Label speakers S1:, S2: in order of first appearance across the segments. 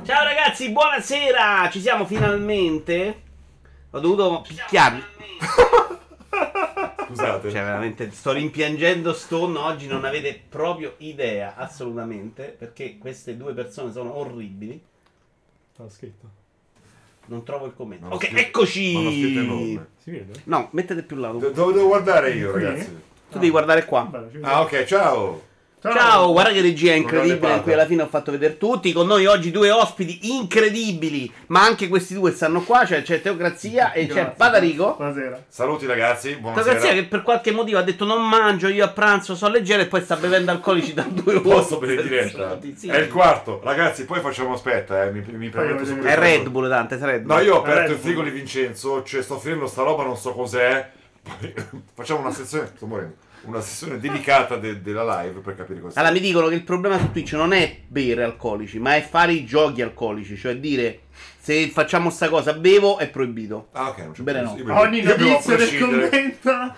S1: Ciao ragazzi, buonasera! Ci siamo finalmente. Ho dovuto picchiarmi.
S2: Scusate.
S1: Cioè, veramente sto rimpiangendo Stone. Oggi non avete proprio idea, assolutamente. Perché queste due persone sono orribili.
S3: L'ho scritto.
S1: Non trovo il commento.
S2: Ma
S1: ok,
S2: scritto-
S1: eccoci.
S2: ma scritto enorme.
S3: Si vede?
S1: No, mettete più là.
S2: Do- dove devo guardare io, ragazzi?
S1: Tu devi guardare qua.
S3: Ci
S2: Ah, ok, ciao.
S1: Ciao, guarda che regia incredibile in cui alla fine ho fatto vedere tutti. Con noi oggi due ospiti incredibili, ma anche questi due stanno qua. Cioè c'è Teocrazia e c'è
S3: Grazie.
S1: Padarico.
S3: Buonasera.
S2: Saluti ragazzi, buonasera.
S1: Teocrazia che per qualche motivo ha detto non mangio, io a pranzo so leggero e poi sta bevendo alcolici da due ore.
S2: Posso per in diretta?
S1: Sì.
S2: È il quarto. Ragazzi, poi facciamo aspetta, eh, mi, mi permetto subito.
S1: È Red Bull, Dante, è Red Bull.
S2: No, io ho aperto il frigo di Vincenzo, cioè sto finendo sta roba, non so cos'è. Poi facciamo una sessione, sto morendo. Una sessione dedicata de- della live per capire cosa.
S1: Allora mi dicono che il problema su Twitch non è bere alcolici, ma è fare i giochi alcolici, cioè dire se facciamo sta cosa bevo è proibito.
S2: Ah, ok, non c'è
S1: Bene, no.
S2: Io
S3: Ogni
S2: bevo a
S3: notizia del
S2: prescindere.
S3: commento.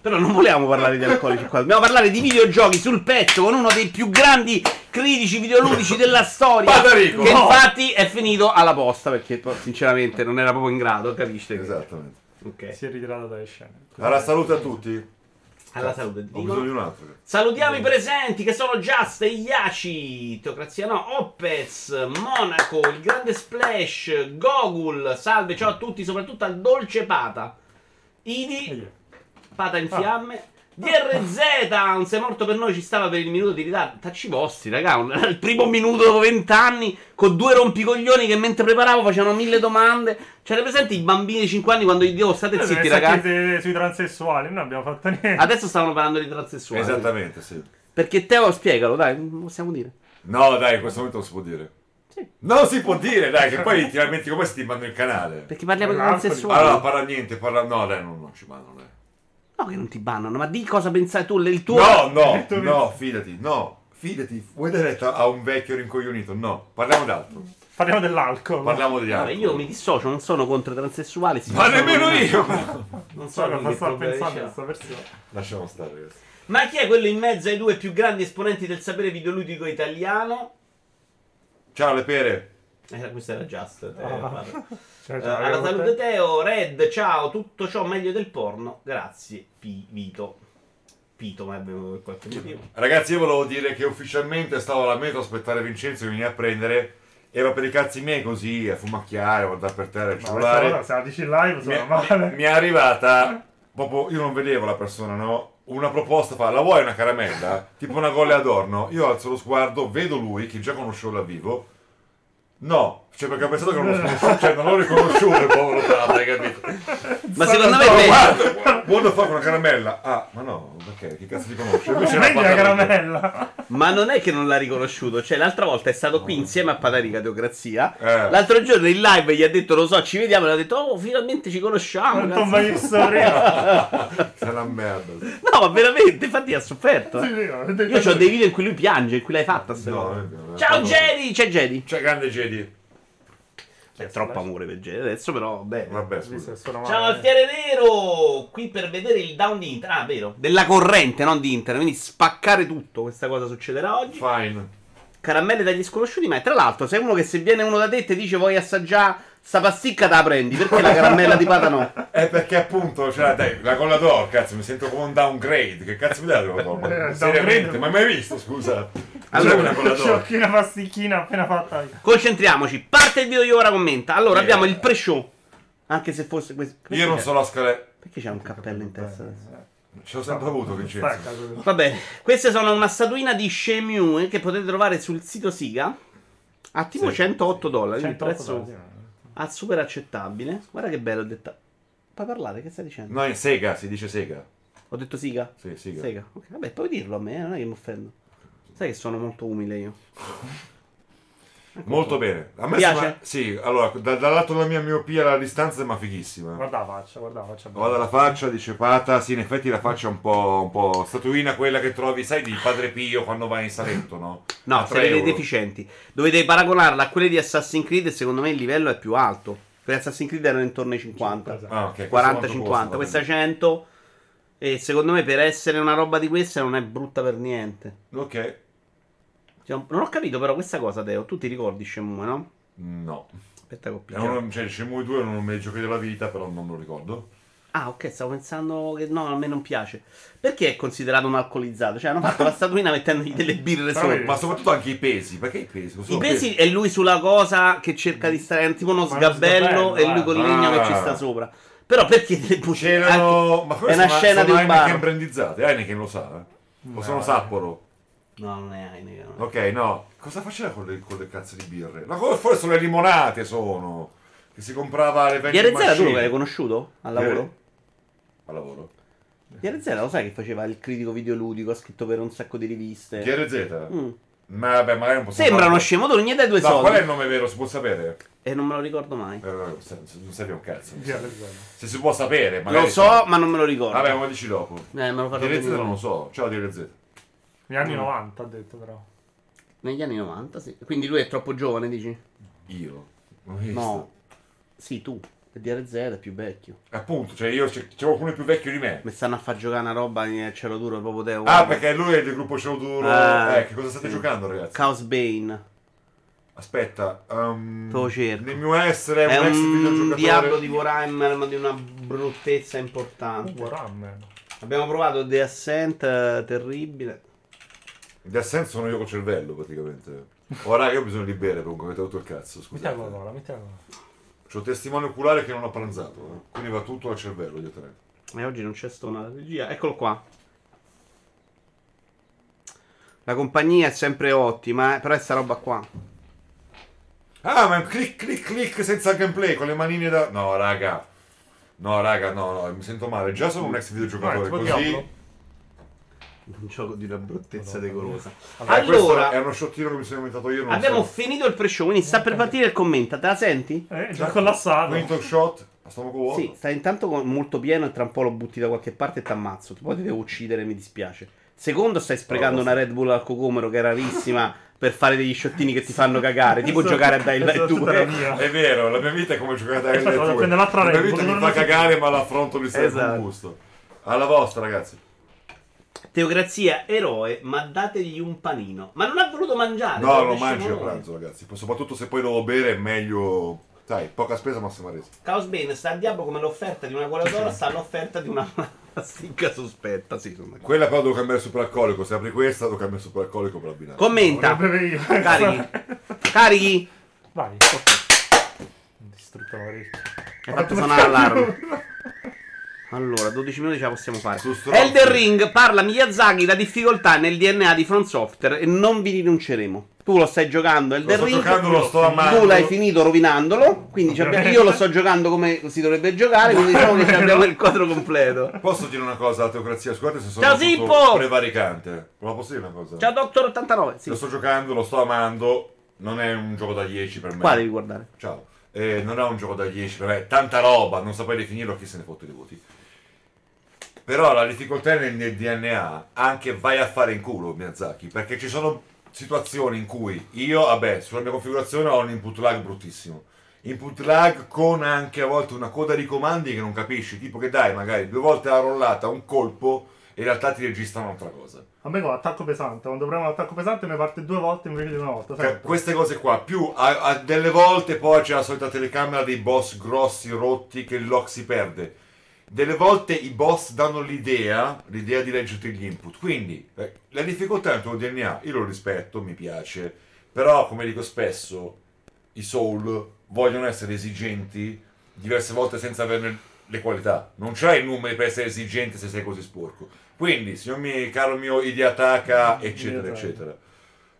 S1: Però non volevamo parlare di alcolici qua, dobbiamo parlare di videogiochi sul pezzo con uno dei più grandi critici videoludici della storia.
S2: Padarico,
S1: che
S2: no.
S1: infatti è finito alla posta perché poi, sinceramente non era proprio in grado, capisci?
S2: Esattamente.
S1: Ok.
S3: Si è ritirato dalle scene.
S2: Allora, saluto a tutti.
S1: Alla salute.
S2: Ho bisogno di un altro.
S1: Salutiamo i presenti che sono Just, Iaci, Teocrazia no, Opez, Monaco, il grande Splash, Gogul, salve, ciao a tutti, soprattutto al Dolce Pata, Idi. Pata in fiamme, DRZ, un sei morto per noi, ci stava per il minuto di ritardo, tacci vostri, raga, un- il primo minuto dopo vent'anni, con due rompicoglioni che mentre preparavo facevano mille domande, c'erano presenti i bambini di 5 anni quando gli dico state
S3: Eh,
S1: zitti ragazzi,
S3: sui transessuali, non abbiamo fatto niente.
S1: adesso stavano parlando di transessuali,
S2: Esattamente, sì.
S1: perché Teo, spiegalo, dai, possiamo dire.
S2: No, dai, in questo momento non si può dire.
S1: Sì.
S2: Non si può dire, dai, che poi ti lamenti come se ti mando il canale.
S1: Perché parliamo di transessuali.
S2: Allora, parla niente, parla... No, dai, non, non ci mandano, dai.
S1: No, che non ti bannano, ma di cosa pensai tu? Il tuo.
S2: No, no,
S3: Il tuo-
S2: no, fidati, no. Fidati, vuoi dare retta a un vecchio rincoglionito? No, parliamo d'altro.
S3: Parliamo dell'alcol.
S2: Parliamo di
S1: Vabbè,
S2: altro.
S1: io mi dissocio, non sono contro i transessuali.
S2: Ma nemmeno io!
S1: Non so
S3: cosa sta pensando questa persona.
S2: Lasciamo stare, ragazzi.
S1: Ma chi è quello in mezzo ai due più grandi esponenti del sapere videoludico italiano?
S2: Ciao, le pere.
S1: Eh, questo era Just. eh.
S3: Cioè,
S1: Eh,
S3: cioè,
S1: alla salute
S3: te-
S1: Teo, Red, ciao, tutto ciò meglio del porno. Grazie, P- Vito. Pito, ma è venuto per qualche motivo.
S2: Ragazzi, io volevo dire che ufficialmente stavo alla metro a aspettare Vincenzo che veniva a prendere. Ero per i cazzi miei così, a fumacchiare, a guardare per terra il
S3: Ma
S2: cellulare.
S3: cosa, se la dici in live
S2: mi,
S3: sono
S2: mi-
S3: male.
S2: mi è arrivata proprio io non vedevo la persona no una proposta fa la vuoi una caramella tipo una golle adorno io alzo lo sguardo vedo lui che già conoscevo dal vivo no cioè perché ho pensato che non lo cioè non l'ho riconosciuto il povero frate hai capito
S1: Ma
S3: Sono
S1: secondo me è peggio.
S2: guarda vuole fare una caramella ah ma no perché chi cazzo ti conosce invece
S3: Prendi la caramella.
S1: Ma non è che non l'ha riconosciuto, cioè l'altra volta è stato qui insieme a Patarica Teocrazia.
S2: Eh.
S1: L'altro giorno in live gli ha detto, lo so, ci vediamo, e ha detto, oh, finalmente ci conosciamo.
S3: Non
S1: cazzo."
S3: t'ho mai visto prima.
S2: sei una merda.
S1: No, ma veramente, infatti ha sofferto. Eh.
S3: ho
S1: Io ho dei video in cui lui piange, in cui l'hai fatta sta
S2: No,
S1: cosa.
S2: è vero, è
S1: Ciao. Jedi, c'è Jedi.
S2: c'è grande Jedi
S1: C'è troppo amore per Jedi adesso, però vabbè.
S2: vabbè scusa
S1: Ciao. Alfiere Nero, qui per vedere il down di internet. Ah, vero. Della corrente, non di internet. Quindi spaccare tutto. Questa cosa succederà oggi.
S2: fine
S1: Caramelle dagli sconosciuti, ma tra l'altro, sei uno che se viene uno da te e ti dice vuoi assaggiare sta pasticca, te la prendi. Perché la caramella di pata no?
S2: È perché appunto, cioè, dai, la colla d'oro, cazzo, mi sento come un downgrade. Che cazzo mi dai la colla d'oro?
S3: Eh,
S2: Seriamente, ma hai mai visto, scusa?
S1: Allora,
S2: una colla d'oro.
S3: Sciocchina pasticchina appena fatta.
S1: Concentriamoci. Parte il video di ora commenta. Allora,
S2: Yeah.
S1: abbiamo il pre-show. Anche se fosse questo.
S2: Io non so la scala.
S1: Perché c'è un cappello in testa adesso?
S2: Ce l'ho sempre avuto, Vincenzo.
S1: Va bene, queste sono una statuina di Shemue che potete trovare sul sito Siga a tipo
S2: Sì,
S1: 108 dollari, un
S3: 108
S1: prezzo
S3: dollari,
S1: a super accettabile. Guarda che bello, ho detto. Puoi parlare, che stai dicendo?
S2: No, in Sega, si dice Sega.
S1: Ho detto Siga?
S2: Sì, Sega.
S1: Sega. Ok, vabbè, puoi dirlo a me, eh, non è che mi offendo. Sai che sono molto umile io.
S2: Molto bene. A me
S1: Piace?
S2: sembra- Sì, allora, da- dall'alto della mia miopia la distanza sembra fighissima.
S3: Guarda la faccia, guarda la faccia.
S2: Guarda la faccia, dice Pata, sì, in effetti la faccia è un po', un po' statuina quella che trovi, sai, di Padre Pio quando vai in Salento, no?
S1: No,
S2: A euro.
S1: deficienti. Dovete paragonarla a quelle di Assassin's Creed e secondo me il livello è più alto. Quelle di Assassin's Creed erano intorno ai 50.
S3: Esatto.
S2: Ah, ok.
S1: 40-50. Questa 100. E secondo me per essere una roba di questa non è brutta per niente.
S2: Ok.
S1: Stiamo- Non ho capito però questa cosa, Teo. Tu ti ricordi Shenmue, no?
S2: No.
S1: Aspetta che ho
S2: È uno, cioè, Shenmue 2 non me li giochi della vita, però non me lo ricordo.
S1: Ah, ok, stavo pensando che no, a me non piace. Perché è considerato un alcolizzato? Cioè, hanno fatto la statuina mettendogli delle birre sopra.
S2: Ma soprattutto anche i pesi. Perché i pesi?
S1: I
S2: Sono
S1: pesi è lui sulla cosa che cerca di stare, è tipo uno sgabello e lui col
S2: ah.
S1: legno che ci sta sopra. Però perché delle bucce?
S2: C'erano. Ma
S1: è
S2: queste
S1: una
S2: sono,
S1: scena di
S2: sono
S1: un
S2: Heineken
S1: bar.
S2: brandizzate. Heineken lo sa. eh? O
S3: No.
S2: sono Sapporo.
S1: No, non è Heineken.
S2: Ok, no. Cosa faceva con le, con le cazzo di birre? Ma cosa- forse sono le limonate sono. Che si comprava alle vendite
S1: Ieri tu lo hai conosciuto al lavoro?
S2: Al lavoro.
S1: Ieri lo sai che faceva il critico videoludico, ha scritto per un sacco di riviste.
S2: GRZ?
S1: Mm.
S2: Ma vabbè, magari non posso
S1: Sembra uno
S2: farlo.
S1: scemo, tu non gli dai due
S2: No,
S1: soldi.
S2: qual è il nome vero? Si può sapere?
S1: E non me lo ricordo mai.
S2: Eh, non serve un cazzo. Se si può sapere, magari.
S1: Lo so, ma non me lo ricordo.
S2: Vabbè, ma dici dopo.
S1: Eh, me lo farò vedere.
S2: non lo so. Ciao DRZ.
S3: Negli anni 90 ha detto però.
S1: Negli anni 90, sì. Quindi lui è troppo giovane, dici?
S2: Io.
S1: No. Sì, tu. DRZ è più vecchio.
S2: Appunto, cioè io c'è, c'è qualcuno più vecchio di me.
S1: Mi stanno a far giocare una roba in cielo duro proprio te.
S2: Ah, perché lui è del gruppo Cielo Duro.
S1: Ah,
S2: eh, che cosa state
S1: sì.
S2: giocando, ragazzi?
S1: Chaos Bane.
S2: Aspetta. Um,
S1: Te lo cerco.
S2: Nel mio essere
S1: È
S2: un ex
S1: un
S2: videogiocatore.
S1: diavolo di Warhammer, ma di una bruttezza importante.
S3: Rammen.
S1: Abbiamo provato The Ascent, eh, terribile.
S2: Di assenso sono io col cervello, praticamente. Oh, raga, io ho bisogno di bere, comunque avete rotto il cazzo,
S3: Metti la
S2: scusate.
S3: Coca-Cola, metti la Coca-Cola.
S2: C'ho testimone oculare che non ha pranzato, eh. quindi va tutto al cervello direttamente.
S1: E oggi non c'è stona la regia. Eccolo qua. La compagnia è sempre ottima, eh, però è sta roba qua.
S2: Ah, ma clic clic clic senza gameplay, con le manine da... No, raga. No, raga, no, no, mi sento male. Già sono un ex videogiocatore, così...
S3: Diablo.
S1: Un gioco di una bruttezza
S3: Madonna.
S1: decorosa.
S2: Eh, questo
S1: Allora,
S2: è uno shottino che mi sono inventato io, non
S1: abbiamo
S2: so.
S1: finito il pre-show, quindi sta per partire il commenta. Te la senti?
S3: Eh, è già collassato.
S2: Quinto shot.
S1: Sì, sta intanto molto pieno e tra un po' lo butti da qualche parte e ti ammazzo. Poi ti devo uccidere, mi dispiace. Secondo, stai sprecando una Red Bull al cocomero che è rarissima per fare degli sciottini che ti fanno cagare. Tipo
S3: Esatto,
S1: giocare a Dying Light
S3: esatto, tutta la
S1: 2.
S3: mia.
S2: È vero, la mia vita è come giocare a Dying Light 2.
S3: prendere l'altra
S2: La mia
S3: Red
S2: vita
S3: Bull,
S2: mi
S3: non
S2: fa cagare, ma l'affronto di sempre
S1: Esatto.
S2: con gusto. Alla vostra, ragazzi.
S1: Teocrazia, eroe, ma dategli un panino. Ma non ha voluto mangiare.
S2: No,
S1: cioè,
S2: non
S1: esce
S2: mangi a pranzo, ragazzi. Poi Soprattutto se poi devo bere è meglio... Sai, poca spesa, massima resa.
S1: Chaos Bane sta a diavolo come l'offerta di una cola d'oro, sta all'offerta di una pasticca sospetta. Sì, sono d'accordo.
S2: Quella però devo cambiare superalcolico. Se apri questa, devo cambiare superalcolico per abbinare.
S1: Commenta. Carichi. Carichi.
S3: Vai. Ho distrutto l'orecchio.
S1: Hai fatto suonare l'allarme. Allora, 12 minuti ce la possiamo fare. Elden Ring parla Miyazaki la difficoltà nel DNA di From Software e non vi rinunceremo. Tu lo stai giocando
S2: sto
S1: Ring.
S2: giocando, lo sto amando.
S1: Tu l'hai finito rovinandolo. Quindi io lo sto giocando come si dovrebbe giocare. Quindi diciamo che abbiamo il quadro completo.
S2: Posso dire una cosa teocrazia? Scusate se sono
S1: Ciao, Sippo!
S2: prevaricante. Ma posso dire una cosa?
S1: Ciao Doctor 89. Sì.
S2: Lo sto giocando, lo sto amando. Non è un gioco da 10 per me.
S1: Qua devi guardare.
S2: Ciao. Eh, non è un gioco da 10 per me. Tanta roba, non saprei definirlo, chi se ne fotte dei voti. Però la difficoltà nel, nel DNA anche vai a fare in culo Miyazaki, perché ci sono situazioni in cui io, vabbè, sulla mia configurazione ho un input lag bruttissimo. Input lag con anche a volte una coda di comandi che non capisci, tipo che dai magari due volte la rollata un colpo e in realtà ti registra un'altra cosa.
S3: A me con l'attacco pesante, quando premo l'attacco pesante mi parte due volte invece di una volta.
S2: Cioè,
S3: sempre.
S2: queste cose qua, più a, a delle volte poi c'è la solita telecamera dei boss grossi, rotti, che il lock si perde. Delle volte i boss danno l'idea, l'idea di leggerti gli input. Quindi, eh, la difficoltà nel tuo DNA, io lo rispetto, mi piace, però come dico spesso, i soul vogliono essere esigenti diverse volte senza averne le qualità. Non c'hai i numeri per essere esigente se sei così sporco. Quindi, signor mio, caro mio Idiataka, eccetera,
S3: Idiataka.
S2: eccetera.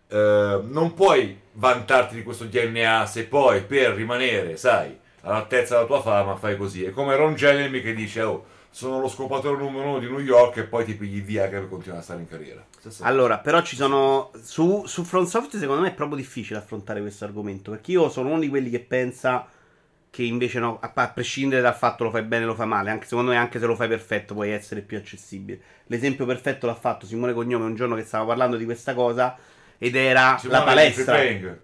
S2: Eh, non puoi vantarti di questo DNA se poi per rimanere, sai, all'altezza della tua fama fai così. È come Ron Jeremy che dice, oh, sono lo scopatore numero uno di New York e poi ti pigli via che per continuare a stare in carriera. Stessa-
S1: Allora, però ci sono. Su, su Front Software, secondo me è proprio difficile affrontare questo argomento. Perché io sono uno di quelli che pensa che invece no, a, a prescindere dal fatto lo fai bene o lo fai male. Anche secondo me, anche se lo fai perfetto, puoi essere più accessibile. L'esempio perfetto l'ha fatto Simone Cognome un giorno che stava parlando di questa cosa. Ed era
S2: Simone
S1: la palestra.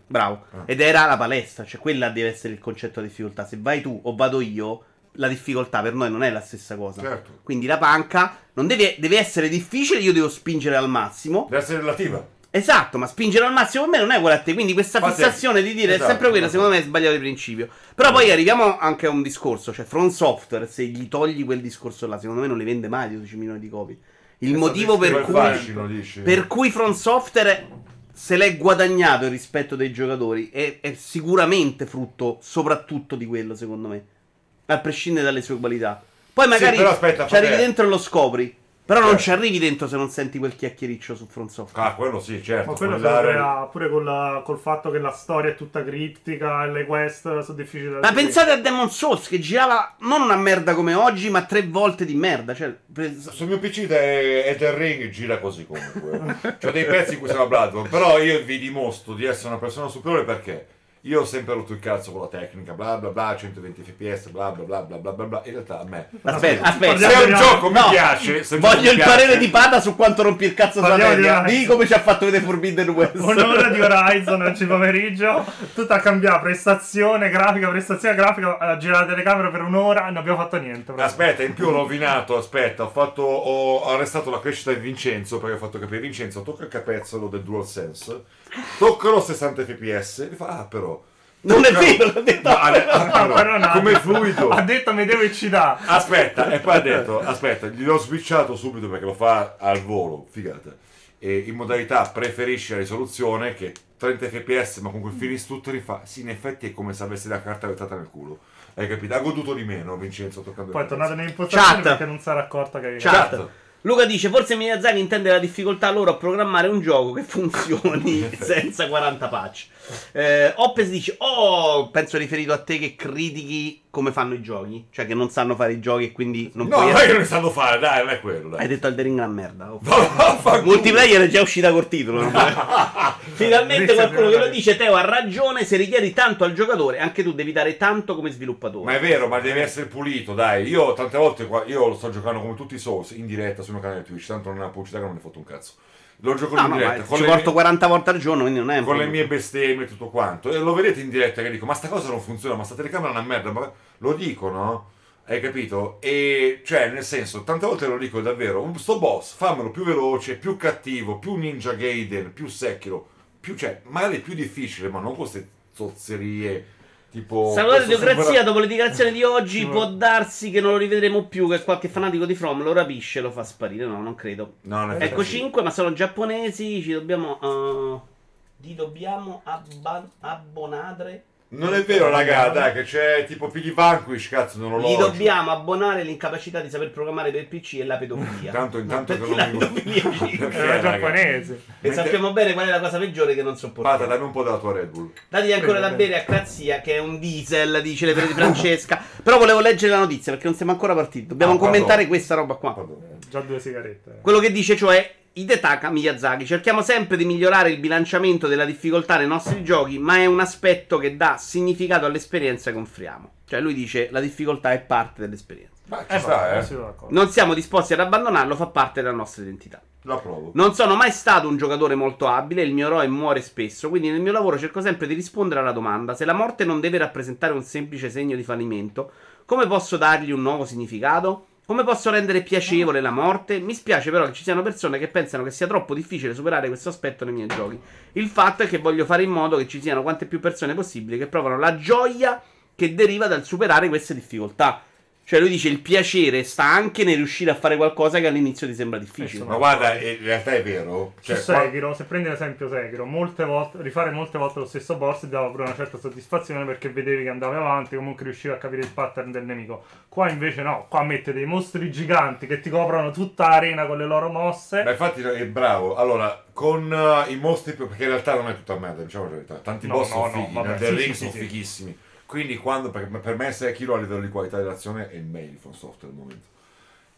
S1: Bravo.
S2: Ah.
S1: Ed era la palestra. Cioè, quella deve essere il concetto di difficoltà. Se vai tu o vado io, la difficoltà per noi non è la stessa cosa.
S2: Certo.
S1: Quindi la panca non deve, deve essere difficile, io devo spingere al massimo.
S2: Deve essere relativa.
S1: Esatto, ma spingere al massimo per me non è uguale a te. Quindi questa
S2: Infatti,
S1: fissazione di dire è
S2: esatto,
S1: sempre quella,
S2: esatto.
S1: secondo me, è sbagliato di principio. Però poi arriviamo anche a un discorso. Cioè, From Software, se gli togli quel discorso là, secondo me non li vende mai di 12 milioni di copie. Il
S3: Esatto,
S1: motivo per cui,
S2: dici.
S1: per cui From Software se l'è guadagnato il rispetto dei giocatori è, è sicuramente frutto soprattutto di quello, secondo me. A prescindere dalle sue qualità. Poi magari
S2: però aspetta,
S1: ci arrivi dentro e lo scopri. Però non
S2: Certo.
S1: ci arrivi dentro se non senti quel chiacchiericcio su From Software.
S2: Ah, quello sì, certo.
S3: Ma quello
S2: quell'area-
S3: crea pure col, col fatto che la storia è tutta criptica e le quest sono difficili da
S1: Ma
S3: seguire.
S1: pensate a Demon Souls che girava non una merda come oggi, ma tre volte di merda. Cioè, pre-
S2: Sul mio PC è Elden Ring gira così comunque. C'ho dei pezzi in cui sembra Bloodborne, però io vi dimostro di essere una persona superiore perché io ho sempre rotto il cazzo con la tecnica, bla bla bla, 120 fps, bla bla bla bla bla bla bla. In realtà a me.
S1: Aspetta,
S3: Parliamo
S1: aspetta.
S2: Se un gioco mi
S1: No,
S2: piace, se
S1: Voglio
S2: mi
S1: il
S2: piace-
S1: parere di Pada su quanto rompi il cazzo
S3: Parliamo di
S1: come ci ha fatto vedere Forbidden West.
S3: Un'ora di Horizon oggi pomeriggio, tutto a cambiare, prestazione grafica, prestazione grafica, a girare la telecamera per un'ora e non abbiamo fatto niente. proprio.
S2: Aspetta, in più ho rovinato, aspetta, ho fatto, ho arrestato la crescita di Vincenzo perché ho fatto capire Vincenzo tocca il capezzolo del DualSense, tocca lo 60 fps e fa, ah però...
S1: Non è vero, l'ho detto.
S2: No, ah, però,
S3: però no.
S2: come fluido.
S3: Ha detto mi devo eccitare.
S2: Aspetta, e poi ha detto, aspetta, gliel'ho switchato subito perché lo fa al volo, figata. E in modalità preferisci la risoluzione che 30 fps, ma comunque fini tutto e fa, sì, in effetti è come se avessi la carta vetrata nel culo. Hai capito? Ha goduto di meno Vincenzo toccando
S3: Poi è
S2: il
S3: tornato
S2: cazzo.
S3: nelle impostazioni
S1: Chat.
S3: perché non si era accorta che...
S1: Chat.
S2: Chat.
S1: Luca dice: Forse Miyazaki intende la difficoltà loro a programmare un gioco che funzioni senza 40 patch. Eh, Oppes dice: Oh, penso riferito a te che critichi come fanno i giochi, cioè che non sanno fare i giochi e quindi non
S2: No,
S1: puoi.
S2: ma io non sanno fare, dai, non è quello,
S1: Hai
S2: dai.
S1: detto al Ring una merda. oh. Multiplayer è già uscita col titolo. non Finalmente
S3: è
S1: qualcuno che lo dice. Teo ha ragione. Se richiedi tanto al giocatore, anche tu devi dare tanto come sviluppatore.
S2: Ma è vero, ma deve essere pulito, dai. Io tante volte qua, io lo sto giocando come tutti i Souls, in diretta sul mio canale Twitch, tanto non è una pubblicità che non ne foto un cazzo. Lo gioco
S1: No,
S2: in
S1: no,
S2: diretta,
S1: ci porto
S2: mie-
S1: 40 volte al giorno, quindi non è un
S2: con le mie bestemmie e tutto quanto. E lo vedete in diretta che dico, ma sta cosa non funziona, ma sta telecamera è una merda. Ma lo dico, no? Hai capito? E cioè, nel senso, tante volte lo dico davvero, sto boss, fammelo più veloce, più cattivo, più Ninja Gaiden, più Sekiro, più, cioè, magari più difficile, ma non con queste zozzerie, tipo...
S1: Salutare
S2: questo
S1: Teocrazia,
S2: supera-
S1: dopo le dichiarazioni di oggi può darsi che non lo rivedremo più, che qualche fanatico di From lo rapisce e lo fa sparire. No, non credo.
S2: No, effetti
S1: Ecco
S2: sì.
S1: 5, ma sono giapponesi, ci dobbiamo... uh, Li dobbiamo abba- abbonare...
S2: Non è vero, raga, dai, che c'è tipo Piggy Vanquish, cazzo, non lo
S1: Gli dobbiamo abbonare l'incapacità di saper programmare per PC e la pedofilia.
S2: Intanto, intanto
S1: Perché
S2: che
S1: la
S2: non mi
S1: pedofilia
S2: raga?
S3: giapponese.
S1: E
S2: Mentre-
S1: sappiamo bene qual è la cosa peggiore che non
S2: Pata,
S1: sopportiamo.
S2: dammi un po' della tua Red Bull.
S1: Dagli ancora da bere a Crazia, che è un diesel, dice le di Francesca. Però volevo leggere la notizia perché non siamo ancora partiti. Dobbiamo
S2: Ah,
S1: commentare questa roba qua.
S2: Pardon.
S3: Già due sigarette.
S1: Quello che dice, cioè, Hidetaka Miyazaki, cerchiamo sempre di migliorare il bilanciamento della difficoltà nei nostri giochi, ma è un aspetto che dà significato all'esperienza che offriamo. Cioè, lui dice, la difficoltà è parte dell'esperienza.
S2: Ma ci
S3: Eh,
S2: sta, eh.
S3: sono d'accordo.
S1: Non siamo disposti ad abbandonarlo, fa parte della nostra identità.
S2: La provo.
S1: Non sono mai stato un giocatore molto abile, il mio eroe muore spesso, quindi nel mio lavoro cerco sempre di rispondere alla domanda: se la morte non deve rappresentare un semplice segno di fallimento, come posso dargli un nuovo significato? Come posso rendere piacevole la morte? Mi spiace però che ci siano persone che pensano che sia troppo difficile superare questo aspetto nei miei giochi. Il fatto è che voglio fare in modo che ci siano quante più persone possibili che provano la gioia che deriva dal superare queste difficoltà. Cioè lui dice il piacere sta anche nel riuscire a fare qualcosa che all'inizio ti sembra difficile.
S2: Ma guarda, eh, in realtà è vero. Cioè,
S3: Su
S2: qua-
S3: Sekiro, se prendi l'esempio Sekiro, molte volte, rifare molte volte lo stesso boss ti dava pure una certa soddisfazione perché vedevi che andavi avanti, comunque riuscivi a capire il pattern del nemico. Qua invece no, qua mette dei mostri giganti che ti coprono tutta l'arena con le loro mosse.
S2: Ma infatti è bravo. Allora, con eh, i mostri, perché in realtà non è tutta merda, diciamo la verità. Tanti
S3: No,
S2: boss
S3: no,
S2: sono
S3: no,
S2: fighi,
S3: vabbè, sì,
S2: Ring
S3: sì,
S2: sono
S3: sì.
S2: fighissimi. Quindi quando, per, per me Sekiro a livello di qualità di azione è il meglio di From Software al momento.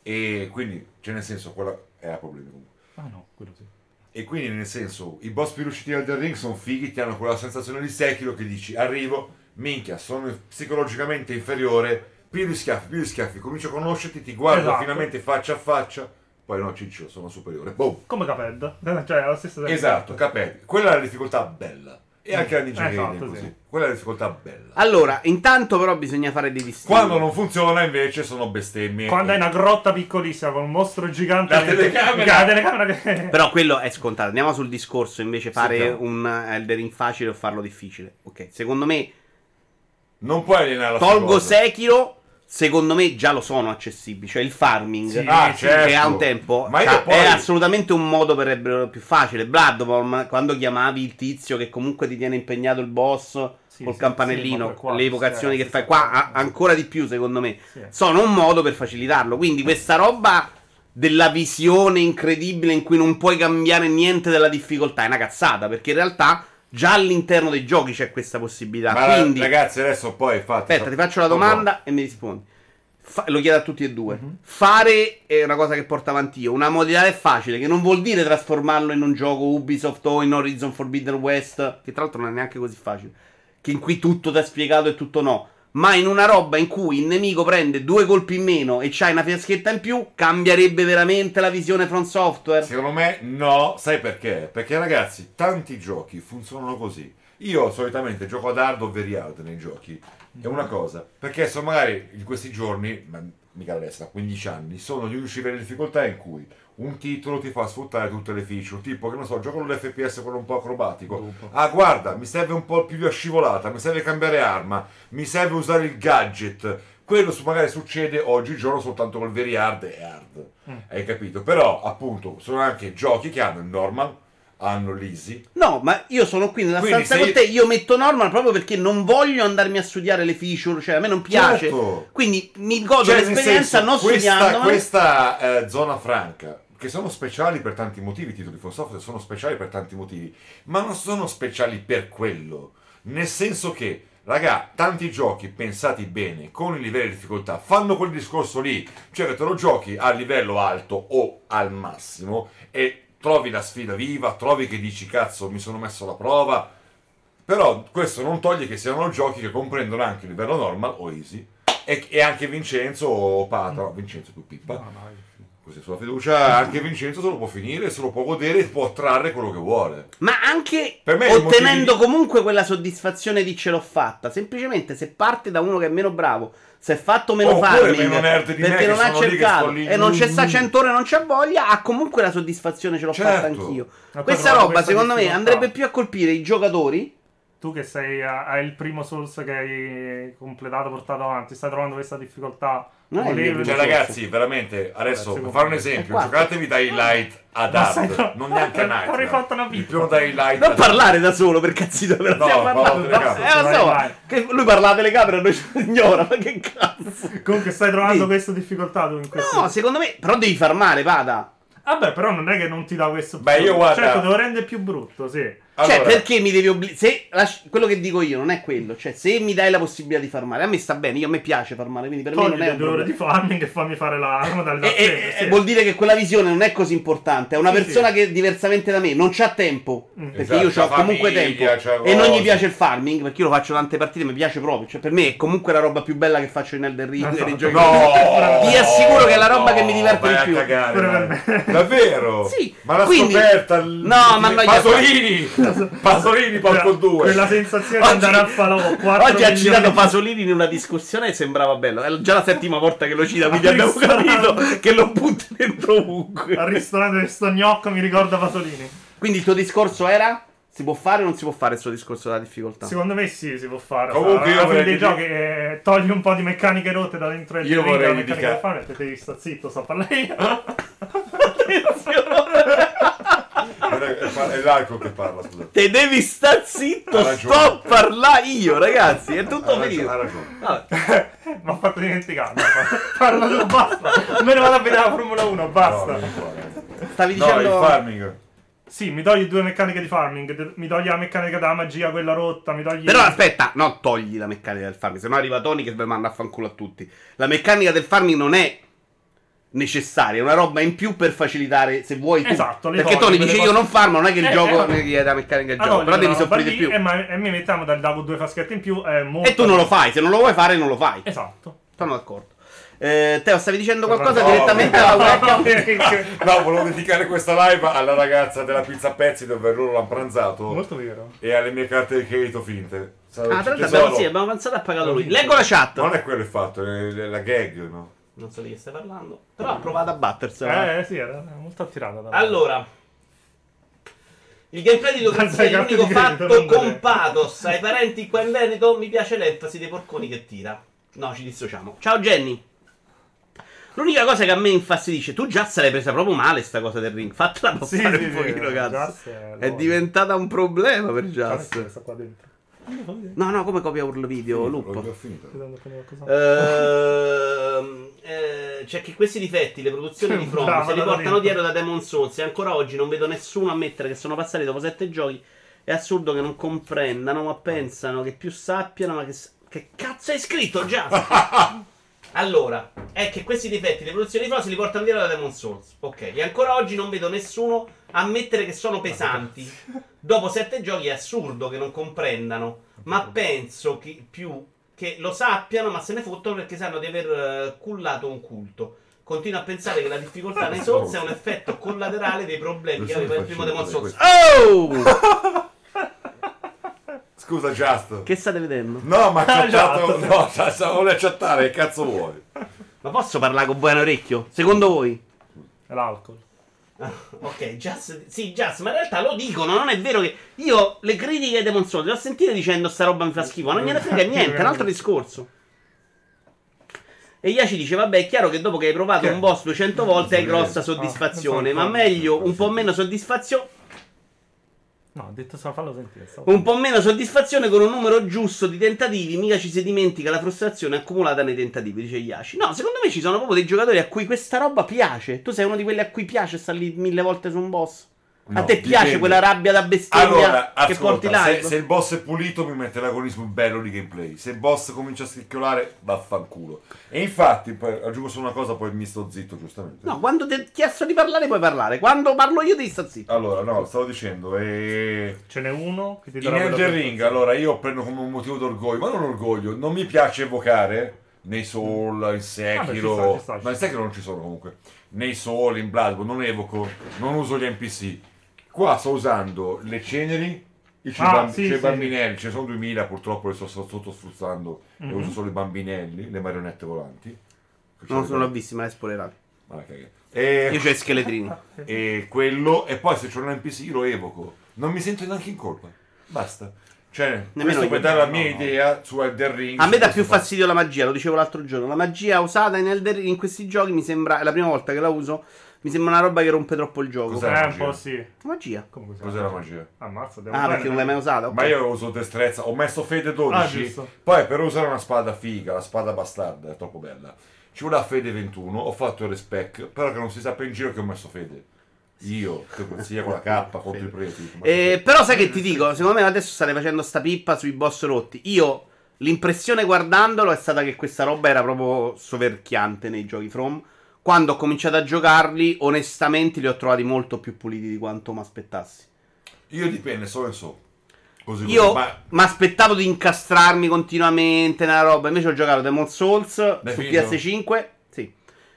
S2: E quindi, cioè nel senso, quella è a problemi comunque.
S3: Ah no, quello sì.
S2: E quindi nel senso, i boss più riusciti al The Ring sono fighi, ti hanno quella sensazione di Sekiro che dici, arrivo, minchia, sono psicologicamente inferiore, più di schiaffi, più di schiaffi, comincio a conoscerti, ti guardo
S3: Esatto.
S2: finalmente faccia a faccia, poi no, ciccio, sono superiore. Boom.
S3: Come Caped. cioè, è lo stesso
S2: Esatto, capito. Quella è la difficoltà bella. E anche la Ninja
S3: Esatto,
S2: Gaiden è
S3: sì.
S2: così. Quella è la difficoltà bella.
S1: Allora, intanto però bisogna fare dei distinguo.
S2: Quando non funziona invece sono bestemmie.
S3: Quando hai una grotta piccolissima con un mostro gigante.
S2: La telecamera.
S3: La telecamera che.
S1: Però quello è scontato. Andiamo sul discorso invece fare
S2: Sentiamo.
S1: un Eldering facile o farlo difficile. Ok, secondo me
S2: Non puoi alienare la
S1: tolgo. Sekiro. Secondo me già lo sono accessibili. Cioè il farming
S3: Sì,
S2: Ah, certo.
S1: che ha un tempo
S2: Ma io
S1: cioè,
S2: poi...
S1: è assolutamente un modo per più facile. Bloodborne, quando chiamavi il tizio che comunque ti tiene impegnato il boss
S3: Sì,
S1: col
S3: sì,
S1: campanellino,
S3: qua-
S1: le evocazioni che fai qua, a- ancora di più secondo me. Sono un modo per facilitarlo. Quindi questa roba della visione incredibile in cui non puoi cambiare niente della difficoltà è una cazzata, perché in realtà già all'interno dei giochi c'è questa possibilità.
S2: Ma
S1: Quindi
S2: ragazzi, adesso poi fate.
S1: Aspetta, ti faccio la domanda e mi rispondi. Fa- lo chiedo a tutti e due. Fare è una cosa che porto avanti io. Una modalità è facile, che non vuol dire trasformarlo in un gioco Ubisoft o in Horizon Forbidden West, che tra l'altro non è neanche così facile. Che in cui tutto ti è spiegato e tutto no. Ma in una roba in cui il nemico prende due colpi in meno e c'hai una fiaschetta in più, cambierebbe veramente la visione from software.
S2: Secondo me no, sai perché? Perché ragazzi, tanti giochi funzionano così. Io solitamente gioco ad hard o very hard nei giochi. È una cosa, perché so magari in questi giorni, ma mica adesso, da 15 anni, sono gli unici livelli di difficoltà in cui un titolo ti fa sfruttare tutte le feature, tipo che non so, gioco l'FPS quello un po' acrobatico. Ah, guarda, mi serve un po' più di scivolata, mi serve cambiare arma, mi serve usare il gadget. Quello su- magari succede oggigiorno soltanto col very hard e hard.
S3: Mm.
S2: Hai capito? Però, appunto, sono anche giochi che hanno il normal, hanno l'easy.
S1: No, ma io sono qui nella
S2: Quindi
S1: stanza con te. Io metto normal proprio perché non voglio andarmi a studiare le feature. Cioè, a me non piace.
S2: Certo.
S1: Quindi mi godo
S2: Cioè,
S1: l'esperienza
S2: senso,
S1: non
S2: questa,
S1: studiando.
S2: questa eh, zona franca, che sono speciali per tanti motivi, i titoli From Software sono speciali per tanti motivi, ma non sono speciali per quello. Nel senso che, raga, tanti giochi pensati bene, con i livelli di difficoltà, fanno quel discorso lì, cioè che te lo giochi a livello alto o al massimo e trovi la sfida viva, trovi che dici cazzo mi sono messo alla prova, però questo non toglie che siano giochi che comprendono anche il livello normal o easy. E, e anche Vincenzo o Patra, no, Vincenzo più Pippa,
S3: No, no,
S2: così sulla fiducia, anche Vincenzo se lo può finire, se lo può godere e può trarre quello che vuole.
S1: Ma anche
S2: me
S1: ottenendo
S2: motivi
S1: comunque quella soddisfazione di ce l'ho fatta. Semplicemente se parte da uno che è meno bravo, se è fatto meno
S2: Oppure
S1: farming
S2: meno nerd di me
S1: perché
S2: che
S1: non ha cercato
S2: lì.
S1: e non c'è sta
S2: Mm.
S1: 100 ore, non c'ha voglia, ha comunque la soddisfazione, ce l'ho
S2: Certo.
S1: fatta anch'io.
S3: Ma
S1: Questa roba,
S3: questa
S1: secondo me, andrebbe più a colpire i giocatori.
S3: Tu che sei hai il primo Souls che hai completato, portato avanti, stai trovando questa difficoltà?
S1: Non è
S2: Cioè
S1: Forse.
S2: ragazzi, veramente, adesso per fare un esempio, giocatevi dai light ad
S3: sai-
S2: hard, non neanche a night.
S3: Avrei fatto una
S2: light
S1: Non parlare da solo per cazzito, però
S2: No,
S1: stiamo parlando. Eh, lo so, che lui parla alla telecamera, noi ci ignora, ma che cazzo.
S3: Comunque stai trovando
S1: Sì.
S3: questa difficoltà tu in questo.
S1: No, secondo me, però devi far male, vada.
S3: Vabbè, però non è che non ti dà questo.
S2: Beh, io guarda-
S3: Certo, devo rendere più brutto, sì.
S1: Cioè,
S2: Allora,
S1: perché mi devi obbligare? Quello che dico io non è quello. Cioè, se mi dai la possibilità di far male, a me sta bene. Io a me piace far male. Quindi per me non è un
S3: due ore
S1: problema.
S3: di farming e fammi fare la la modalità
S1: E, e- e
S3: sì.
S1: vuol dire che quella visione non è così importante. È una
S3: Sì,
S1: persona
S3: sì.
S1: che diversamente da me non c'ha tempo.
S3: Mm.
S1: Perché
S2: Esatto,
S1: io ho comunque tempo. E non gli piace il farming. Perché io lo faccio tante partite, mi piace proprio. Cioè, per me è comunque la roba più bella che faccio in Elden Ring.
S3: Esatto.
S2: No!
S1: Ti assicuro che è la roba
S2: No,
S1: che mi diverte di più.
S2: cagare. Davvero?
S1: Sì,
S2: Ma la
S1: quindi-
S2: scoperta
S1: No, ma non
S2: Pasolini! Pasolini Palco
S3: Quella-
S2: 2.
S3: Quella sensazione
S1: Oggi-
S3: di andare a falò 4
S1: Oggi ha citato Pasolini in una discussione e sembrava bello. È già la settima volta che lo cita, quindi
S3: Al
S1: abbiamo capito che lo butta dentro ovunque.
S3: Al ristorante di sto gnocco mi ricorda Pasolini.
S1: Quindi il tuo discorso era? Si può fare o non si può fare il suo discorso della difficoltà?
S3: Secondo me sì, si può fare.
S2: Comunque
S3: Alla fine dei
S2: dire-
S3: giochi eh, togli un po' di meccaniche rotte da dentro il
S2: Io vorrei
S3: la meccanica del te devi sta zitto, sto parlando io.
S2: È l'alcol che parla, scusa.
S1: Te devi sta zitto, sto a parlare io, ragazzi. È tutto
S2: Ha ragione,
S1: finito.
S2: ha.
S3: Mi ha fatto dimenticare. no, Parla tu, basta. Me ne vado a vedere la Formula 1, basta.
S2: No.
S1: Stavi
S2: No,
S1: dicendo.
S2: il farming.
S3: Sì, mi togli due meccaniche di farming, mi togli la meccanica della magia, quella rotta, mi togli...
S1: Però aspetta, no, togli la meccanica del farming, se no arriva Tony che manda a fanculo a tutti. La meccanica del farming non è necessaria, è una roba in più per facilitare se vuoi tu.
S3: Esatto,
S1: Perché Tony dice
S3: cose-
S1: io non farmo, non è che il
S3: Eh,
S1: gioco
S3: eh,
S1: ne chiede la meccanica del
S3: Ah,
S1: gioco,
S3: no,
S1: però devi soffrire di più.
S3: E, ma- e mi mettiamo dal dago due faschetti in più, è molto...
S1: E tu non lo fai, se non lo vuoi fare non lo fai.
S3: Esatto.
S1: Sono d'accordo. Eh, Teo, stavi dicendo qualcosa
S2: No,
S1: direttamente
S2: no,
S1: alla
S2: no,
S1: webcam?
S2: No, volevo dedicare questa live alla ragazza della pizza a pezzi dove loro l'hanno pranzato
S3: Molto vero.
S2: e alle mie carte di credito finte. Sai,
S1: Ah, tra l'altro abbiamo, sì, abbiamo avanzato e ha pagato lui. Leggo la chat.
S2: Non è quello il fatto, è la gag, no?
S1: Non so di che stai parlando. Però ha provato a battersela.
S3: Eh, sì, era molto attirata. da-
S1: Allora, il gameplay di Lucrezia è l'unico
S3: credito,
S1: fatto con pathos. Ai parenti qua in Veneto mi piace l'enfasi dei porconi che tira. No, ci dissociamo. Ciao Jenny. L'unica cosa che a me infastidisce, tu già se l'hai presa proprio male sta cosa del ring. Fatela
S3: Sì,
S1: passare
S3: sì,
S1: un
S3: sì,
S1: pochino, cazzo.
S3: Just è
S1: È diventata un problema per
S3: che sta qua dentro.
S1: No, no, come copia urlo video, Lupo.
S2: già finito.
S1: Ehm, eh, c'è che questi difetti, le produzioni di From,
S3: Brava,
S1: se li portano dietro da Demon Souls e ancora oggi non vedo nessuno ammettere che sono passati dopo sette giochi. È assurdo che non comprendano, ma pensano che più sappiano, ma che... Che cazzo hai scritto già? allora, è che questi difetti, le produzioni di From se li portano dietro da Demon Souls. Ok, e ancora oggi non vedo nessuno ammettere che sono pesanti. Dopo sette giochi è assurdo che non comprendano, ma penso che più che lo sappiano, ma se ne fottono perché sanno di aver eh, cullato un culto. Continuo a pensare che la difficoltà nei Souls è un effetto collaterale dei problemi che aveva il primo Demon Souls. Oh!
S2: Scusa, Just.
S1: Che state vedendo?
S2: No, ma ha
S3: Ah,
S2: chattato.
S3: Just.
S2: No, vuole chattare, che cazzo vuoi?
S1: Ma posso parlare con buon orecchio? Secondo voi?
S3: L'alcol.
S1: Ok, Just, sì, Just, ma in realtà lo dicono, non è vero che io le critiche ai Demon Souls le ho sentite dicendo sta roba mi fa schifo, non gliene frega niente, è un altro discorso. E Iaci dice, vabbè, è chiaro che dopo che hai provato
S2: Che?
S1: un boss 200 volte hai grossa
S3: Ah,
S1: soddisfazione,
S3: so,
S1: ma meglio un po' meno soddisfazione
S3: No, ho detto sa fallo sentire. stavo-
S1: Un po' meno soddisfazione con un numero giusto di tentativi, mica ci si dimentica la frustrazione accumulata nei tentativi, dice Yashi. No, secondo me ci sono proprio dei giocatori a cui questa roba piace. Tu sei uno di quelli a cui piace stare lì mille volte su un boss. A
S2: No,
S1: te piace
S2: dipende.
S1: quella rabbia da bestemmia
S2: Allora,
S1: che porti live?
S2: se, se il boss è pulito mi mette l'agonismo bello di gameplay. Se il boss comincia a scricchiolare, vaffanculo. E infatti, poi, aggiungo solo una cosa, poi mi sto zitto, giustamente.
S1: No, quando ti ho chiesto di parlare puoi parlare. Quando parlo io devi stare zitto.
S2: Allora, no, stavo dicendo, eh,
S3: Ce n'è uno che ti
S2: in
S3: darà quella
S2: Elden Ring, allora io prendo come un motivo d'orgoglio, ma non orgoglio, non mi piace evocare nei Soul, in Sekiro,
S3: Vabbè, ci sta, ci sta, ci
S2: ma in
S3: sta.
S2: Sekiro non ci sono comunque, nei Soul, in Bloodborne, non evoco, non uso gli NPC. Qua sto usando le ceneri, i
S3: Ah,
S2: bamb-
S3: sì,
S2: c'è i
S3: sì,
S2: bambinelli, ce ne sono 2000 purtroppo, le sto sto sotto sfruttando e uso solo i bambinelli, le marionette volanti.
S1: Non non l'ho visto, ma l'hai spoilerato.
S2: Ma che- E,
S1: Io c'ho i scheletrini.
S2: e quello, e poi se c'è un NPC io lo evoco. Non mi sento neanche in colpa. Basta. Cioè,
S1: Nemmeno
S2: questo
S1: io.
S2: per dare la
S3: No,
S2: mia
S3: no.
S2: idea su Elden Ring.
S1: A me dà più
S2: fatto.
S1: fastidio la magia, lo dicevo l'altro giorno. La magia usata in, Elder, in questi giochi mi sembra, è la prima volta che la uso, mi sembra una roba che rompe troppo il gioco.
S2: Cos'è?
S3: Eh, un
S2: magia?
S3: po' sì.
S1: Magia.
S2: Cos'è
S3: chiama?
S2: la magia?
S3: Ammazza, devo
S1: Ah, perché non l'hai mai usata? ok.
S2: Ma io uso destrezza, ho messo fede
S3: Ah,
S2: 12.
S3: giusto.
S2: poi per usare una spada figa, la spada bastarda, è troppo bella. Ci vuole la fede 21, ho fatto il respec, però che non si sappia in giro che ho messo fede. Io, sia con la K contro i preti.
S1: Eh, però sai che ti dico, secondo me adesso state facendo sta pippa sui boss rotti. Io l'impressione guardandolo è stata che questa roba era proprio soverchiante nei giochi From. Quando ho cominciato a giocarli, onestamente li ho trovati molto più puliti di quanto mi aspettassi.
S2: Io dipende solo in so. Così, così,
S1: Io
S2: ma
S1: mi aspettavo di incastrarmi continuamente nella roba. Invece ho giocato Demon Souls
S2: L'hai
S1: su
S2: finito?
S1: PS5. Sì.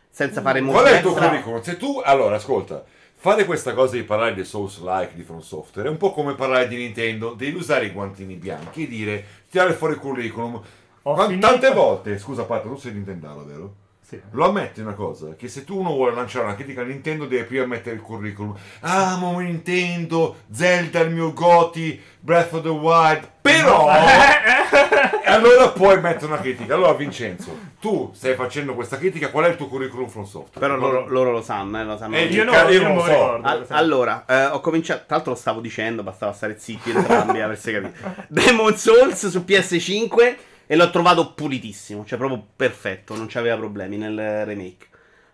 S1: Senza fare molto
S2: Qual è il tuo curriculum? Se tu, allora, ascolta, fare questa cosa di parlare di Souls-like di From Software è un po' come parlare di Nintendo, devi usare i guantini bianchi e dire, tirare fuori il curriculum.
S3: Ho finito-
S2: Tante volte, scusa Pato, tu sei Nintendaro, vero?
S3: Sì.
S2: Lo ammetti una cosa, che se tu uno vuole lanciare una critica a Nintendo deve prima mettere il curriculum. Amo Nintendo, Zelda il mio Goti, Breath of the Wild, però... e allora puoi mettere una critica. Allora Vincenzo, tu stai facendo questa critica, qual è il tuo curriculum from software?
S1: Però loro, loro lo sanno, eh, lo sanno.
S2: Eh,
S3: Io, no,
S2: Io
S3: io
S2: non lo so.
S3: ricordo.
S1: Al-
S3: per esempio.
S1: allora, eh, ho cominciato. Tra l'altro, lo stavo dicendo, bastava stare zitti entrambi, avreste capito. Demon Souls su PS5 e l'ho trovato pulitissimo, cioè proprio perfetto, non c'aveva problemi nel remake.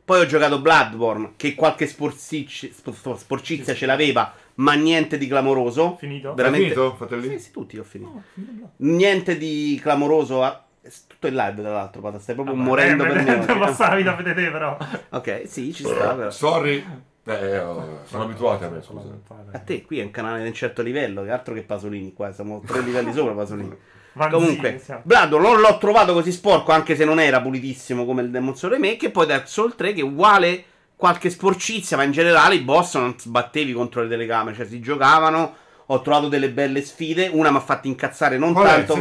S1: Poi ho giocato Bloodborne, che qualche sporcic- sp- sporcizia ce l'aveva, ma niente di clamoroso.
S3: Finito?
S1: Veramente.
S2: Finito, fratelli?
S1: Sì, sì, tutti ho finito.
S3: No, finito.
S1: Niente di clamoroso. ah, è tutto in live, tra l'altro, Pata, stai proprio
S3: Vabbè,
S1: morendo
S3: eh,
S1: per
S3: me-
S1: oggi.
S3: passare la vita a vedere però.
S1: Ok, sì, ci sta, però.
S2: Sorry, Eh, oh, sono abituati a me, scusa.
S1: A te qui è un canale di un certo livello, che altro che Pasolini qua, siamo tre livelli sopra Pasolini.
S3: Vanzini,
S1: Comunque,
S3: siamo.
S1: Blado non l'ho trovato così sporco, anche se non era pulitissimo come il Demon Soul Remake. E poi Dark Souls 3 che è uguale qualche sporcizia, ma in generale i boss non sbattevi contro le telecamere, cioè si giocavano. Ho trovato delle belle sfide, una mi ha fatto incazzare non
S2: Qual
S1: tanto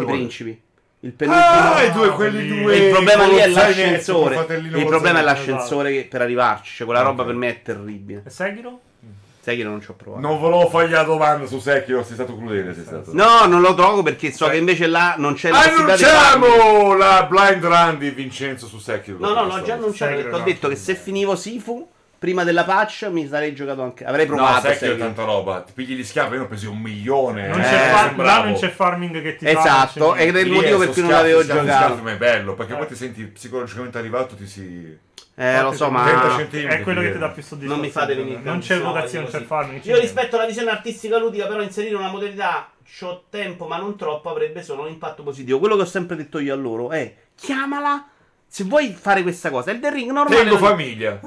S1: i principi. Il penultimo.
S2: Ah, i due, quelli
S3: quelli-
S2: due.
S1: il problema lì è l'ascensore. Il problema è l'ascensore per arrivarci. Cioè, quella roba
S2: Ok.
S1: per me è terribile.
S3: E Sekiro?
S1: Sai che non ci ho provato.
S2: Non volevo fare la domanda su Sekiro, sei stato crudele, sei stato.
S1: No, non lo trovo perché so che invece là non c'è la possibilità di farlo.
S2: Annunciamo la blind run di Vincenzo su Sekiro.
S1: No, no, l'ho già annunciato perché ho
S3: no.
S1: detto che se finivo Sifu prima della patch mi sarei giocato anche. Avrei
S2: No,
S1: provato.
S2: Sekiro è
S1: Sekiro.
S2: tanta roba. Ti pigli gli schiavi, io ne ho presi un milione.
S3: Non
S2: eh,
S3: c'è far- là non c'è farming che ti fa.
S1: Esatto, ed è il motivo per cui non l'avevo giocato.
S2: ma è bello, perché
S3: Eh.
S2: poi ti senti psicologicamente arrivato, ti si...
S1: Eh, lo so, ma.
S2: 30 centimetri.
S3: È quello che ti dà più soddisfazione.
S1: Non mi fate venire
S3: Non c'è vocazione, c'è farming.
S1: Io rispetto alla visione artistica ludica, però inserire una modalità c'ho tempo, ma non troppo, avrebbe solo un impatto positivo. Quello che ho sempre detto io a loro è chiamala se vuoi fare questa cosa. Il The Ring normale.
S2: Tengo
S1: non-
S2: famiglia.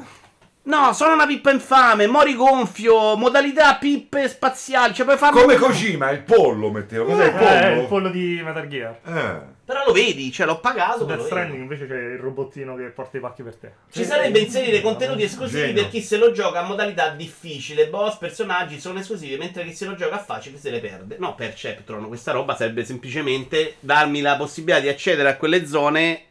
S1: No, sono una pippa infame, mori gonfio, modalità pippe spaziali, cioè puoi farlo
S2: Come Kojima, il pollo metteva. Cos'è il pollo?
S3: Eh, il pollo di Metal Gear.
S2: Eh.
S1: Però lo vedi, cioè l'ho pagato.
S3: Death. Stranding invece c'è il robottino che porta i pacchi per te.
S1: Ci sarebbe inserire contenuti esclusivi
S2: Genio.
S1: per chi se lo gioca a modalità difficile. Boss, personaggi sono esclusivi, mentre chi se lo gioca a facile se le perde. No, Perceptron, questa roba sarebbe semplicemente darmi la possibilità di accedere a quelle zone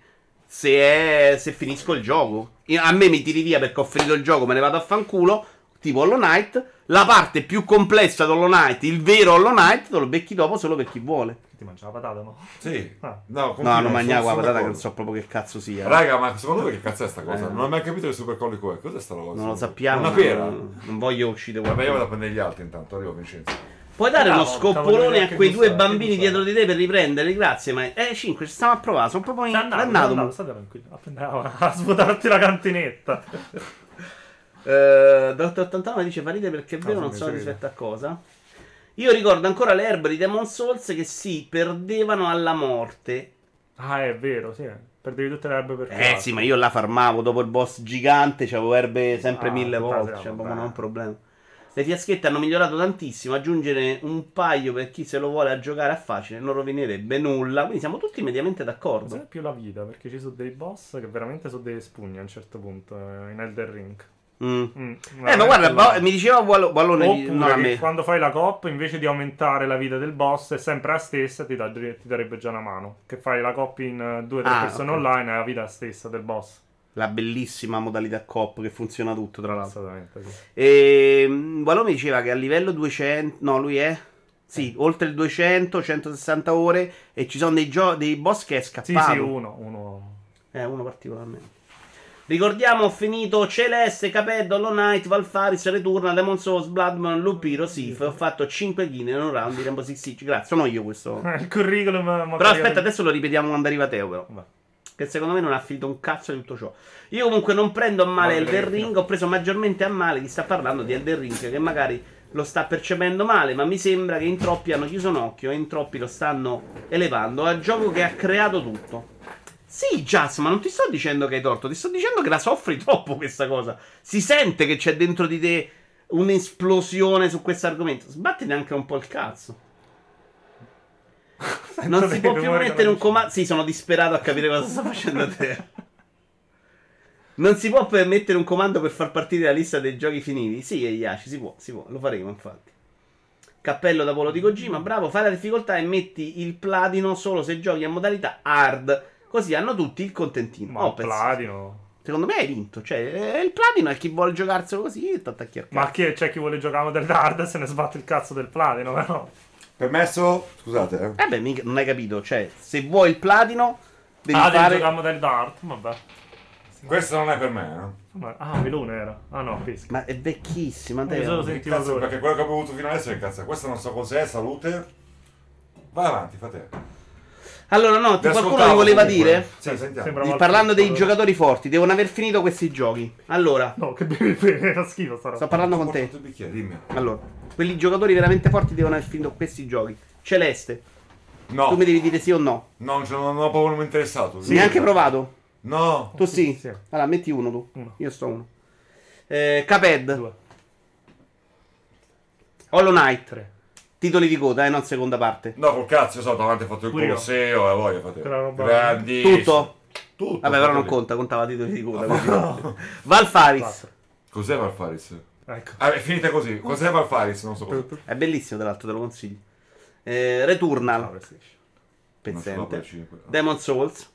S1: se, è- se finisco il gioco. Io- A me mi tiri via perché ho finito il gioco, me ne vado a fanculo. Tipo Hollow Knight. La parte più complessa di Hollow Knight, il vero Hollow Knight, te lo becchi dopo solo per chi vuole.
S3: Ti mangia la patata, no?
S2: Sì.
S3: Ah.
S2: No,
S1: No, non mangiavo la patata che non so proprio che cazzo sia.
S2: Raga, ma secondo voi che cazzo è sta cosa?
S1: Eh.
S2: Non ho mai capito che Super Collico è. Cos'è sta cosa?
S1: Non lo sappiamo.
S2: Una pera?
S1: Non, non voglio uscire
S2: Vabbè, io vado a prendere gli altri intanto. Arrivo Vincenzo.
S1: Puoi dare
S3: Bravo,
S1: uno scoppolone a quei due bambini dietro di te per riprenderli? Grazie, ma. Eh, 5, ci stiamo a provare. Sono proprio
S3: Sei andato,
S1: ingannato.
S3: andato, state tranquillo. A, prendere- a svuotarti la cantinetta.
S1: Eh, Dr. 89 dice: Valide perché è vero,
S3: No,
S1: non
S3: sì,
S1: so rispetto a cosa. Io ricordo ancora le erbe di Demon Souls che si perdevano alla morte.
S3: Ah, è vero, sì. Perdevi tutte le erbe per
S1: Eh
S3: caso.
S1: sì, ma io la farmavo dopo il boss gigante, c'avevo erbe sempre
S3: Ah,
S1: mille volte, cioè
S3: vabbè.
S1: non è un problema. Le fiaschette hanno migliorato tantissimo, aggiungere un paio per chi se lo vuole a giocare a facile non rovinerebbe nulla, quindi siamo tutti mediamente d'accordo.
S3: più la vita? Perché ci sono dei boss che veramente sono delle spugne a un certo punto eh, in Elder Ring.
S1: Mm.
S3: Mm,
S1: Eh, ma guarda, Ba- mi diceva Wall- Wallone, non me.
S3: quando fai la cop, invece di aumentare la vita del boss, è sempre la stessa, ti, dà- ti darebbe già una mano. Che fai la cop in eh, due o tre
S1: Ah,
S3: persone
S1: ok.
S3: online, è la vita stessa del boss.
S1: La bellissima modalità coop che funziona tutto, tra l'altro.
S3: Sì.
S1: E Wallone mi diceva che a livello 200, no, lui è sì, oltre il 200, 160 ore e ci sono dei, gio- dei boss che è
S3: Sì,
S1: scappato.
S3: sì, uno, uno.
S1: Eh, uno particolarmente. Ricordiamo, ho finito Celeste, Capeddo, Hollow Knight, Valfaris, Returna, Demon Souls, Bloodborne, Lupiro, Sif. Ho fatto 5 kill in un round di Rainbow Six Siege. Grazie, sono io questo.
S3: Il curriculum. ma-
S1: Però aspetta, adesso lo ripetiamo quando arriva Teo, però.
S3: Vabbè.
S1: Che secondo me non ha finito un cazzo di tutto ciò. Io comunque non prendo a male Elden
S3: che
S1: Ring, ho preso maggiormente a male chi sta parlando di Elden Ring, che magari lo sta percependo male, ma mi sembra che in troppi hanno chiuso un occhio e in troppi lo stanno elevando al gioco che ha creato tutto. Sì, Jazz, ma non ti sto dicendo che hai torto, ti sto dicendo che la soffri troppo questa cosa. Si sente che c'è dentro di te un'esplosione su questo argomento. Sbattiti anche un po' il cazzo. Non si può più mettere un comando. Sì, sono disperato a capire cosa sta facendo te. Non si può mettere un comando per far partire la lista dei giochi finiti? Sì, Yashi, si può, si può, lo faremo infatti. Cappello da Polo di Kojima, bravo, fai la difficoltà e metti il platino solo se giochi a modalità hard. Così hanno tutti il contentino.
S3: Ma
S1: Oh,
S3: platino.
S1: Secondo me hai vinto. Cioè, eh, il platino è chi vuole giocarselo così, t'attacchi al
S3: Ma chi c'è chi vuole giocare del hard e se ne sbatte il cazzo del platino, però.
S2: Permesso? Scusate, eh.
S1: Eh beh, mica- non hai capito. Cioè, se vuoi il platino, devi
S3: ah, devi
S1: fare...
S3: giocare del dart, vabbè.
S2: Questo non è per me, eh.
S3: Ma- Ah, Melone era. Ah no, pesca.
S1: Ma è vecchissima,
S3: Mi
S1: Teo.
S3: sono sentito
S2: cazzo, perché quello che ho bevuto fino adesso è cazzo. Questo non so cos'è, salute. Vai avanti, fate.
S1: Allora, no, ti qualcuno mi voleva dire?
S2: Sì, sentiamo.
S3: Sembra-
S1: Di- parlando dei giocatori forti, devono aver finito questi giochi. Allora,
S3: No, che bevi bene, era schifo sta roba.
S1: sto parlando con te.
S2: il bicchiere, dimmi.
S1: Allora, quelli giocatori veramente forti devono aver finito questi giochi. Celeste,
S2: No,
S1: tu mi devi dire sì o no.
S2: non, ce- non ho proprio non interessato.
S1: Neanche provato.
S2: No.
S1: Tu sì.
S3: sì.
S1: Allora, metti uno tu.
S3: Uno.
S1: Io sto uno. Eh, Caped,
S3: 2,
S1: Hollow Knight,
S3: 3.
S1: titoli di coda, eh, non seconda parte.
S2: No, col cazzo, io so, davanti ho fatto il
S3: Pure.
S2: Colosseo e voglio fate grandi.
S1: Tutto?
S2: Tutto.
S1: Vabbè, però non
S2: lì.
S1: conta, contava titoli di coda. così. Valfaris,
S3: 4.
S2: Cos'è Valfaris?
S3: Ecco.
S2: Ah, è finita così. Cos'è Valfaris? Non so cosa.
S1: è bellissimo, tra l'altro, te lo consiglio. Eh,
S3: No,
S1: Returnal, pezzente.
S2: 5.
S1: Demon Souls.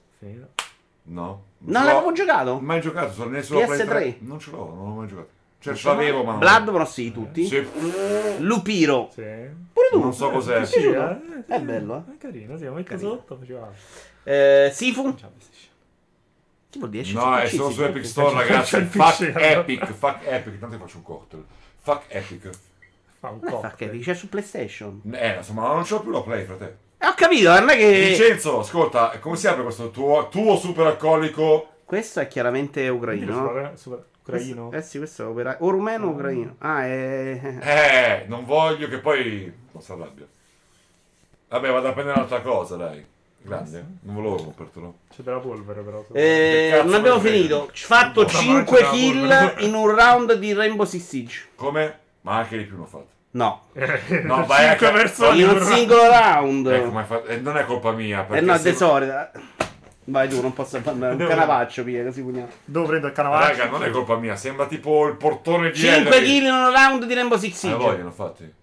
S2: No.
S1: Non l'avevo giocato?
S2: mai giocato, sono Play
S1: PS3.
S2: 3. Non ce l'ho, non l'ho mai giocato. Cioè, ce l'avevo, ma.
S1: Bloodborne sì, tutti.
S2: Sì.
S1: Lupiro.
S3: Sì.
S1: Pure tu.
S2: Non so cos'è.
S3: Sì, eh, sì,
S1: È bello, eh?
S3: È carino, sì, metto
S1: Carino.
S3: sotto, faceva.
S1: Eh, Sifu.
S3: Non.
S1: Che vuol dire?
S2: No,
S1: su
S2: è solo su Epic Store, ragazzi.
S3: il
S2: Fuck Epic, fuck Epic. Tanto faccio un cocktail. Fuck Epic.
S3: Fa un po'.
S1: Fuck Epic, c'è su PlayStation.
S2: Eh, insomma, non c'ho più la Play, frate.
S1: Eh, ho capito, non è che...
S2: Vincenzo, ascolta, come si apre questo tuo, tuo super alcolico?
S1: Questo è chiaramente ucraino, no?
S3: Super, super ucraino.
S1: Eh sì, questo è opera... O rumeno o ucraino. Ah, è...
S2: Eh, non voglio che poi non si arrabbia. Vabbè, vado a prendere un'altra cosa, dai. Grande. Non volevo rompertelo.
S3: C'è della polvere però.
S1: Eh, non abbiamo finito. Ci fatto
S3: Buona
S1: 5
S3: mangia,
S1: kill in un round di Rainbow Six Siege.
S2: Come? Ma anche di più non ho fatto.
S1: No.
S2: No, vai a
S3: 5
S2: ca-
S3: persone.
S1: In un singolo round.
S2: Ecco, ma hai fatto- eh, non è colpa mia.
S1: Eh
S2: Perché
S1: no,
S2: se-.
S1: Vai tu, non posso fare un
S3: Devo-
S1: canavaccio, via, così pugniamo.
S3: Dove prendo il canavaccio?
S2: Raga, non è colpa mia. Sembra tipo il portone di
S1: 5
S2: Ellery.
S1: kill in un round di Rainbow Six
S2: Eh,
S1: Siege.
S2: voglio, l'ho fatti.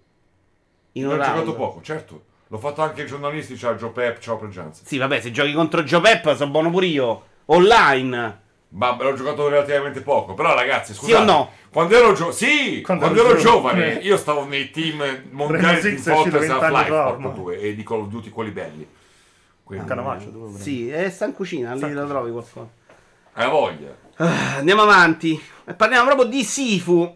S1: in
S2: Ho
S1: un
S2: giocato
S1: round.
S2: poco, certo. L'ho fatto anche ai giornalisti, c'ha Joe Pep, ciao Pregianza.
S1: Sì, vabbè, se giochi contro Joe Pep sono buono pure io. Online.
S2: Ma l'ho giocato relativamente poco. Però ragazzi, scusate.
S1: o no?
S2: Quando ero, gio- sì,
S3: Quando
S2: quando
S3: ero
S2: ero
S3: giovane.
S2: giovane, io stavo nei team mondiali di
S3: è
S2: Fortress
S3: 20 anni
S2: Half-Life, e di Call of Duty quelli belli. Quindi,
S3: Il canavaccio, dove?
S1: Sì, e sta in cucina, lì
S3: cucina.
S1: trovi qualcosa.
S2: hai voglia.
S1: Ah, andiamo avanti. E parliamo proprio di Sifu.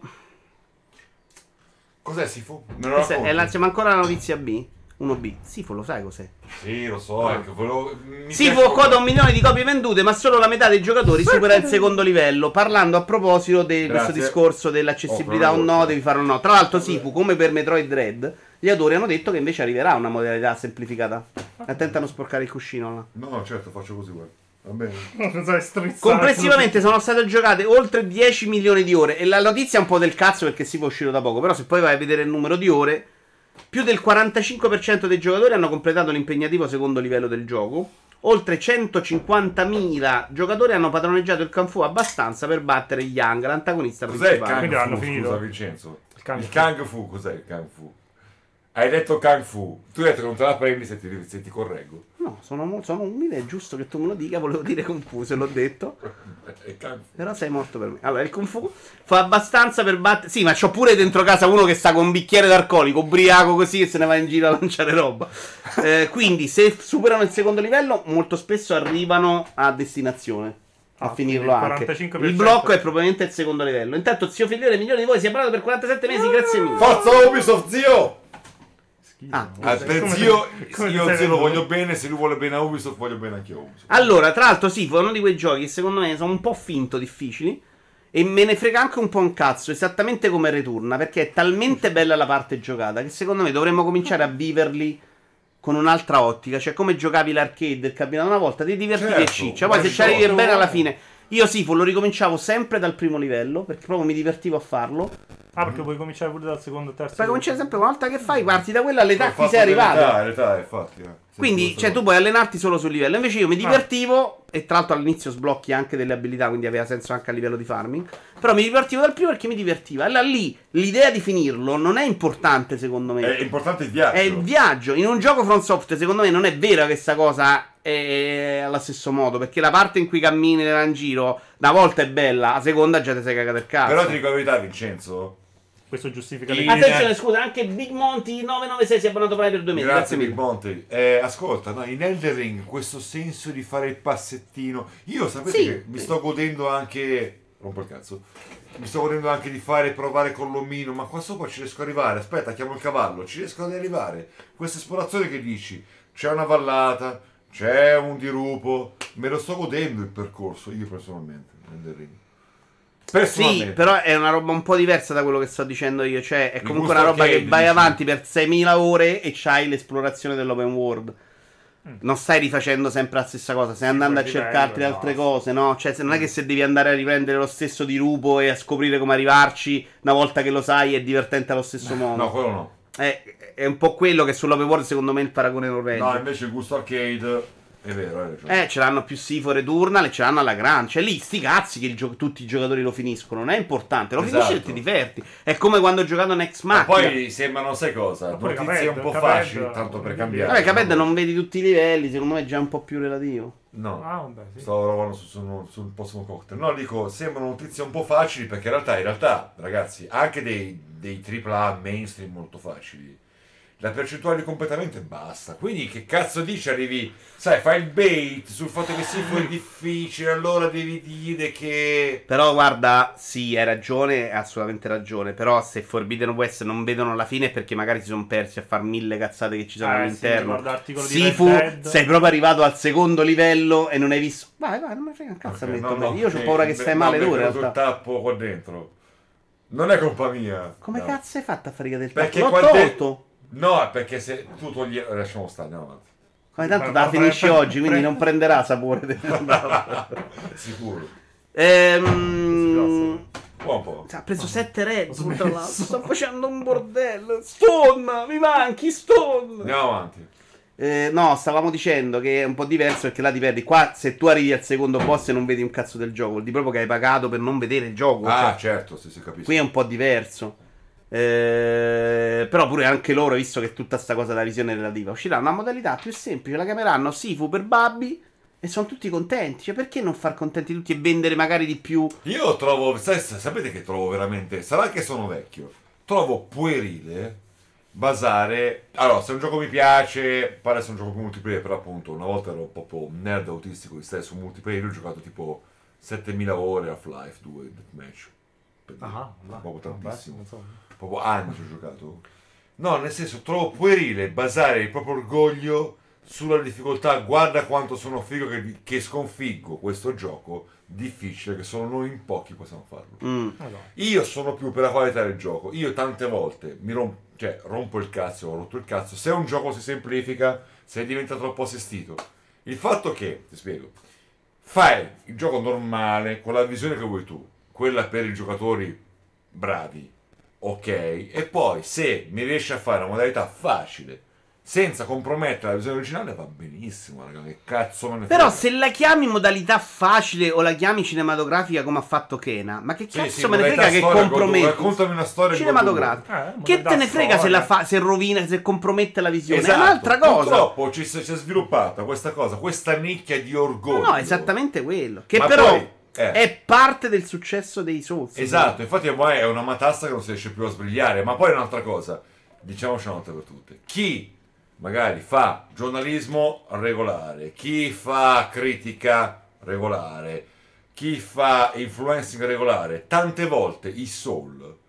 S2: Cos'è Sifu? Me lo
S1: Questa è la- siamo ancora alla notizia B. 1B. Sifu lo sai cos'è?
S2: Sì, lo so, che volevo... piace-
S1: quota un milione di copie vendute, ma solo la metà dei giocatori supera il secondo livello. Parlando a proposito di questo discorso dell'accessibilità
S2: Oh,
S1: o no, devi farlo o no. Tra l'altro, Sifu, come per Metroid Dread, gli autori hanno detto che invece arriverà una modalità semplificata. Attenta a non sporcare il cuscino là.
S2: No, certo, faccio così, guarda. Va bene.
S1: Complessivamente sono state giocate oltre 10 milioni di ore. E la notizia è un po' del cazzo perché si può uscire da poco. Però se poi vai a vedere il numero di ore, più del 45% dei giocatori hanno completato l'impegnativo secondo livello del gioco. Oltre 150.000 giocatori hanno padroneggiato il Kung Fu abbastanza per battere Yang, l'antagonista
S2: Cos'è il
S1: principale.
S2: Kung Fu, scusa Vincenzo?
S3: Il Kung
S2: il
S3: Fu.
S2: Kung Fu, cos'è il Kung Fu? Hai detto Kung Fu. Tu hai detto che non te la prendi se ti, se ti correggo.
S1: No, sono, sono umile, è giusto che tu me lo dica. Volevo dire Kung Fu, se l'ho detto.
S2: È Kung Fu.
S1: Però sei morto per me. Allora, il Kung Fu fa abbastanza per battere. Sì, ma c'ho pure dentro casa uno che sta con un bicchiere d'alcolico, ubriaco così e se ne va in giro a lanciare roba. Eh, quindi, se superano il secondo livello, molto spesso arrivano a destinazione. A
S3: Ah,
S1: finirlo anche.
S3: il 45%.
S1: Il blocco è probabilmente il secondo livello. Intanto, zio Figliere, milione di voi, si è parlato per 47 mesi. Grazie mille.
S2: Forza Ubisoft, zio!
S3: Schifo.
S1: Ah,
S2: Ah, per zio,
S3: come
S2: io zio lo voglio bene, se lui vuole bene a Ubisoft, voglio bene anche a Ubisoft.
S1: Allora, tra l'altro, sì, uno di quei giochi che secondo me sono un po' finto difficili. E me ne frega anche un po' un cazzo, esattamente come Returna, perché è talmente bella la parte giocata che secondo me dovremmo cominciare a viverli con un'altra ottica. Cioè, come giocavi l'arcade il capitano una volta, ti divertivi
S2: Certo,
S1: e ciccia. Poi se ci arrivi
S2: certo.
S1: bene alla fine. Io sì, lo ricominciavo sempre dal primo livello, perché proprio mi divertivo a farlo.
S3: Ah, perché puoi cominciare pure dal secondo e terzo.
S1: Poi cominciare sempre una volta che fai, parti da quella all'età che sei arrivato.
S2: L'età, l'età, infatti. eh.
S1: Quindi, cioè, tu puoi allenarti solo sul livello. Invece io mi
S3: Ah.
S1: divertivo, e tra l'altro all'inizio sblocchi anche delle abilità, quindi aveva senso anche a livello di farming. Però mi divertivo dal primo perché mi divertiva. E là lì l'idea di finirlo non è importante, secondo me.
S2: È importante il viaggio.
S1: È il viaggio. In un gioco From Software, secondo me, non è vera questa cosa è allo stesso modo. Perché la parte in cui cammini e in giro, una volta è bella, la seconda già ti sei cagato il cazzo.
S2: Però ti dico la verità, Vincenzo.
S3: Questo giustifica le
S1: Attenzione, scusa, anche Big Monty 996 si è abbonato per per due mesi. Grazie,
S2: Grazie Big. Monty. Eh, ascolta, no, in Elder Ring questo senso di fare il passettino. Io sapete
S1: Sì.
S2: che mi sto godendo anche. Rompo il cazzo. Mi sto godendo anche di fare provare con l'omino, ma qua sopra ci riesco ad arrivare. Aspetta, chiamo il cavallo, ci riesco ad arrivare. Questa esplorazione che dici? C'è una vallata, c'è un dirupo. Me lo sto godendo il percorso, io personalmente, Elder Ring. Personalmente.
S1: Sì, però è una roba un po' diversa da quello che sto dicendo io. Cioè, è comunque una roba che vai
S2: dici.
S1: avanti per 6.000 ore e c'hai l'esplorazione dell'open world. Non stai rifacendo sempre la stessa cosa, stai andando a cercarti altre cose, no? Cioè, se non è che se devi andare a riprendere lo stesso dirupo e a scoprire come arrivarci, una volta che lo sai è divertente allo stesso modo.
S2: No, quello no.
S1: È, è un po' quello che sull'open world secondo me il paragone non regge.
S2: No, invece il gusto arcade è vero.
S1: Eh, ce l'hanno più Sifo Returnal e ce l'hanno alla grande. Cioè, lì, sti cazzi che il gio- tutti i giocatori lo finiscono. Non è importante. Lo
S2: Esatto.
S1: finisci e ti diverti. È come quando ho giocato Next
S2: Ma
S1: Machina.
S2: poi sembrano, sai cosa? Notizie un po' facili, tanto per cambiare.
S1: Vabbè, Caped non vedi tutti i livelli. Secondo me è già un po' più relativo.
S2: No.
S3: Ah, vabbè, sì.
S2: Stavo lavorando su- su- sul prossimo cocktail. No, dico, sembrano notizie un po' facili perché in realtà, in realtà ragazzi, anche dei, dei AAA mainstream molto facili, la percentuale è bassa. Quindi che cazzo dici? Arrivi, sai, fai il bait sul fatto che Sifo è difficile, allora devi dire che...
S1: Però guarda, sì, hai ragione, hai assolutamente ragione. Però se Forbidden West non vedono la fine è perché magari si sono persi a far mille cazzate che ci sono
S3: Eh, sì,
S1: all'interno.
S3: di
S1: Sifu, sei proprio arrivato al secondo livello e non hai visto. Vai, vai, non mi frega un cazzo.
S2: Ok,
S1: a me,
S2: no, no,
S1: Io ho
S2: eh,
S1: paura che stai
S2: no,
S1: male
S2: è
S1: tu in realtà.
S2: il tappo qua dentro. Non è colpa mia.
S1: Come
S2: No.
S1: cazzo hai fatto a fare del
S2: Perché
S1: tappo? L'ho
S2: qua de-
S1: tolto.
S2: No, perché se tu togli... Lasciamo stare, andiamo avanti.
S1: Come tanto
S3: Ma-
S1: te la finisci
S3: ma-
S1: oggi, quindi
S3: pre-
S1: non prenderà sapore. del-
S2: Sicuro.
S1: Ehm, ha preso 7 Red
S3: Ho
S1: Bull, tra
S3: smesso.
S1: l'altro. Sto facendo un bordello. Stone, mi manchi, Stone.
S2: Andiamo avanti.
S1: Eh, no, stavamo dicendo che è un po' diverso perché là ti perdi. Qua, se tu arrivi al secondo boss e non vedi un cazzo del gioco, vuol dire proprio che hai pagato per non vedere il gioco.
S2: Ah,
S1: cioè,
S2: certo, se si capisce.
S1: qui è un po' diverso. Eh, però pure anche loro, visto che tutta sta cosa della visione relativa, uscirà una modalità più semplice. La chiameranno Sifu per Babbi e sono tutti contenti. Cioè, perché non far contenti tutti e vendere magari di più?
S2: Io trovo, sai- sapete che trovo veramente, sarà che sono vecchio, trovo puerile basare, allora se un gioco mi piace, pare essere un gioco più multiplayer, però appunto una volta ero proprio un nerd autistico di stesso multiplayer, io ho giocato tipo 7000 ore a Half-Life 2 Deathmatch. Per dire.
S3: Ah,
S2: proprio
S3: vabbè,
S2: tantissimo.
S3: non so.
S2: Proprio anni ho giocato. No, nel senso, trovo puerile basare il proprio orgoglio sulla difficoltà. Guarda quanto sono figo che, che sconfiggo questo gioco difficile, che solo noi in pochi possiamo farlo.
S1: Mm.
S3: Madonna.
S2: Io sono più per la qualità del gioco. Io tante volte mi rom- cioè, rompo il cazzo, ho rotto il cazzo. Se un gioco si semplifica, se diventa troppo assistito. Il fatto che, ti spiego, fai il gioco normale con la visione che vuoi tu, quella per i giocatori bravi, ok, e poi se mi riesci a fare una modalità facile, senza compromettere la visione originale, va benissimo, raga, che cazzo me ne
S1: Però
S2: frega.
S1: se la chiami modalità facile o la chiami cinematografica come ha fatto Kena, ma che
S2: Sì,
S1: cazzo
S2: sì,
S1: me ne frega che comprometti?
S2: Raccontami una storia
S1: Cinematografica.
S3: Eh,
S1: Che te ne frega se, fa, se rovina, se compromette la visione?
S2: Esatto.
S1: È un'altra cosa.
S2: Purtroppo ci si si è sviluppata questa cosa, questa nicchia di orgoglio.
S1: No, no, esattamente quello. Che
S2: Ma
S1: però
S2: poi, eh.
S1: è parte del successo dei Souls.
S2: Esatto, infatti ormai è una matassa che non si riesce più a sbrigliare. Ma poi è un'altra cosa, diciamoci una volta per tutte. Chi magari fa giornalismo regolare, chi fa critica regolare, chi fa influencing regolare, tante volte i soul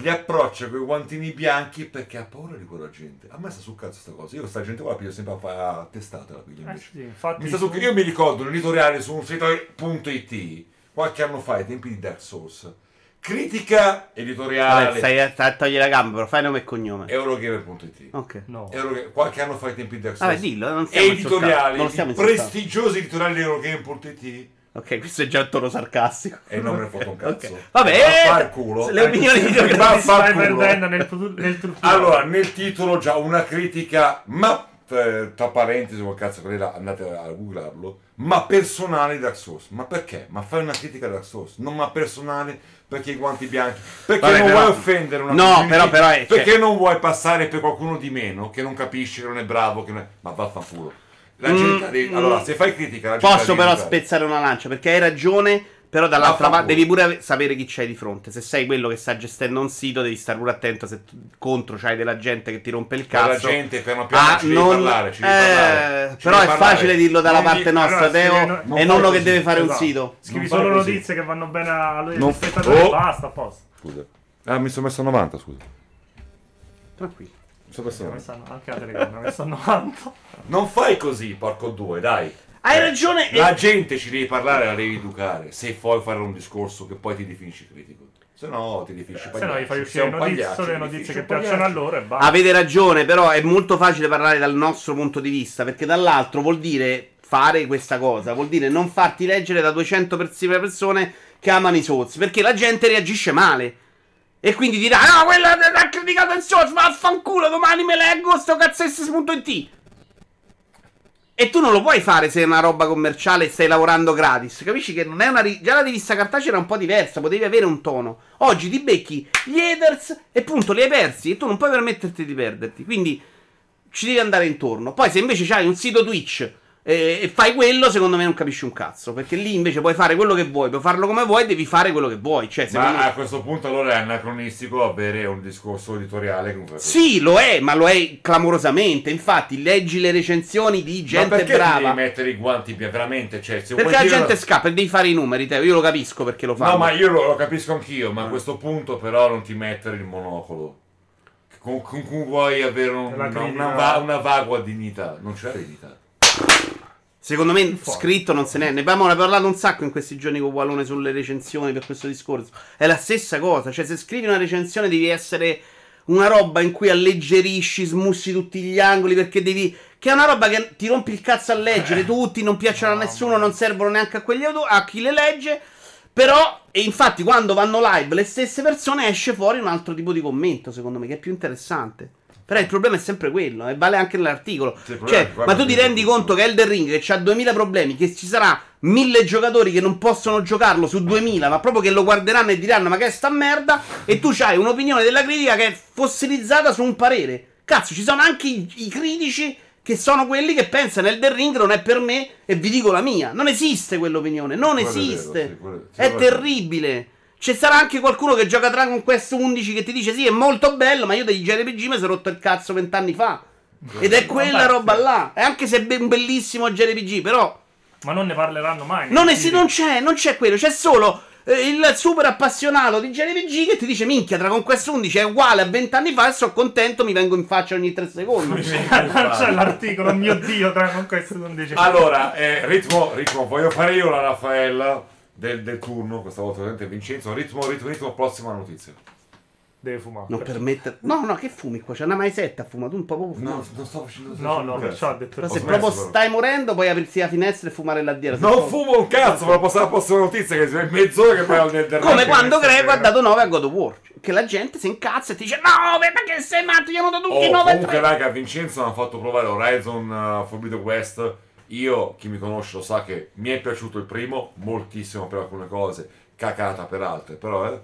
S2: li approccia con i guantini bianchi perché ha paura di quella gente. A me sta sul cazzo sta cosa. Io questa gente qua la piglio sempre a fare a testata la piglio
S3: Eh,
S2: invece.
S3: sì, infatti
S2: Mi sta su- Io mi ricordo un editoriale su un sito.it qualche anno fa, ai tempi di Dark Souls. Critica editoriale
S1: Vabbè, stai a, togliere la gamba, però fai nome e cognome.
S2: Eurogamer.it.
S1: Ok.
S3: No.
S2: Euroga- qualche anno fa ai tempi di Dark Souls.
S1: Vabbè, dillo, non stiamo insultando.
S2: editoriali,
S1: Non stiamo
S2: prestigiosi editoriali di Eurogamer.it
S1: Ok, questo è già un tono sarcastico.
S2: e non me ne foto un cazzo.
S1: Ok. Vabbè,
S2: Va
S1: eh,
S2: far culo.
S1: le opinioni di
S3: Ti
S1: videogiochi.
S2: Va
S3: stai perdendo nel, nel truffino.
S2: Allora, nel titolo già una critica, ma eh, tra parentesi, quel cazzo, quella andate a googlarlo, ma personale di Dark Souls. Ma perché? Ma fai una critica a Dark Souls, non ma personale perché i guanti bianchi. Perché
S1: Vabbè,
S2: non
S1: però-
S2: vuoi offendere una
S1: No,
S2: community,
S1: però- però è-
S2: Perché
S1: cioè-
S2: non vuoi passare per qualcuno di meno, che non capisce, che non è bravo, che non è... Ma vaffanculo. La
S1: Mm,
S2: gente
S1: mm.
S2: Allora, se fai critica,
S1: Posso però spezzare una lancia perché hai ragione. Però dall'altra parte devi pure sapere chi c'hai di fronte. Se sei quello che sta gestendo un sito, devi stare pure attento se contro c'hai della gente che ti rompe il
S2: Per la
S1: cazzo.
S2: gente piano piano
S1: Ah,
S2: ci devi
S1: non-
S2: parlare, ci devi
S1: eh,
S2: parlare, ci
S1: però
S2: devi
S1: è
S2: parlare.
S1: facile dirlo dalla
S2: Non
S1: parte
S2: di-
S1: nostra,
S3: allora,
S1: Teo. e
S2: non
S1: non
S2: fai
S1: che deve fare un
S3: Esatto.
S1: sito.
S3: Scrivi
S2: Non
S3: solo notizie che vanno bene agli
S2: Non-
S3: spettatori
S2: Oh.
S3: basta, a posto.
S2: Scusa. Ah, mi sono messo a 90, scusa.
S1: Tranquillo.
S2: Mi sono messo a
S3: Mi
S2: 90.
S3: stanno- Anche la telecamera, mi stanno 90.
S2: Non fai così, porco due, dai.
S1: Hai
S2: Eh,
S1: ragione.
S2: La
S1: e-
S2: gente ci devi parlare, la devi educare. Se poi fare un discorso che poi ti definisci critico. Se no ti rifinisci
S3: Se no gli fai uscire notizie,
S2: pagliaccio,
S3: solo le
S2: ti
S3: notizie che piacciono a
S2: pagliaccio.
S3: loro e basta.
S1: Avete ragione, però è molto facile parlare dal nostro punto di vista, perché dall'altro vuol dire fare questa cosa, vuol dire non farti leggere da 200 pers- persone che amano i Souls, perché la gente reagisce male. E quindi dirà, no, quella ha criticato il Souls, vaffanculo, domani me leggo sto cazzessis.it. E tu non lo puoi fare se è una roba commerciale e stai lavorando gratis. Capisci che non è una. ri- Già la rivista cartacea era un po' diversa, potevi avere un tono. Oggi ti becchi gli haters e punto, li hai persi. E tu non puoi permetterti di perderti. Quindi ci devi andare intorno. Poi se invece hai un sito Twitch eh, e fai quello, secondo me non capisci un cazzo. Perché lì invece puoi fare quello che vuoi, puoi farlo come vuoi, devi fare quello che vuoi. Cioè,
S2: Ma
S1: me-
S2: a questo punto allora è anacronistico avere un discorso editoriale comunque.
S1: Sì, lo è, ma lo è clamorosamente. Infatti, leggi le recensioni di
S2: Ma
S1: gente
S2: perché ti
S1: brava.
S2: devi mettere i guanti? Veramente, cioè, se
S1: Perché
S2: vuoi
S1: la
S2: dire-
S1: gente scappa e devi fare i numeri, Teo. Io lo capisco perché lo fanno.
S2: No, ma io lo, lo capisco anch'io, ma a questo punto però non ti mettere il monocolo. Con, con cui vuoi avere un- una, una una vagua dignità. Non c'è dignità.
S1: Secondo me
S3: Forte.
S1: scritto non se n'è. Ne abbiamo parlato un sacco in questi giorni con Wallone sulle recensioni per questo discorso. È la stessa cosa. Cioè, se scrivi una recensione devi essere una roba in cui alleggerisci, smussi tutti gli angoli perché devi... Che è una roba che ti rompi il cazzo a leggere tutti, non piacciono a
S3: Mamma
S1: nessuno,
S3: mia.
S1: non servono neanche a quegli auto- a chi le legge. Però, e infatti quando vanno live le stesse persone esce fuori un altro tipo di commento, secondo me, che è più interessante. Però il problema è sempre quello, e vale anche nell'articolo. Cioè, ma tu ti rendi conto che Elden Ring, che ha 2000 problemi, che ci sarà 1000 giocatori che non possono giocarlo su 2000, ma proprio che lo guarderanno e diranno ma che è sta merda, e tu hai un'opinione della critica che è fossilizzata su un parere. Cazzo, ci sono anche i, i critici che sono quelli che pensano Elden Ring non è per me e vi dico la mia. Non esiste quell'opinione, non
S2: Quello è vero,
S1: esiste.
S2: sì, quello- sì,
S1: è terribile. Ci sarà anche qualcuno che gioca Dragon Quest 11 che ti dice sì, è molto bello, ma io degli JRPG mi sono rotto il cazzo vent'anni fa. Ed è quella roba là. E anche se è ben bellissimo JRPG, però
S3: Ma non ne parleranno mai.
S1: non, è-
S3: Quindi-
S1: non c'è, non c'è quello, c'è solo eh, il super appassionato di JRPG che ti dice minchia Dragon Quest 11 è uguale a vent'anni fa e sono contento, mi vengo in faccia ogni tre secondi.
S3: non c'è l'articolo, mio dio, tra con questo non dice.
S2: Allora, eh, ritmo, ritmo, voglio fare io la Raffaella del, del turno, questa volta ovviamente Vincenzo. Ritmo, ritmo, ritmo, prossima notizia.
S3: Deve fumare.
S1: Non permettere. No, no, che fumi qua? C'è una maisetta, fuma tu un po' proprio
S2: No,
S1: fumato.
S2: non sto facendo
S3: No, no, perciò ha detto
S2: Ho
S1: se
S2: smesso,
S1: proprio stai morendo, puoi aprirti la finestra e fumare là dietro.
S2: Non fumo un cazzo, me la passare alla prossima notizia che è mezz'ora che poi al del
S1: Come quando Greco ha dato 9 a God of War. Che la gente si incazza e ti dice: No, ma che sei matto? Gli hanno dato tutti
S2: Oh,
S1: 9 e
S2: comunque
S1: 3.
S2: raga, a Vincenzo mi hanno fatto provare Horizon uh, Forbidden West. Io, chi mi conosce lo sa che mi è piaciuto il primo, moltissimo per alcune cose, cacata per altre, però eh,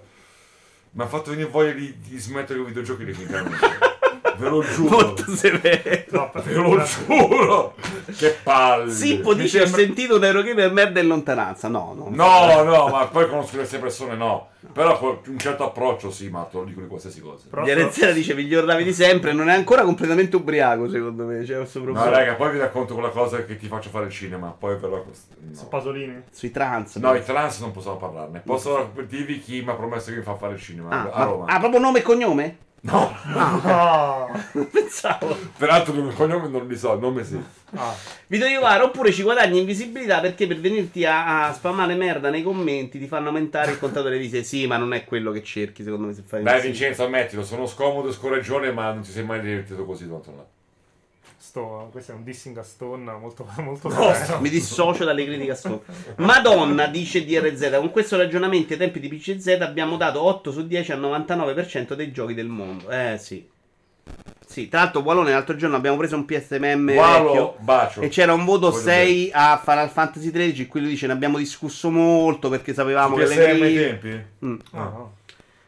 S2: mi ha fatto venire voglia di, di smettere i videogiochi definitivamente. Ve lo giuro.
S1: Molto severo.
S3: Troppa
S2: Ve lo giuro. Che palle.
S1: Sippo
S2: Mi
S1: dice:
S2: sembra-
S1: Ho sentito un Eurogamer merda in lontananza. No, no.
S2: No, no, ma poi conosco queste persone no. Però con un certo approccio sì, ma te lo dico di qualsiasi cosa.
S3: Però-
S1: Diarezzera dice: Miglior Navi di sempre. Non è ancora completamente ubriaco, secondo me. C'è questo
S2: No,
S1: problema.
S2: raga, poi vi racconto quella cosa che ti faccio fare il cinema. Poi però.
S3: Su
S2: No.
S3: Pasolini.
S1: Sui trans.
S2: No, i trans non possiamo parlarne. Posso dirvi chi mi ha promesso che mi fa fare il cinema
S1: Ah,
S2: a
S1: ma-
S2: Roma.
S1: ah, proprio nome e cognome?
S2: No,
S3: Ah,
S1: Pensavo.
S2: peraltro il cognome non li so, il nome sì.
S3: ah.
S1: Video Iovara oppure ci guadagni invisibilità perché per venirti a, a spammare merda nei commenti ti fanno aumentare il contatore visite. Sì, ma non è quello che cerchi, secondo me, se fai invisibile.
S2: Vincenzo, ammettilo, sono scomodo e scorreggione, ma non ti sei mai divertito così tanto là.
S3: Sto, questo è un dissing a Stone molto, molto
S2: No,
S3: severo.
S1: Mi dissocio dalle critiche a sotto. Madonna, dice DRZ, con questo ragionamento ai tempi di PCZ abbiamo dato 8 su 10 al 99% dei giochi del mondo. Eh sì. Sì, tra l'altro Walone l'altro giorno abbiamo preso un PSMM
S2: Walo,
S1: vecchio
S2: bacio.
S1: e c'era un voto
S2: Voglio
S1: 6 a Final Fantasy XIII, qui lui dice ne abbiamo discusso molto perché sapevamo che le
S2: PSM ai
S1: critiche-
S2: tempi?
S1: Mm.
S3: Ah, no.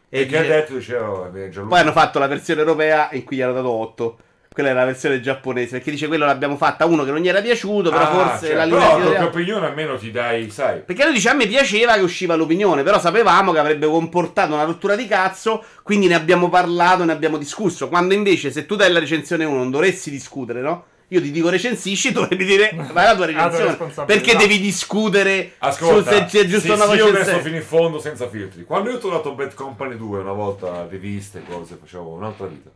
S1: E
S2: E che ha
S1: dice-
S2: detto? Diceva.
S1: Poi hanno fatto la versione europea in cui gli hanno dato 8. Quella è la versione giapponese. Perché dice quello l'abbiamo fatta uno che non gli era piaciuto. Però
S2: Ah,
S1: forse
S2: cioè,
S1: la
S2: però
S1: linea
S2: tua
S1: editoriale-
S2: opinione almeno ti dai, sai.
S1: Perché lui dice a me piaceva che usciva l'opinione. Però sapevamo che avrebbe comportato una rottura di cazzo. Quindi ne abbiamo parlato, ne abbiamo discusso. Quando invece, se tu dai la recensione 1, non dovresti discutere, no? Io ti dico recensisci, tu dovrebbe dire vai la tua recensione. Perché devi discutere
S2: Ascolta,
S1: su se c'è giusto
S2: sì,
S1: una
S2: sì, io adesso fino in fondo senza filtri. Quando io ho dato Bad Company 2 una volta, riviste, cose, facevo un'altra vita.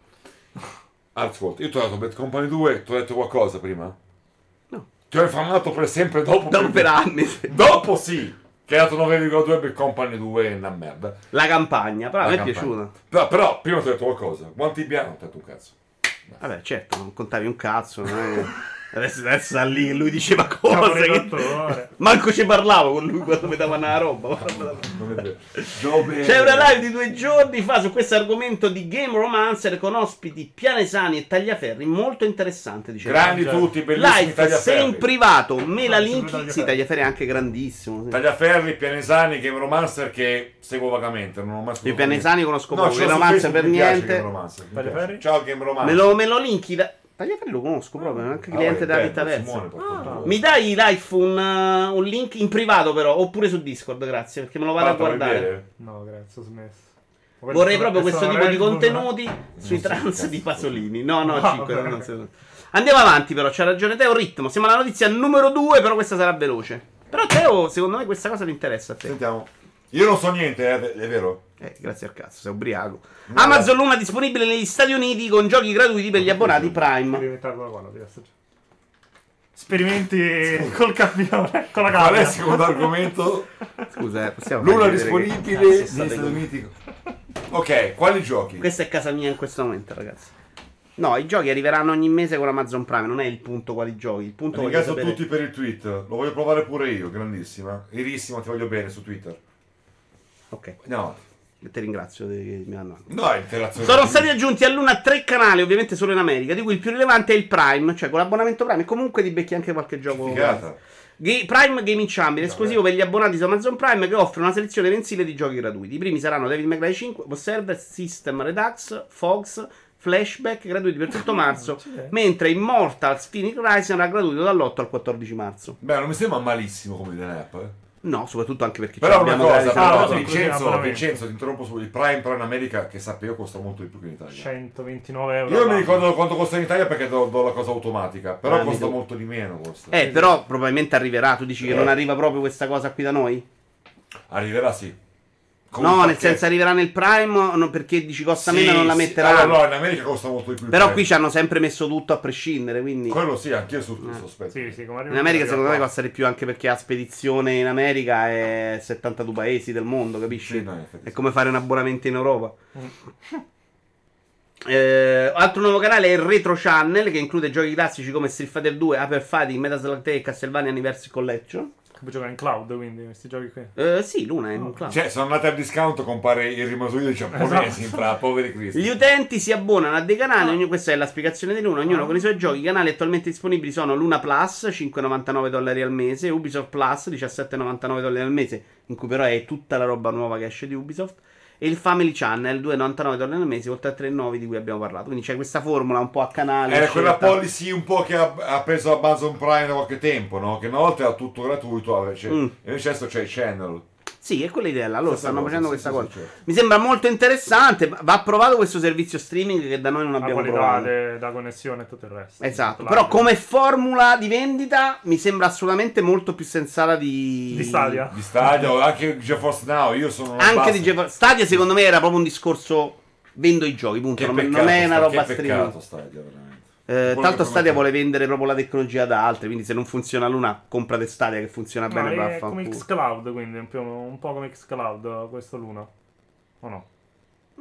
S2: Ascolta, io ti ho dato Bad Company 2, ti ho detto qualcosa prima?
S1: No.
S2: Ti ho infamato per sempre dopo.
S1: Dopo per anni.
S2: Dopo sì, che ha dato 9,2 per Company 2 è una merda.
S1: La campagna, però a me
S2: La
S1: è
S2: campagna.
S1: piaciuta.
S2: Però, però prima ti ho detto qualcosa. Quanti? Non ti ho detto un cazzo.
S1: Vabbè, certo, non contavi un cazzo. non è Adesso, adesso sta lì che lui diceva cose. che-. Manco ci parlavo con lui quando mi dava una roba. C'è una live di due giorni fa su questo argomento di Game Romancer con ospiti pianesani e tagliaferri molto interessante. Dice
S2: Grandi
S3: Certo.
S2: tutti, bellissimi
S1: Live, se in privato, me la link. Sì,
S3: Tagliaferri.
S1: è anche grandissimo. sì.
S2: Tagliaferri, Pianesani, Game Romancer che seguo vagamente, non ho mai
S1: I pianesani conosco
S2: No,
S1: poco,
S2: su
S1: romancer per
S2: mi piace
S1: niente.
S2: Game Romancer. Ciao Game Romancer.
S1: Me lo, me lo linki. Da... Tagliaferri lo conosco proprio, è anche
S2: Ah,
S1: cliente della.
S2: Simone, per fortuna.
S1: Mi dai un, uh, un link in privato però, oppure su Discord, grazie, perché me lo vado a
S2: Fatelo
S1: guardare.
S3: No, grazie, ho smesso.
S1: Vorrei proprio questo tipo di contenuti sui
S2: sì,
S1: trans di. Pasolini. No, no,
S3: No,
S1: 5.
S3: vabbè.
S1: Andiamo avanti però, c'ha ragione Teo, ritmo. Siamo alla notizia numero 2, però questa sarà veloce. Però Teo, secondo me questa cosa ti interessa a te.
S2: Sentiamo. Io non so niente, eh, è vero?
S1: Eh, grazie al cazzo, sei ubriaco.
S2: No,
S1: Amazon Luna disponibile negli Stati Uniti con giochi gratuiti per gli abbonati
S3: Devi
S1: Prime.
S3: Sperimenti col campione, con la
S2: Qual è il secondo argomento?
S1: Scusa, eh, possiamo
S2: Luna disponibile negli Stati Uniti. Ok, quali giochi?
S1: Questa è casa mia in questo momento, ragazzi. No, i giochi arriveranno ogni mese con Amazon Prime, non è il punto quali giochi. Il punto
S2: Ringrazio
S1: sapere...
S2: tutti per il tweet. Lo voglio provare pure io, grandissima. Irissima, ti voglio bene su Twitter.
S1: Ok,
S2: avanti.
S1: ti ringrazio che mi hanno...
S2: No.
S1: Sono stati aggiunti a Luna tre canali, ovviamente solo in America, di cui il più rilevante è il Prime, cioè con l'abbonamento Prime. Comunque ti becchi anche qualche gioco.
S2: Figata.
S1: Ga- Prime Gaming Champion, esclusivo per gli abbonati su Amazon Prime, che offre una selezione mensile di giochi gratuiti. I primi saranno Devil May Cry 5, Observer, System Redux, Fox, Flashback, gratuiti per tutto marzo, mentre Immortals Phoenix Rise sarà gratuito dall'8 al 14 marzo.
S2: Beh, non mi sembra malissimo come lineup, eh.
S1: No, soprattutto anche perché
S2: Però
S1: ci
S2: una
S1: abbiamo
S2: cosa,
S1: gratis-
S3: Ah,
S2: però,
S3: no,
S2: Vincenzo. Vincenzo, ti interrompo su il Prime Pro in America, che sappio costa molto di più che in Italia.
S3: 129 euro.
S2: Io non mi ricordo quanto costa in Italia perché do, do la cosa automatica, però
S1: Ah,
S2: costa
S1: do-
S2: molto di meno. Costa.
S1: Eh, però probabilmente arriverà. Tu dici che
S2: Eh.
S1: non arriva proprio questa cosa qui da noi?
S2: Arriverà sì. Come
S1: no, nel senso arriverà nel Prime no, perché dici costa
S2: Sì,
S1: meno e non la
S2: sì.
S1: metteranno.
S2: Allora, no, in America costa molto di più.
S1: Però
S2: Prime.
S1: qui ci hanno sempre messo tutto a prescindere, quindi...
S2: Quello sì, anch'io su
S1: Eh.
S2: sospetto.
S3: Sì, sì, come
S1: In America secondo me costa di più anche perché la spedizione in America è 72 paesi del mondo, capisci?
S2: Sì, no,
S1: è
S2: sì.
S1: come fare un abbonamento in Europa. Eh, altro nuovo canale è il Retro Channel che include giochi classici come Street Fighter 2, Hyper Fighting, Metal Slug 3 e Castlevania Anniversary Collection.
S3: Puoi giocare in cloud, quindi questi giochi qui.
S1: Eh, sì, Luna è un cloud.
S2: Cioè, sono andati al discount, compare il rimasuglio dei giapponesi
S3: Esatto.
S2: fra poveri cristi.
S1: Gli utenti si abbonano a dei canali, ogni- questa è la spiegazione di Luna, ognuno
S3: Ah.
S1: con i suoi giochi. I canali attualmente disponibili sono Luna Plus, 5,99 dollari al mese, Ubisoft Plus, 17,99 dollari al mese, in cui però è tutta la roba nuova che esce di Ubisoft, e il Family Channel, 2,99 dollari al mese, oltre a 3,9 di cui abbiamo parlato. Quindi c'è questa formula un po' a canale.
S2: Era quella policy un po' che ha, ha preso Amazon Prime da qualche tempo, no? Che una volta era tutto gratuito, invece,
S1: Mm.
S2: invece adesso c'è il channel.
S1: Sì, è quella idea
S2: Stessa
S1: stanno
S2: cosa,
S1: facendo
S2: sì,
S1: questa
S2: sì,
S1: cosa.
S2: sì, certo.
S1: Mi sembra molto interessante, va provato questo servizio streaming che da noi non
S3: La
S1: abbiamo
S3: qualità
S1: provato.
S3: de- da connessione e tutto il resto.
S1: Esatto, però come formula di vendita mi sembra assolutamente molto più sensata di...
S3: Di Stadia.
S2: Di Stadia o anche GeForce Now, io sono
S1: Anche
S2: bassa-
S1: di GeForce Stadia secondo me era proprio un discorso vendo i giochi, punto.
S2: Che
S1: Non,
S2: peccato,
S1: non è una roba
S2: che
S1: streaming.
S2: peccato Stadia, veramente.
S1: Eh, tanto Stadia vuole vendere proprio la tecnologia da altri, quindi se non funziona l'una, comprate Stadia che funziona
S3: No,
S1: bene.
S3: è
S1: vaffanculo.
S3: come Xcloud, quindi un, po', un po' come Xcloud questo Luna. O no?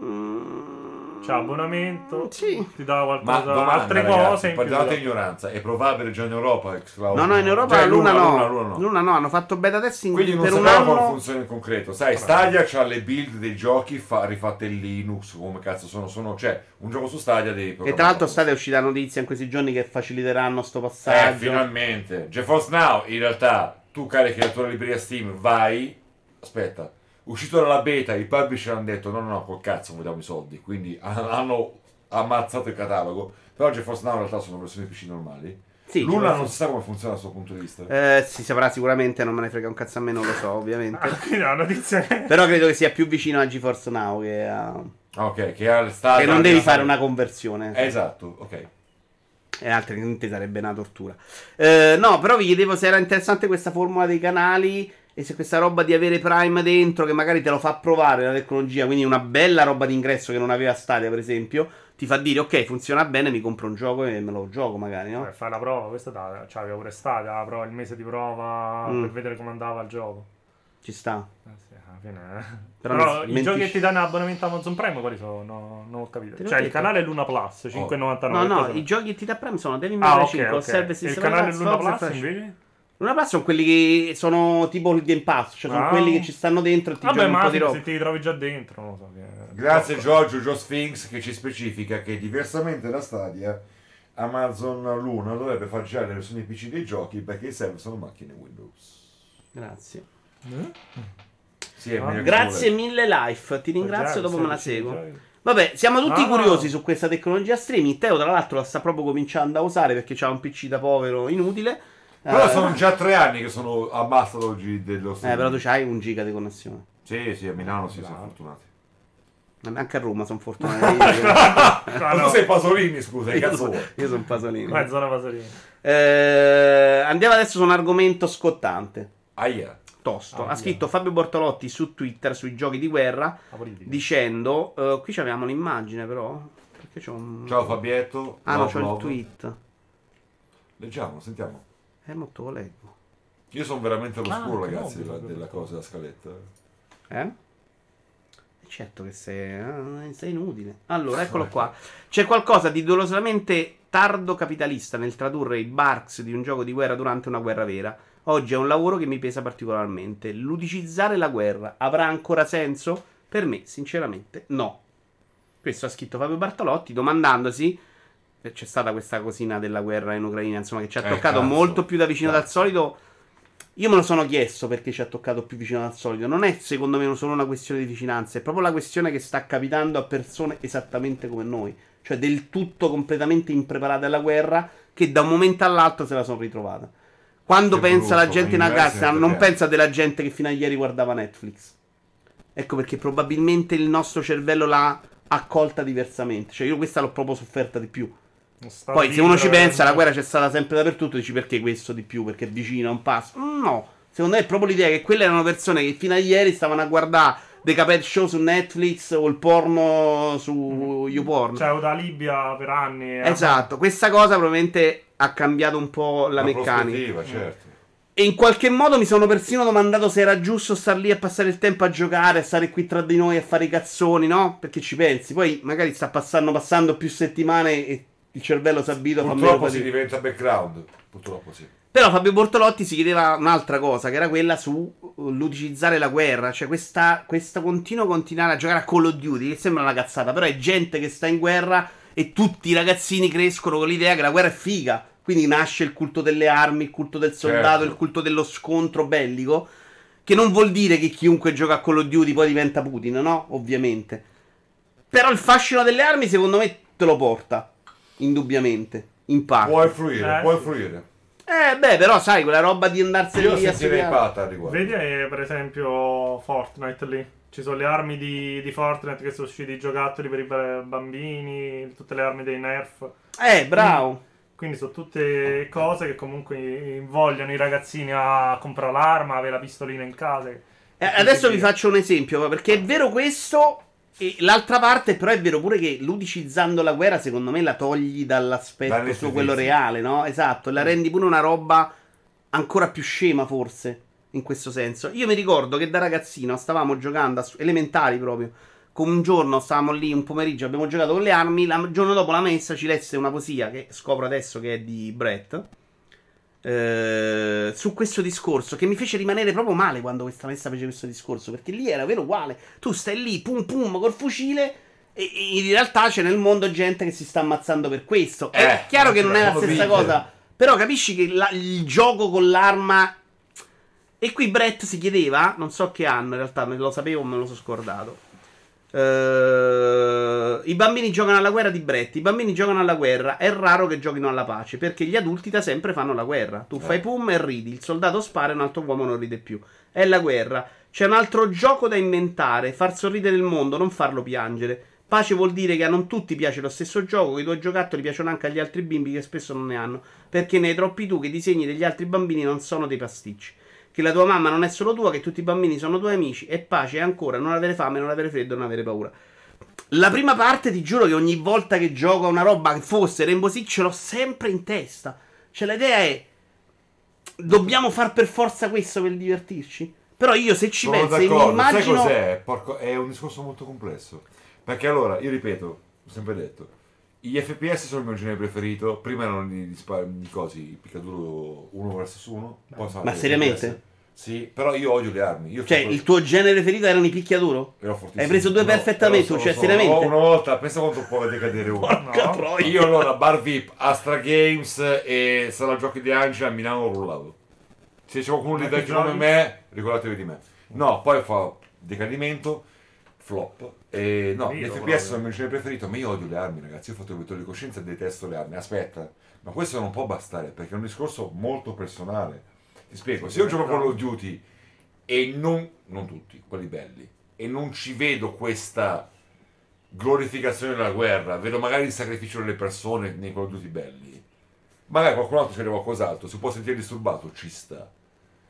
S1: Mm,
S3: C'ha abbonamento,
S1: Sì.
S3: ti dà
S2: Ma
S3: qualcosa,
S2: domanda,
S3: altre
S2: ragazzi,
S3: cose in più.
S2: perdonate ignoranza, è probabile già in Europa?
S1: No, no, in Europa
S2: Cioè,
S1: Luna, no.
S2: Luna, Luna no.
S1: Luna no, hanno fatto beta testing
S2: Quindi non
S1: per un
S2: sappiamo come funziona in concreto. Sai, Stadia c'ha le build dei giochi fa- rifatte in Linux, come cazzo sono, sono cioè, un gioco su Stadia devi
S1: E tra l'altro Stadia è uscita la notizia in questi giorni che faciliteranno sto
S2: Eh,
S1: passaggio.
S2: finalmente. GeForce Now, in realtà, tu carichi la tua libreria Steam, vai, aspetta, uscito dalla beta, i publisher hanno detto no, no, no, col cazzo vogliamo i soldi, quindi hanno ammazzato il catalogo, però GeForce Now in realtà sono versioni PC normali.
S1: Sì,
S2: Luna non si sa come funziona dal suo punto di vista.
S1: Eh, si saprà sicuramente, non me ne frega un cazzo a me, non lo so, ovviamente.
S3: Ah, che...
S1: Però credo che sia più vicino a GeForce Now che a...
S2: Ah, ok, che ha le Stadia...
S1: che non devi fare una conversione.
S2: Esatto, ok.
S1: E altrimenti sarebbe una tortura. Eh, no, però vi chiedevo se era interessante questa formula dei canali e se questa roba di avere Prime dentro, che magari te lo fa provare la tecnologia, quindi una bella roba d'ingresso che non aveva Stadia, per esempio, ti fa dire ok, funziona bene, mi compro un gioco e me lo gioco magari, no?
S3: Vabbè, fai la prova, questa da, c'aveva pure Stadia, la prova, il mese di prova
S1: Mm.
S3: per vedere come andava il gioco.
S1: Ci sta.
S3: Eh sì, alla fine, eh.
S1: Però
S3: Però, i giochi che ti danno abbonamento Amazon Prime quali sono? No, non ho capito.
S1: Te
S3: Cioè, il
S1: detto.
S3: canale Luna Plus, 5,99.
S1: No, no, i giochi che ti dà Prime sono Devil May
S3: Ah,
S1: Cry
S3: ok,
S1: 5,
S3: ok.
S1: Service
S3: E il canale Luna Plus invece?
S1: Luna Plus sono quelli che sono tipo il Game Pass, cioè sono
S3: Ah.
S1: quelli che ci stanno dentro e ti
S3: Vabbè,
S1: giochi un
S3: ma
S1: po' di
S3: se ti ritrovi già dentro, non lo so. che-
S2: Grazie Giorgio, Gio Sphinx che ci specifica che diversamente da Stadia Amazon Luna dovrebbe far girare le versioni PC dei giochi perché i server sono macchine Windows.
S1: Grazie.
S2: Sì, è
S3: Ah.
S1: Grazie mille Life, ti ringrazio,
S3: Già,
S1: dopo me la
S3: 16
S1: seguo. Vabbè, siamo tutti
S3: Ah.
S1: curiosi su questa tecnologia streaming. Teo, tra l'altro, la sta proprio cominciando a usare perché c'ha un PC da povero inutile.
S2: Però
S1: Eh,
S2: sono già tre anni che sono ambassador gi- dello
S1: Eh,
S2: streaming.
S1: però tu c'hai un giga di connessione.
S2: Sì, sì, a Milano si sono fortunati.
S1: Ma Anche a Roma sono fortunati.
S3: Ah,
S2: Ma
S3: no.
S2: tu sei Pasolini, scusa,
S1: io,
S2: cazzo
S1: sono, io sono Pasolini.
S3: Ma è zona Pasolini.
S1: Eh, andiamo adesso su un argomento scottante.
S2: Aia.
S1: Tosto.
S3: Ah,
S1: ha scritto Fabio Bortolotti su Twitter sui giochi di guerra dicendo. eh, qui abbiamo l'immagine, però. Perché c'ho un.
S2: Ciao Fabietto.
S1: Ah, no,
S2: Love,
S1: c'ho il tweet.
S2: Leggiamo, sentiamo.
S1: Eh, molto lo leggo.
S2: Io sono veramente all'oscuro,
S3: Ah,
S2: ragazzi,
S3: nobile,
S2: della, della cosa della scaletta.
S1: Eh? Certo che sei, eh, sei inutile. Allora, eccolo qua. C'è qualcosa di dolorosamente tardo capitalista nel tradurre i barks di un gioco di guerra durante una guerra vera. Oggi è un lavoro che mi pesa particolarmente. Ludicizzare la guerra avrà ancora senso? Per me, sinceramente, no. Questo ha scritto Fabio Bartolotti domandandosi. Eh, C'è stata questa cosina della guerra in Ucraina, insomma, che ci ha
S2: Eh,
S1: toccato
S2: cazzo.
S1: molto più da vicino dal
S2: Cazzo.
S1: solito. Io me lo sono chiesto perché ci ha toccato più vicino dal solito. Non è secondo me solo una questione di vicinanza, è proprio la questione che sta capitando a persone esattamente come noi, cioè del tutto completamente impreparate alla guerra, che da un momento all'altro se la sono ritrovata. Quando
S2: Che
S1: pensa la
S2: brutto,
S1: gente in
S2: in diversi
S1: Afghanistan, non pensa della gente che fino a ieri guardava Netflix. Ecco perché probabilmente il nostro cervello l'ha accolta diversamente. Cioè, io questa l'ho proprio sofferta di più. Poi, se uno ci pensa, la guerra c'è stata sempre dappertutto. Dici perché questo di più? Perché è vicino, a un passo. Mm, No, secondo me è proprio l'idea che quelle erano persone che fino a ieri stavano a guardare The Capet Show su Netflix o il porno su YouPorn.
S3: Cioè, o da Libia per anni. eh.
S1: esatto, questa cosa probabilmente ha cambiato un po' la, meccanica.
S2: prospettiva, certo.
S1: E in qualche modo mi sono persino domandato se era giusto star lì a passare il tempo a giocare, a stare qui tra di noi a fare i cazzoni, no? Perché ci pensi. Poi magari sta passando, passando più settimane e il cervello si abitua a fa meno
S2: Purtroppo si diventa background. Purtroppo sì.
S1: Però Fabio Bortolotti si chiedeva un'altra cosa, che era quella su uh, ludicizzare la guerra, cioè questa, questo continuo continuare a giocare a Call of Duty, che sembra una cazzata, però è gente che sta in guerra e tutti i ragazzini crescono con l'idea che la guerra è figa. Quindi nasce il culto delle armi, il culto del soldato,
S2: Certo.
S1: il culto dello scontro bellico, che non vuol dire che chiunque gioca a Call of Duty poi diventa Putin, no? Ovviamente. Però il fascino delle armi secondo me te lo porta, indubbiamente, in parte.
S2: Puoi fruire,
S3: Eh,
S2: puoi
S3: sì.
S2: fruire.
S1: Eh, beh, però sai, quella roba di andarsene
S2: Io
S1: lì a
S2: sentirei pata a riguardo.
S3: Vedi, eh, per esempio, Fortnite lì. Ci sono le armi di, di Fortnite che sono usciti i giocattoli per i ba- bambini, tutte le armi dei Nerf.
S1: Eh, bravo.
S3: Quindi sono tutte cose che comunque invogliano i ragazzini a comprare l'arma, avere la pistolina in casa.
S1: Eh, adesso vi faccio un esempio, perché è vero questo. E l'altra parte, però, è vero pure che ludicizzando la guerra, secondo me, la togli dall'aspetto su quello reale, no? Esatto, la rendi pure una roba ancora più scema, forse, in questo senso. Io mi ricordo che da ragazzino stavamo giocando, a su- elementari proprio, con un giorno stavamo lì, un pomeriggio, abbiamo giocato con le armi, il giorno dopo la maestra ci lesse una poesia, che scopro adesso che è di Brett, eh, su questo discorso che mi fece rimanere proprio male quando questa maestra fece questo discorso perché lì era vero uguale tu stai lì pum pum col fucile e, e in realtà c'è nel mondo gente che si sta ammazzando per questo è
S2: Eh,
S1: chiaro che non è la stessa
S2: vite.
S1: cosa però capisci che la- il gioco con l'arma e qui Brett si chiedeva non so che anno in realtà me lo sapevo o me lo sono scordato eh, I bambini giocano alla guerra di Brett. I bambini giocano alla guerra. È raro che giochino alla pace. Perché gli adulti da sempre fanno la guerra. Tu fai pum e ridi. Il soldato spara e un altro uomo non ride più. È la guerra. C'è un altro gioco da inventare. Far sorridere il mondo, non farlo piangere. Pace vuol dire che a non tutti piace lo stesso gioco. Che i tuoi giocattoli piacciono anche agli altri bimbi che spesso non ne hanno. Perché ne hai troppi tu che i disegni degli altri bambini non sono dei pasticci che la tua mamma non è solo tua, che tutti i bambini sono tuoi amici, e pace è ancora non avere fame, non avere freddo, non avere paura. La prima parte ti giuro che ogni volta che gioco a una roba che fosse Rainbow Six ce l'ho sempre in testa. Cioè l'idea è dobbiamo far per forza questo per divertirci? Però io se ci
S2: Sono
S1: penso, mi
S2: d'accordo.
S1: immagino.
S2: Sai cos'è? Porco- È un discorso molto complesso. Perché allora, io ripeto, ho sempre detto, gli FPS sono il mio genere preferito. Prima erano spa- gli cosi, il piccaduro 1 vs 1. Poi sono
S1: Ma seriamente?
S2: FPS. Sì, però io odio le armi. Io
S1: Cioè, il tuo genere preferito erano i picchiaduro?
S2: ero fortissimo.
S1: Hai preso due
S2: No,
S1: perfettamente,
S2: però
S1: cioè,
S2: sono- sono-
S1: seriamente?
S2: Una volta, pensa quanto può decadere uno.
S1: Porca
S3: No.
S1: troia.
S2: Io allora, Bar VIP, Astra Games e Sala Giochi di Angela a Milano rullavo. Se c'è qualcuno
S3: che
S2: che come
S3: giochi?
S2: me, ricordatevi di me. No, poi fa decadimento, flop. E no,
S3: Capito,
S2: gli
S3: proprio.
S2: FPS sono il mio genere preferito, ma io odio le armi, ragazzi. Io ho fatto il vettore di coscienza e detesto le armi. Aspetta, ma questo non può bastare perché è un discorso molto personale. Ti spiego, se io gioco
S3: però-
S2: Call of Duty e non, non tutti, quelli belli, e non ci vedo questa glorificazione della guerra, vedo magari il sacrificio delle persone nei Call of Duty belli, magari qualcun altro c'è qualcos'altro, si può sentire disturbato, ci sta,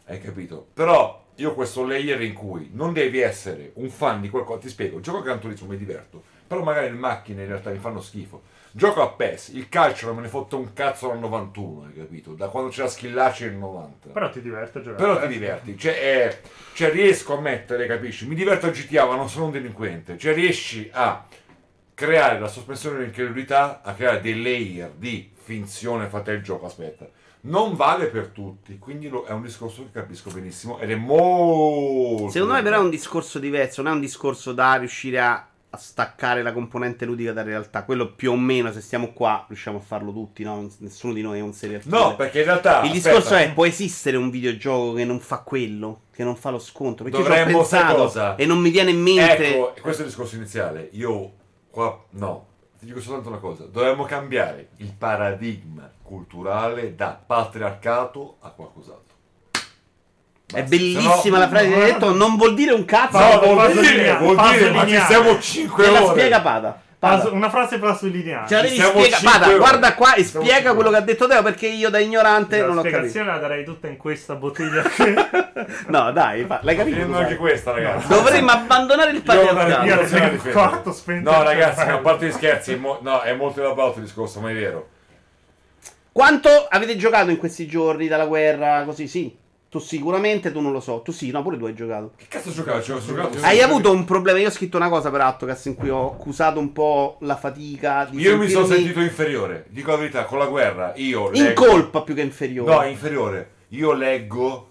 S2: hai capito? Però io ho questo layer in cui non devi essere un fan di qualcosa, ti spiego, gioco a Gran Turismo, mi diverto, però magari le macchine in realtà mi fanno schifo. Gioco a PES, il calcio non me ne fotte un cazzo dal 91, hai capito? Da quando c'era Schillaci nel 90.
S3: Però ti diverte a giocare.
S2: Però
S3: Eh,
S2: ti diverti, cioè, eh, cioè riesco a mettere, capisci? Mi diverto a GTA, ma non sono un delinquente. Cioè riesci a creare la sospensione dell'incredulità, a creare dei layer di finzione, fate il gioco, aspetta. Non vale per tutti, quindi lo- è un discorso che capisco benissimo ed è molto...
S1: Secondo me, però, è un discorso diverso. Non è un discorso da riuscire a, a staccare la componente ludica dalla realtà. Quello più o meno, se stiamo qua, riusciamo a farlo tutti. No? Nessuno di noi è un serial killer.
S2: No, perché in realtà...
S1: Il
S2: aspetta,
S1: discorso è: può esistere un videogioco che non fa quello, che non fa lo scontro? Perché io ci ho
S2: Dovremmo,
S1: pensato
S2: cosa?
S1: e non mi viene in mente.
S2: Ecco, questo è il discorso iniziale. Io qua no, ti dico soltanto una cosa, dovremmo cambiare il paradigma culturale da patriarcato a qualcos'altro.
S1: È
S2: Basta.
S1: bellissima
S2: Se no-
S1: la frase che hai detto, non vuol dire un cazzo.
S2: No,
S3: Paso-
S2: vuol dire, vuol dire, ma ci siamo 5
S1: Te la
S2: ore.
S1: spiega Pada. Pada.
S3: una frase.
S1: Ce la spiegare.
S2: cinque
S1: Pada,
S2: ore.
S1: guarda qua e
S2: Siamo
S1: spiega
S2: cinque
S1: quello che ha detto Teo perché io da ignorante
S3: la
S1: non l'ho capito.
S3: spiegazione la darei tutta in questa bottiglia.
S1: No, dai, fa- l'hai capito? Sai.
S2: anche questa, ragazzi.
S1: Dovremmo abbandonare il patriarcato.
S2: la. No, ragazzi, a parte gli scherzi, no, è molto elaborato il discorso, ma è vero.
S1: Quanto avete giocato in questi giorni dalla guerra? Così, sì. Tu sicuramente, tu non lo so. Tu sì, no, pure tu hai giocato.
S2: Che cazzo giocavo? Cioè, ho giocato-
S1: Hai avuto un problema? Io ho scritto una cosa per Attocast in cui ho accusato un po' la fatica di
S2: Io mi sono
S1: sentirmi
S2: sentito inferiore. Dico la verità, con la guerra io
S1: in
S2: leggo-
S1: colpa più che inferiore.
S2: No, inferiore. Io leggo,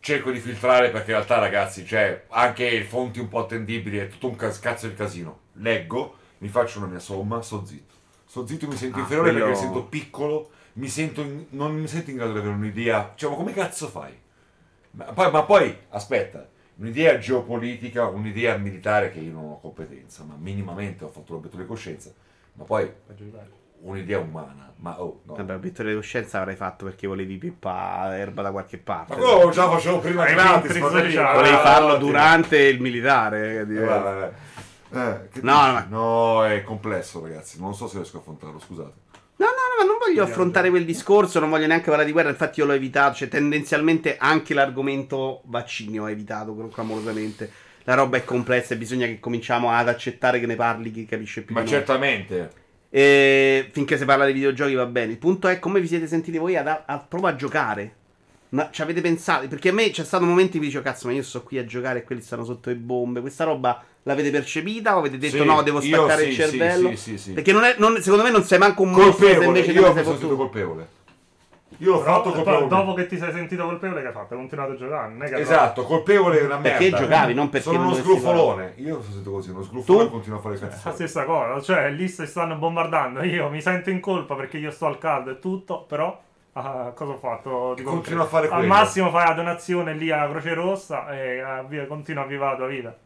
S2: cerco di filtrare perché in realtà, ragazzi, c'è anche fonti un po' attendibili, è tutto un cazzo di casino. Leggo, mi faccio una mia somma, sto zitto. Sto zitto, mi sento
S1: Ah,
S2: inferiore
S1: quello-
S2: perché mi sento piccolo, mi sento in- non mi sento in grado di avere un'idea. Cioè, ma come cazzo fai? Ma poi, ma poi, aspetta, un'idea geopolitica, un'idea militare che io non ho competenza, ma minimamente ho fatto l'obiettivo di coscienza. Ma poi un'idea umana, ma oh, no.
S1: Vabbè, di coscienza avrai fatto perché volevi pippa erba da qualche parte.
S2: Ma quello già facevo prima fratello.
S3: sociale.
S1: Volevi farlo durante il militare.
S2: Eh. Eh, che
S1: No,
S2: dici? no, è complesso, ragazzi. Non so se riesco a affrontarlo, scusate.
S1: No, no, no, ma non voglio affrontare quel discorso, non voglio neanche parlare di guerra, infatti io l'ho evitato, cioè tendenzialmente anche l'argomento vaccini ho evitato clamorosamente. La roba è complessa e bisogna che cominciamo ad accettare che ne parli chi capisce più
S2: Ma certamente.
S1: E finché si parla di videogiochi va bene. Il punto è come vi siete sentiti voi ad, a, proprio a giocare. Ma ci avete pensato? Perché a me c'è stato un momento in cui dicevo, cazzo, ma io sto qui a giocare e quelli stanno sotto le bombe. Questa roba l'avete percepita o avete detto
S2: Sì,
S1: no, devo staccare
S2: sì,
S1: il cervello?
S2: sì, sì, sì.
S1: Perché non è, non- secondo me non sei manco un
S2: Colpevole,
S1: invece
S2: io mi
S1: sei
S2: sono sentito colpevole. Io l'ho
S3: Però,
S2: fatto
S3: poi,
S2: colpevole.
S3: dopo che ti sei sentito colpevole, che hai fatto? Hai continuato a giocare? Non è che
S2: Esatto, colpevole è una merda.
S1: Perché giocavi, non perché
S2: Sono
S1: non
S2: uno sgruffolone. Io sono sentito così, uno sgruffolone
S1: Tu?
S2: e continuo a fare i cazzi
S3: La stessa cosa, cioè lì si stanno bombardando. Io mi sento in colpa perché io sto al caldo e tutto, però ah, cosa ho fatto? Di
S2: Continua a fare
S3: Al
S2: quello.
S3: massimo fai la donazione lì alla Croce Rossa e ah, via, continua a vivere la tua vita.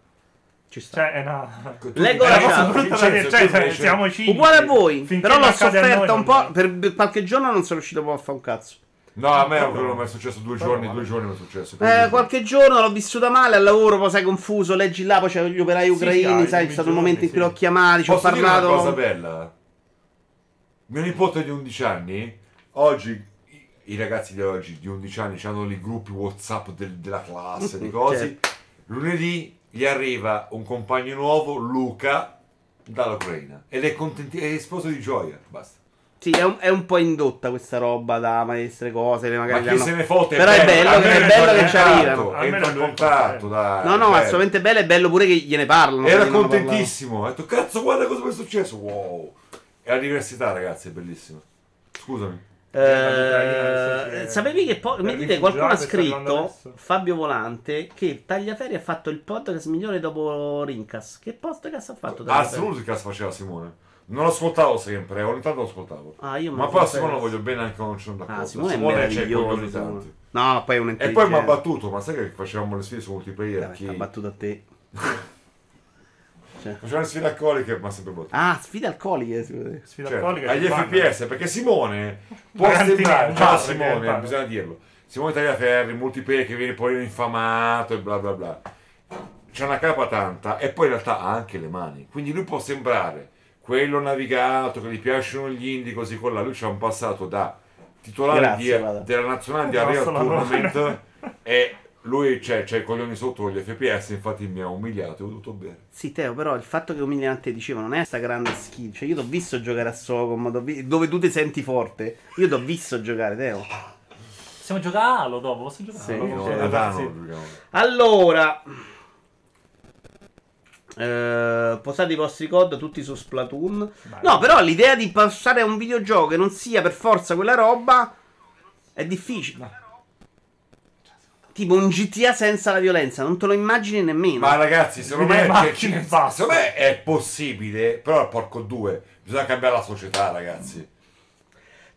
S1: Ci sta.
S3: Cioè, è una.
S2: Tu-
S1: Leggo la chat.
S3: cioè, cioè, siamo cinici.
S1: Uguale a voi,
S3: Finché
S1: però l'ho sofferta un po'. Per per qualche giorno non sono riuscito proprio a fare un cazzo.
S2: No, a me quello mi è successo due giorni, due giorni mi è successo.
S1: Eh, qualche giorno l'ho vissuta male al lavoro, poi sei confuso, leggi là, poi c'erano gli operai
S3: Sì,
S1: ucraini,
S3: sì,
S1: sai, c'è stato un momento in cui l'ho chiamati, ci ho
S2: Posso dire una
S1: parlato.
S2: cosa bella? Mio nipote di 11 anni, oggi, i- i ragazzi di oggi di 11 anni hanno i gruppi WhatsApp del- della classe, di cose.
S1: Certo.
S2: Lunedì gli arriva un compagno nuovo, Luca, dall'Ucraina. Ed è contenti, è esploso di gioia. Basta.
S1: Sì, è un, è un po' indotta questa roba da maestre cose.
S2: Ma
S1: Magari
S2: chi
S1: le hanno-
S2: se ne fotte?
S1: Però è bello,
S2: almeno
S1: è bello che ci arrivano.
S2: Entra in contatto, dai.
S1: No, no, ma
S2: cioè,
S1: assolutamente bello. È bello pure che gliene parlano.
S2: Era contentissimo. Ha detto, cazzo, guarda cosa mi è successo. Wow. E la diversità, ragazzi, è bellissima. Scusami.
S1: Eh, sapevi che poi mi
S3: Per
S1: dite qualcuno ha scritto. Fabio Volante che Tagliaferri ha fatto il podcast migliore dopo Rincas. Che podcast ha fatto
S2: Ah,
S1: Tagliaferri?
S2: assoluto che cazzo faceva Simone. Non lo ascoltavo sempre, ogni tanto lo ascoltavo.
S1: Ah,
S2: Ma poi a Simone lo voglio bene anche quando non ci sono d'accordo.
S1: Ah, Simone è
S2: c'è i
S1: meraviglioso.
S2: coglioni
S1: Simone.
S2: tanti.
S1: No, poi è un
S2: E poi mi ha battuto, ma sai che facevamo le sfide su multiplayer?
S1: Vabbè,
S2: chi...
S1: ha battuto a te. Cioè.
S2: Facevamo le sfide alcoliche, ma sempre battuto.
S1: Ah, sfide alcoliche.
S3: Sfida
S2: Certo,
S3: alcolica
S2: agli. FPS, perché Simone può sembrare, ciao Simone, bisogna dirlo. Simone Tagliaferri, multiplayer che viene poi infamato e bla bla bla. C'ha una capa tanta e poi in realtà ha anche le mani. Quindi lui può sembrare quello navigato, che gli piacciono gli indie, così con là. Lui c'ha un passato da titolare
S1: Grazie,
S2: di- della nazionale di
S3: lavoro.
S2: Tournament e lui c'è, c'ha i coglioni sotto con gli FPS, infatti mi ha umiliato e ho dovuto bere.
S1: Sì, Teo, però il fatto che umiliano a te dicevo non è sta grande skill. Cioè, io ti ho visto giocare a Socom, vi- dove tu ti senti forte. Io ti ho visto giocare, Teo.
S4: Possiamo giocare a Halo dopo? Posso giocare?
S1: Sì.
S4: a Halo?
S2: Io
S3: sì.
S1: Allora, eh, posate i vostri code tutti su Splatoon.
S3: Vai.
S1: No, però l'idea di passare a un videogioco che non sia per forza quella roba è difficile. Tipo un GTA senza la violenza, non te lo immagini nemmeno.
S2: Ma ragazzi, secondo me,
S3: basta.
S2: secondo me è possibile, però porco due, bisogna cambiare la società, ragazzi.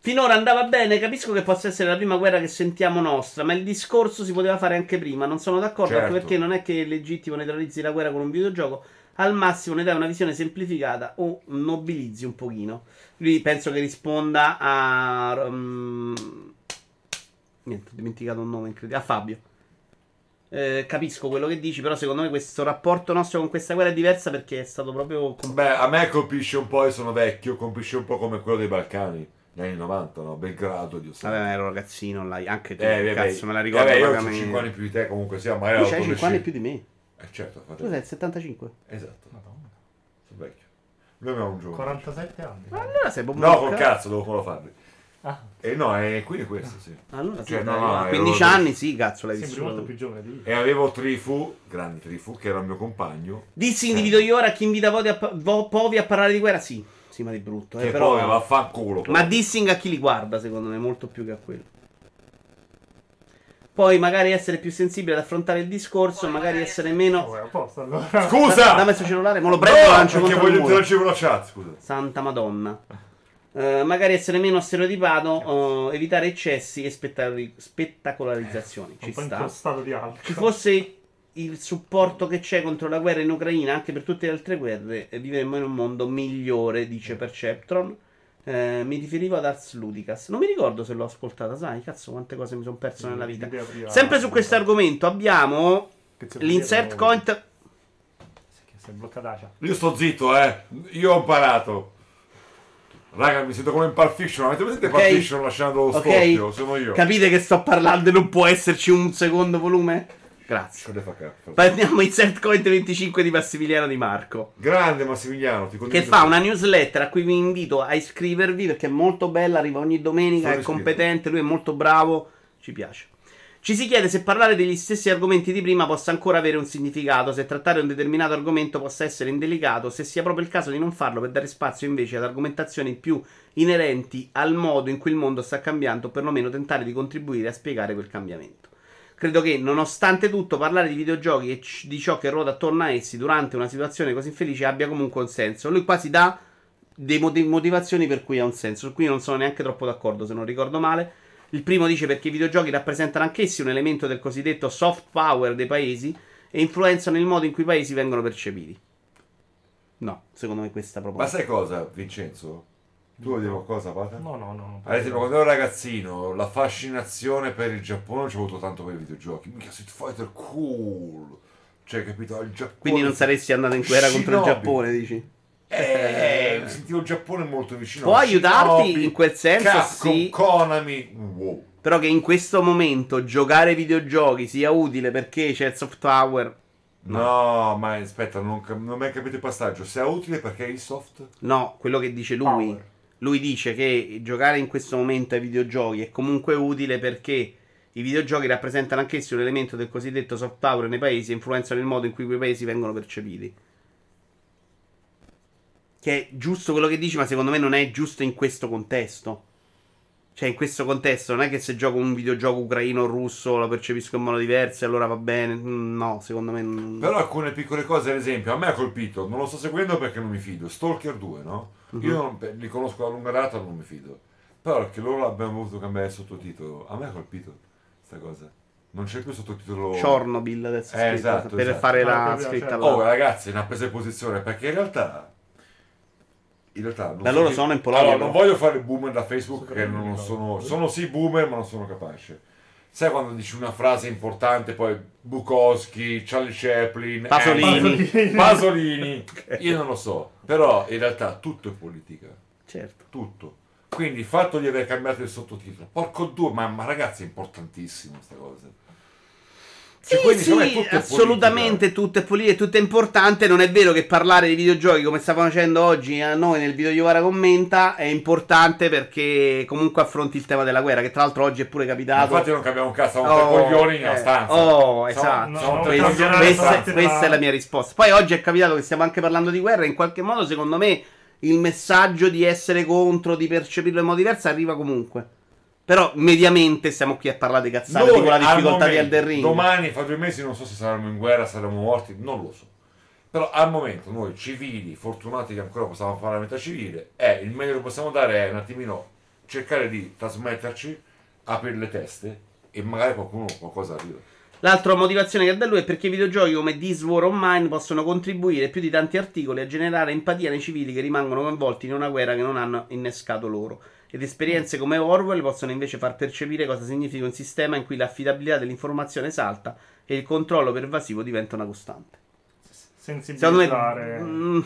S1: Finora andava bene, capisco che possa essere la prima guerra che sentiamo nostra, ma il discorso si poteva fare anche prima. Non sono d'accordo
S2: Certo.
S1: anche perché non è che è legittimo neutralizzi la guerra con un videogioco. Al massimo ne dai una visione semplificata o nobilizzi un pochino. Lui penso che risponda a. mm, niente, ho dimenticato un nome incredibile. A Fabio. Eh, capisco quello che dici, però secondo me questo rapporto nostro con questa guerra è diversa perché è stato proprio.
S2: Beh, a me colpisce un po', io sono vecchio, colpisce un po' come quello dei Balcani, negli anni 90, no? Belgrado, Dio sa.
S1: Vabbè, ma ero ragazzino là, anche tu.
S2: Eh,
S1: cazzo, me la ricordo
S2: vabbè, io ho
S1: vagamente.
S2: 5 anni più di te, comunque sia,
S1: Tu
S2: ero
S1: c'hai 5 anni più di me.
S2: Eh certo, fate.
S1: Tu sei il 75.
S2: Esatto,
S4: Madonna.
S2: sono vecchio. Noi abbiamo un giorno.
S3: 47 anni.
S1: Allora sei proprio
S2: No, col
S1: ca-
S2: cazzo, devo come lo farli.
S4: Ah,
S2: E no, e quindi è questo, sì.
S1: Allora sì,
S2: Cioè, no, no,
S1: a
S2: ero
S1: 15
S2: adolescente.
S1: anni sì, cazzo, l'hai
S3: Sembri
S1: vissuto.
S3: molto più giovane di
S2: E avevo Trifu, grande Trifu, che era il mio compagno.
S1: Dissi individuo io ora chi invita Povi a, Vo- Povi a parlare di guerra? Sì, sì, ma di brutto. Eh,
S2: Che
S1: però...
S2: poi vaffanculo.
S1: Ma dissing a chi li guarda, secondo me, molto più che a quello. Poi magari essere più sensibile ad affrontare il discorso, magari essere meno...
S3: Oh, è a posto allora.
S2: Scusa!
S1: Dammi questo cellulare, me lo prendo lo
S2: No,
S1: lancio
S2: perché
S1: contro il
S2: voglio
S1: muro.
S2: interagire con la chat, scusa.
S1: Santa Madonna. Eh, magari essere meno stereotipato, eh, evitare eccessi e spettacoli- spettacolarizzazioni. Ci sta. ci fosse il supporto che c'è contro la guerra in Ucraina, anche per tutte le altre guerre, eh, vivremmo in un mondo migliore, dice Perceptron. Eh, mi riferivo ad Ars Ludicas. Non mi ricordo se l'ho ascoltata, sai? Cazzo, quante cose mi sono perso nella vita. Sempre su questo argomento abbiamo l'insert coin.
S2: Io sto zitto, eh. Io ho imparato. Raga, mi sento come in Pulp Fiction. Avete presente
S1: Ok.
S2: Pulp Fiction lasciando lo scoppio? Sono io.
S1: Capite che sto parlando e non può esserci un secondo volume? Grazie.
S2: Shut the fuck up.
S1: Prendiamo insert coin 25 di Massimiliano Di Marco.
S2: Grande Massimiliano, ti
S1: Che fa una newsletter a cui vi invito a iscrivervi perché è molto bella, arriva ogni domenica,
S2: Sono
S1: è
S2: iscritto.
S1: competente, lui è molto bravo, ci piace. Ci si chiede se parlare degli stessi argomenti di prima possa ancora avere un significato, se trattare un determinato argomento possa essere indelicato, se sia proprio il caso di non farlo per dare spazio invece ad argomentazioni più inerenti al modo in cui il mondo sta cambiando o perlomeno tentare di contribuire a spiegare quel cambiamento. Credo che, nonostante tutto, parlare di videogiochi e di ciò che ruota attorno a essi durante una situazione così infelice abbia comunque un senso. Lui quasi dà moti- motivazioni per cui ha un senso. Su cui non sono neanche troppo d'accordo, se non ricordo male. Il primo dice perché i videogiochi rappresentano anch'essi un elemento del cosiddetto soft power dei paesi e influenzano il modo in cui i paesi vengono percepiti. No, secondo me questa
S2: Ma
S1: proposta.
S2: sai cosa, Vincenzo? Tu vuoi dire qualcosa, Pata?
S3: No, no, no.
S2: Ad esempio, quando ero ragazzino, la fascinazione per il Giappone non c'è avuto tanto per i videogiochi. Minchia, Street Fighter, cool! Cioè, capito? Il Giappone...
S1: Quindi non saresti andato in guerra contro il
S2: Shinobi.
S1: Giappone, dici?
S2: Eh, sentivo il Giappone molto vicino.
S1: Può aiutarti
S2: Shinobi,
S1: in quel senso,
S2: Capcom,
S1: sì.
S2: Konami, wow.
S1: Però che in questo momento giocare ai videogiochi sia utile perché c'è il soft power.
S2: No, ma aspetta, non, non mi hai capito il passaggio. È utile perché è il soft?
S1: No, quello che dice lui.
S3: Power.
S1: Lui dice che giocare in questo momento ai videogiochi è comunque utile perché i videogiochi rappresentano anch'essi un elemento del cosiddetto soft power nei paesi e influenzano il modo in cui quei paesi vengono percepiti. Che è giusto quello che dici, ma secondo me non è giusto in questo contesto. Cioè, in questo contesto non è che se gioco un videogioco ucraino o russo lo percepisco in modo diverso e allora va bene. Mm, No, secondo me non.
S2: Però alcune piccole cose, ad esempio, a me ha colpito, non lo sto seguendo perché non mi fido. Stalker 2, no? Io non- li conosco da lunga data, non mi fido. Però che loro abbiano voluto cambiare il sottotitolo, a me ha colpito sta cosa. Non c'è più sottotitolo.
S1: Chernobyl adesso
S2: Eh,
S1: scritto,
S2: esatto,
S1: per
S2: esatto.
S1: fare
S3: Ah,
S1: la
S3: proprio,
S1: scritta là.
S2: Oh ragazzi, una presa di posizione, perché in realtà... In realtà... non
S1: Da
S2: so
S1: loro sono in Polonia,
S2: Allora, non voglio fare il boomer da Facebook, che non sono... Sono sì boomer, ma non sono capace. Sai quando dici una frase importante, poi Bukowski, Charlie Chaplin...
S1: Pasolini.
S2: Pasolini. Pasolini. Io non lo so. Però in realtà tutto è politica.
S1: Certo.
S2: Tutto. Quindi il fatto di aver cambiato il sottotitolo, porco due, ma, ma ragazzi è importantissimo questa cosa.
S1: Sì,
S2: quindi,
S1: sì,
S2: me, tutto è
S1: assolutamente tutto è politica, tutto è importante. Non è vero che parlare di videogiochi come stiamo facendo oggi a noi nel video Iovara commenta è importante perché comunque affronti il tema della guerra, che tra l'altro oggi è pure capitato.
S2: Infatti non capiamo un cazzo, siamo
S1: Oh,
S2: tre coglioni nella
S1: eh,
S2: stanza.
S1: Oh, esatto.
S3: no, no,
S1: Questa,
S2: nella
S1: questa-
S2: stanza.
S3: no,
S1: questa è la mia risposta. Poi oggi è capitato che stiamo anche parlando di guerra. In qualche modo, secondo me, il messaggio di essere contro, di percepirlo in modo diverso, arriva comunque. Però, mediamente, stiamo qui a parlare di cazzate
S2: Noi,
S1: di quella difficoltà di
S2: momento,
S1: Elden Ring.
S2: Domani, fra due mesi, non so se saremo in guerra, saremo morti, non lo so. Però al momento noi civili, fortunati che ancora possiamo fare la metà civile, è il meglio che possiamo dare è un attimino cercare di trasmetterci, aprire le teste e magari qualcuno qualcosa arriva.
S1: L'altra motivazione che dà lui è perché i videogiochi come This War Online possono contribuire più di tanti articoli a generare empatia nei civili che rimangono coinvolti in una guerra che non hanno innescato loro. Ed esperienze come Orwell possono invece far percepire cosa significa un sistema in cui l'affidabilità dell'informazione salta e il controllo pervasivo diventa una costante.
S3: Sensibilizzare
S1: mm,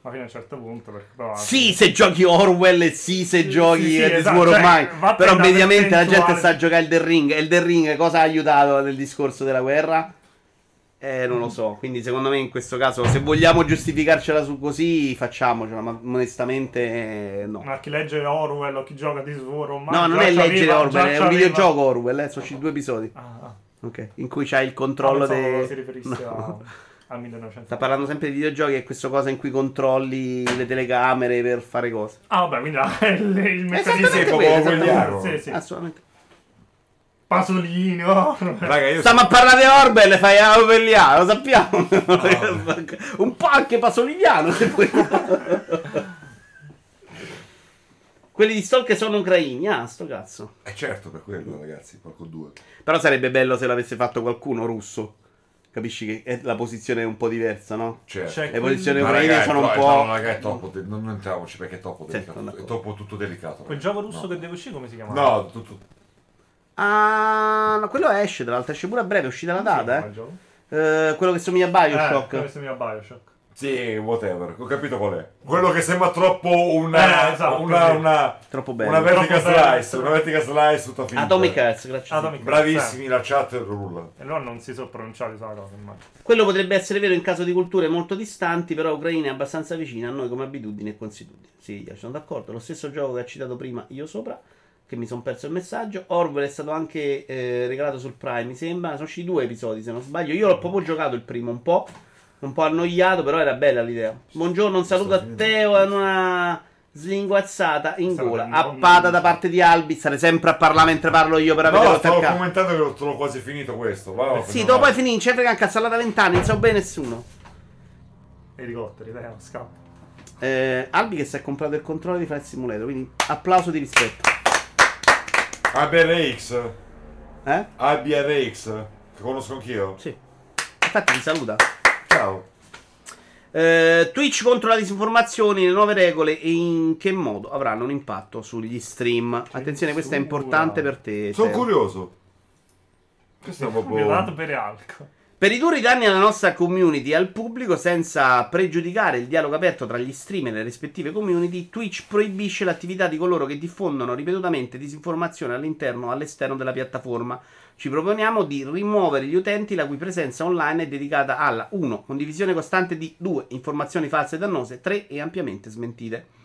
S3: ma fino a un certo punto perché
S1: sì, se giochi Orwell e sì, se giochi
S3: sì,
S1: This
S3: esatto, cioè,
S1: Però mediamente la gente
S3: percentuale.
S1: sta a giocare Elden Ring. Elden Ring cosa ha aiutato nel discorso della guerra? Eh, non lo so. Quindi, secondo me, in questo caso, se vogliamo giustificarcela su così, facciamocela. Ma onestamente, no.
S3: ma chi legge Orwell o chi gioca di Online
S1: No, non è leggere
S3: già
S1: Orwell, è un videogioco Orwell. Eh, sono due episodi.
S3: ah, ah.
S1: Ok. In cui c'hai il controllo
S3: Ah, pensavo
S1: dei.
S3: si riferisse
S1: No.
S3: a, al 1900
S1: Sta parlando sempre di videogiochi e questa cosa in cui controlli le telecamere per fare cose.
S3: ah vabbè quindi ah, il, il meccanismo
S2: proprio
S1: quello, esattamente.
S3: sì, sì.
S1: Assolutamente.
S3: Pasolini oh.
S2: Raga, io
S1: Stiamo a parlare di Orwell e fai a Orwelliano, lo sappiamo. Un po' anche pasoliniano se vuoi. Quelli di Stalker sono ucraini, ah, sto cazzo.
S2: Eh certo, per quello ragazzi, porco due.
S1: Però sarebbe bello se l'avesse fatto qualcuno russo. Capisci che è- la posizione è un po' diversa, no?
S2: Certo.
S3: C'è
S1: Le posizioni
S2: Ma
S1: ucraine sono un po'.
S2: no, raga, è troppo de- non non entriamoci perché è troppo delicato.
S1: sono
S2: è troppo tutto delicato.
S3: quel gioco russo
S2: No.
S3: che deve uscire come si chiama?
S2: No, tutto.
S1: Ah, no, quello esce, tra l'altro esce pure a breve, è uscita la data, eh. Eh, quello che somiglia a Bioshock.
S3: eh, come si chiama Bioshock
S2: Sì, whatever, ho capito qual è. Quello che sembra troppo una
S3: Eh, esatto,
S2: una,
S3: sì.
S2: una,
S1: Troppo bello.
S2: una vertical
S3: bello.
S2: slice, una vertical slice tutta finita.
S1: Atomic Hearts, grazie.
S3: Atomic
S2: Bravissimi, la chat rulla.
S3: e loro non si sono pronunciati sulla cosa immagino
S1: Quello potrebbe essere vero in caso di culture molto distanti, però Ucraina è abbastanza vicina a noi come abitudini e consuetudini. Sì, io sono d'accordo. Lo stesso gioco che ha citato prima io sopra, che mi sono perso il messaggio. Orwell è stato anche eh, regalato sul Prime, mi sembra. Sono usciti due episodi, se non sbaglio. Io l'ho proprio giocato il primo un po', un po' annoiato, però era bella l'idea. Buongiorno, un saluto a Teo e una slinguazzata in
S3: Stavo
S1: gola. Appata da parte di Albi, stare sempre a parlare mentre parlo io per avere
S2: No, stavo
S1: cazzo.
S2: commentando che l'ho, l'ho quasi finito questo. Va,
S1: Sì, dopo poi finì, c'è cazzo, alla da vent'anni, non so bene nessuno.
S3: elicotteri dai scappa
S1: Eh, Albi che si è comprato il controllo di Flight Simulator, quindi applauso di rispetto.
S2: ABRX,
S1: Eh?
S2: ABRX, che conosco anch'io.
S1: Sì. Infatti ti saluta.
S2: Ciao.
S1: Eh, Twitch contro la disinformazione, le nuove regole e in che modo avranno un impatto sugli stream. Attenzione, questo è importante per te.
S2: Sono
S1: Teo.
S2: curioso. Questo è proprio...
S3: violato per alcol
S1: Per ridurre i danni alla nostra community e al pubblico senza pregiudicare il dialogo aperto tra gli stream e le rispettive community, Twitch proibisce l'attività di coloro che diffondono ripetutamente disinformazione all'interno o all'esterno della piattaforma. Ci proponiamo di rimuovere gli utenti la cui presenza online è dedicata alla 1. Condivisione costante di 2. Informazioni false e dannose 3. E ampiamente smentite.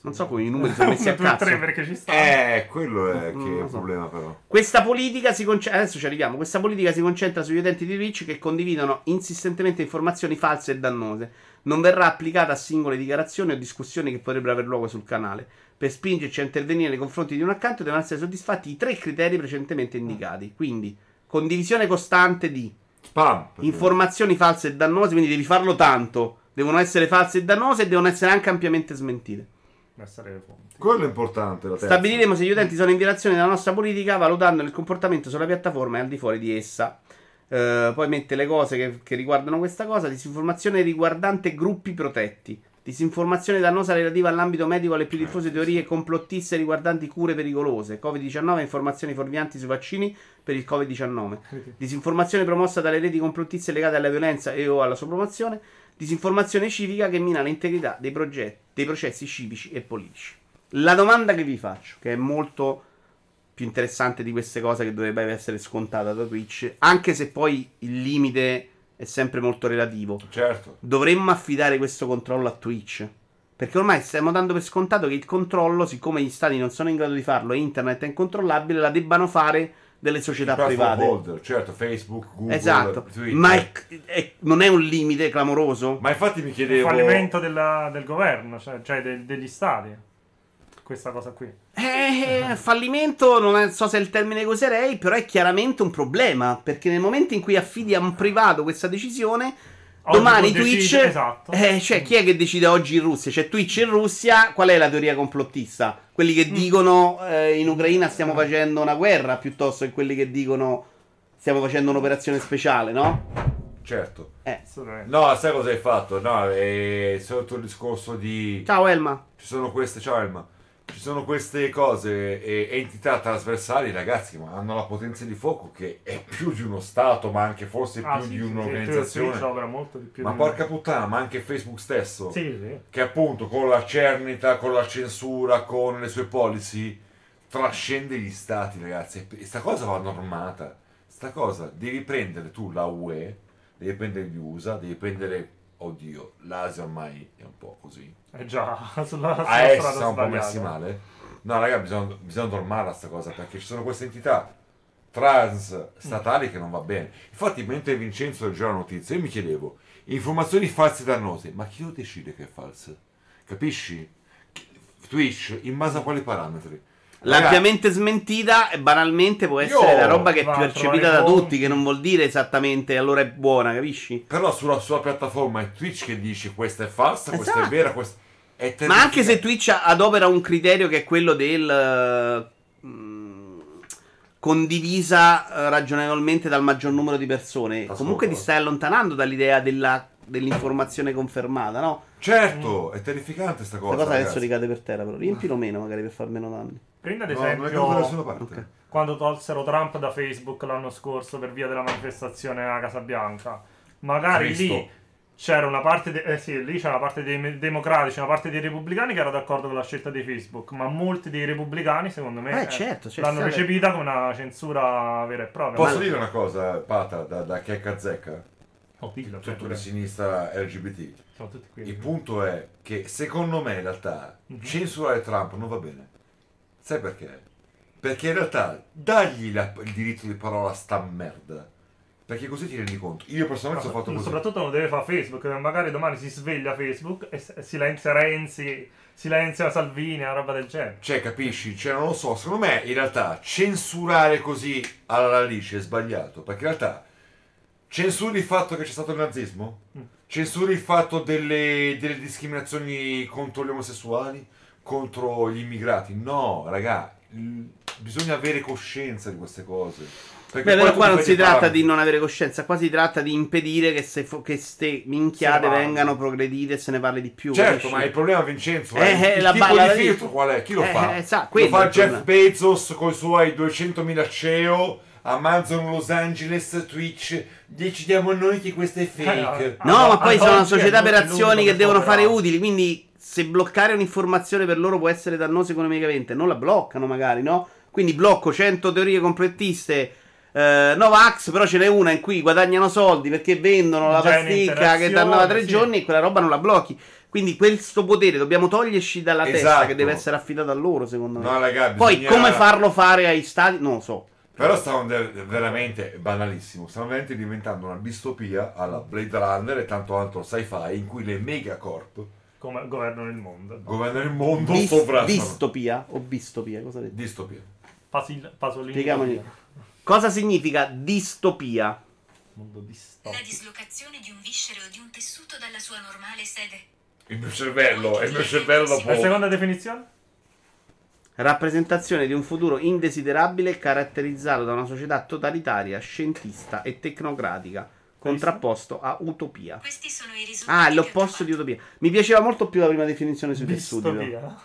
S1: Non so come i numeri sono messi a
S3: 1, 2,
S1: cazzo.
S3: 3 perché ci sta.
S2: Eh, quello è
S1: Non
S2: che è il
S1: so.
S2: problema però.
S1: Questa politica si concentra. Adesso ci arriviamo. Questa politica si concentra sugli utenti di Twitch che condividono insistentemente informazioni false e dannose. Non verrà applicata a singole dichiarazioni o discussioni che potrebbero aver luogo sul canale. Per spingerci a intervenire nei confronti di un account devono essere soddisfatti i tre criteri precedentemente indicati. Quindi, condivisione costante di
S2: Spam.
S1: informazioni false e dannose. Quindi devi farlo tanto. Devono essere false e dannose e devono essere anche ampiamente smentite.
S3: Essere le fonti.
S2: Quello è importante. La terza.
S1: Stabiliremo se gli utenti sono in violazione della nostra politica valutando il comportamento sulla piattaforma e al di fuori di essa. Eh, poi mette le cose che, che riguardano questa cosa: disinformazione riguardante gruppi protetti. Disinformazione dannosa relativa all'ambito medico alle più diffuse teorie complottiste riguardanti cure pericolose. Covid-19 informazioni fuorvianti sui vaccini per il Covid-19. Disinformazione promossa dalle reti complottiste legate alla violenza e o alla sua promozione. Disinformazione civica che mina l'integrità dei, progetti, dei processi civici e politici. La domanda che vi faccio, che è molto più interessante di queste cose che dovrebbe essere scontata da Twitch, anche se poi il limite è sempre molto relativo.
S2: Certo.
S1: Dovremmo affidare questo controllo a Twitch? Perché ormai stiamo dando per scontato che il controllo, siccome gli stati non sono in grado di farlo e internet è incontrollabile, la debbano fare delle società private.
S2: holder, certo, Facebook, Google,
S1: Esatto,
S2: Twitter.
S1: ma è- è- non è un limite clamoroso?
S2: Ma infatti mi
S3: Il
S2: chiedevo...
S3: fallimento della- del governo, cioè, cioè de- degli stati. Questa cosa qui.
S1: Eh, fallimento, non è- so se è il termine che userei, però è chiaramente un problema. Perché nel momento in cui affidi a un privato questa decisione, domani Twitch.
S3: decidere- esatto.
S1: Eh, cioè, chi è che decide oggi in Russia? C'è Twitch in Russia. Qual è la teoria complottista? Quelli
S3: Mm.
S1: che dicono eh, in Ucraina stiamo facendo una guerra, piuttosto che quelli che dicono stiamo facendo un'operazione speciale, no?
S2: Certo.
S1: Eh.
S2: No, sai cosa hai fatto? No, è sotto il discorso di...
S1: Ciao Elma.
S2: Ci sono queste... Ciao Elma. Ci sono queste cose e entità trasversali, ragazzi, ma hanno la potenza di fuoco che è più di uno Stato, ma anche forse più
S3: Ah, sì,
S2: di
S3: sì, sì,
S2: un'organizzazione.
S3: Opera molto di più
S2: ma
S3: di-
S2: porca puttana, ma anche Facebook stesso.
S3: Sì, sì.
S2: che appunto con la cernita, con la censura, con le sue policy, trascende gli stati, ragazzi. E sta cosa va normata. Sta cosa devi prendere tu la UE, devi prendere gli USA, devi prendere, oddio, l'Asia ormai è un po' così.
S3: È già sulla, sulla
S2: A
S3: strada
S2: siamo un po' messi male. No, raga, bisogna, bisogna normarla sta cosa, perché ci sono queste entità trans statali che non va bene. Infatti, mentre Vincenzo leggeva la notizia, io mi chiedevo, informazioni false e dannose, ma chi lo decide che è falsa? Capisci? Twitch, in base a quali parametri?
S1: L'ampiamente smentita e banalmente può essere
S2: Io-
S1: la roba che è più percepita da tutti, che non vuol dire esattamente allora è buona, capisci?
S2: Però sulla sua piattaforma è Twitch che dice questa è falsa, questa è
S1: Esatto.
S2: vera, questa è
S1: Ma anche se. Twitch adopera un criterio che è quello del eh, mh, condivisa eh, ragionevolmente dal maggior numero di persone,
S2: Ascolta.
S1: comunque ti stai allontanando dall'idea della- dell'informazione confermata, no?
S2: Certo, è terrificante sta cosa.
S1: Questa cosa adesso
S2: ragazzi.
S1: ricade per terra, però riempilo meno magari per far meno danni.
S3: Prendi ad
S2: No, non è
S3: esempio
S2: da nessuna parte.
S1: Ok.
S3: quando tolsero Trump da Facebook l'anno scorso per via della manifestazione alla Casa Bianca. Magari
S2: Cristo.
S3: lì c'era una parte, de- eh sì, lì c'era una parte dei democratici, una parte dei repubblicani che era d'accordo con la scelta di Facebook, ma molti dei repubblicani, secondo me,
S1: Eh, certo, c'è
S3: l'hanno recepita come una censura vera e propria.
S2: Posso
S3: Ma-
S2: dire una cosa, Pata, da, da checca zecca?
S3: Oh, dillo,
S2: Tutto di sinistra LGBT. Il punto è che secondo me in realtà
S3: Mhm.
S2: censurare Trump non va bene. Sai perché? Perché in realtà dagli la- il diritto di parola a sta merda. Perché così ti rendi conto. Io personalmente ho fatto così.
S3: Soprattutto non deve fare Facebook, magari domani si sveglia Facebook e silenzia Renzi, silenzia Salvini, una roba del genere.
S2: Cioè, capisci? Cioè, non lo so, secondo me in realtà censurare così alla radice è sbagliato. Perché in realtà censuri il fatto che c'è stato il nazismo?
S3: Mm.
S2: Censuri il fatto delle, delle discriminazioni contro gli omosessuali? Contro gli immigrati? No, raga, l- bisogna avere coscienza di queste cose. Perché
S1: Beh, però qua non si tratta
S2: parametri.
S1: di non avere coscienza, qua si tratta di impedire che, se fo- che ste minchiate vengano progredite e se ne parli di più.
S2: Certo,
S1: capisci?
S2: ma il problema, Vincenzo,
S1: Eh,
S2: è
S1: eh,
S2: il
S1: la
S2: tipo
S1: balla-
S2: di filtro qual è? Chi lo
S1: Eh,
S2: fa?
S1: eh, sa,
S2: lo fa Jeff
S1: problema.
S2: Bezos con i suoi 200.000 CEO, Amazon Los Angeles, Twitch. Decidiamo noi che questo è fake.
S3: Eh,
S1: No, ma poi sono
S3: oggi
S1: società per azioni che devono fare utili. Quindi, se bloccare un'informazione per loro può essere dannoso economicamente, non la bloccano, magari, no? Quindi blocco 100 teorie complottiste. Eh, Novax, però ce n'è una in cui guadagnano soldi perché vendono la pasticca che dannava tre
S3: interazione, sì.
S1: giorni e quella roba non la blocchi. Quindi questo potere dobbiamo toglierci dalla testa
S2: Esatto.
S1: che deve essere affidato a loro, secondo me.
S2: No, raga,
S1: Poi
S2: bisogna-
S1: come farlo fare ai stati? Non lo so.
S2: Però stanno de- veramente banalissimo. Stanno veramente diventando una distopia alla Blade Runner e tanto altro sci-fi in cui le megacorp
S3: Come governano il mondo.
S2: governano il mondo
S1: Dis-
S2: sopra
S1: distopia o bistopia? Cosa detto?
S2: Distopia.
S3: Pasil- Pasolini.
S1: Cosa significa distopia?
S3: Mondo
S5: La
S3: distopico.
S5: dislocazione di un viscero o di un tessuto dalla sua normale sede.
S2: Il mio cervello, il mio cervello dopo...
S3: La seconda definizione?
S1: Rappresentazione di un futuro indesiderabile caratterizzato da una società totalitaria, scientista e tecnocratica, contrapposto a utopia.
S5: Questi sono i risultati.
S1: Ah, l'opposto di utopia. Mi piaceva molto più la prima definizione sui.
S3: Distopia.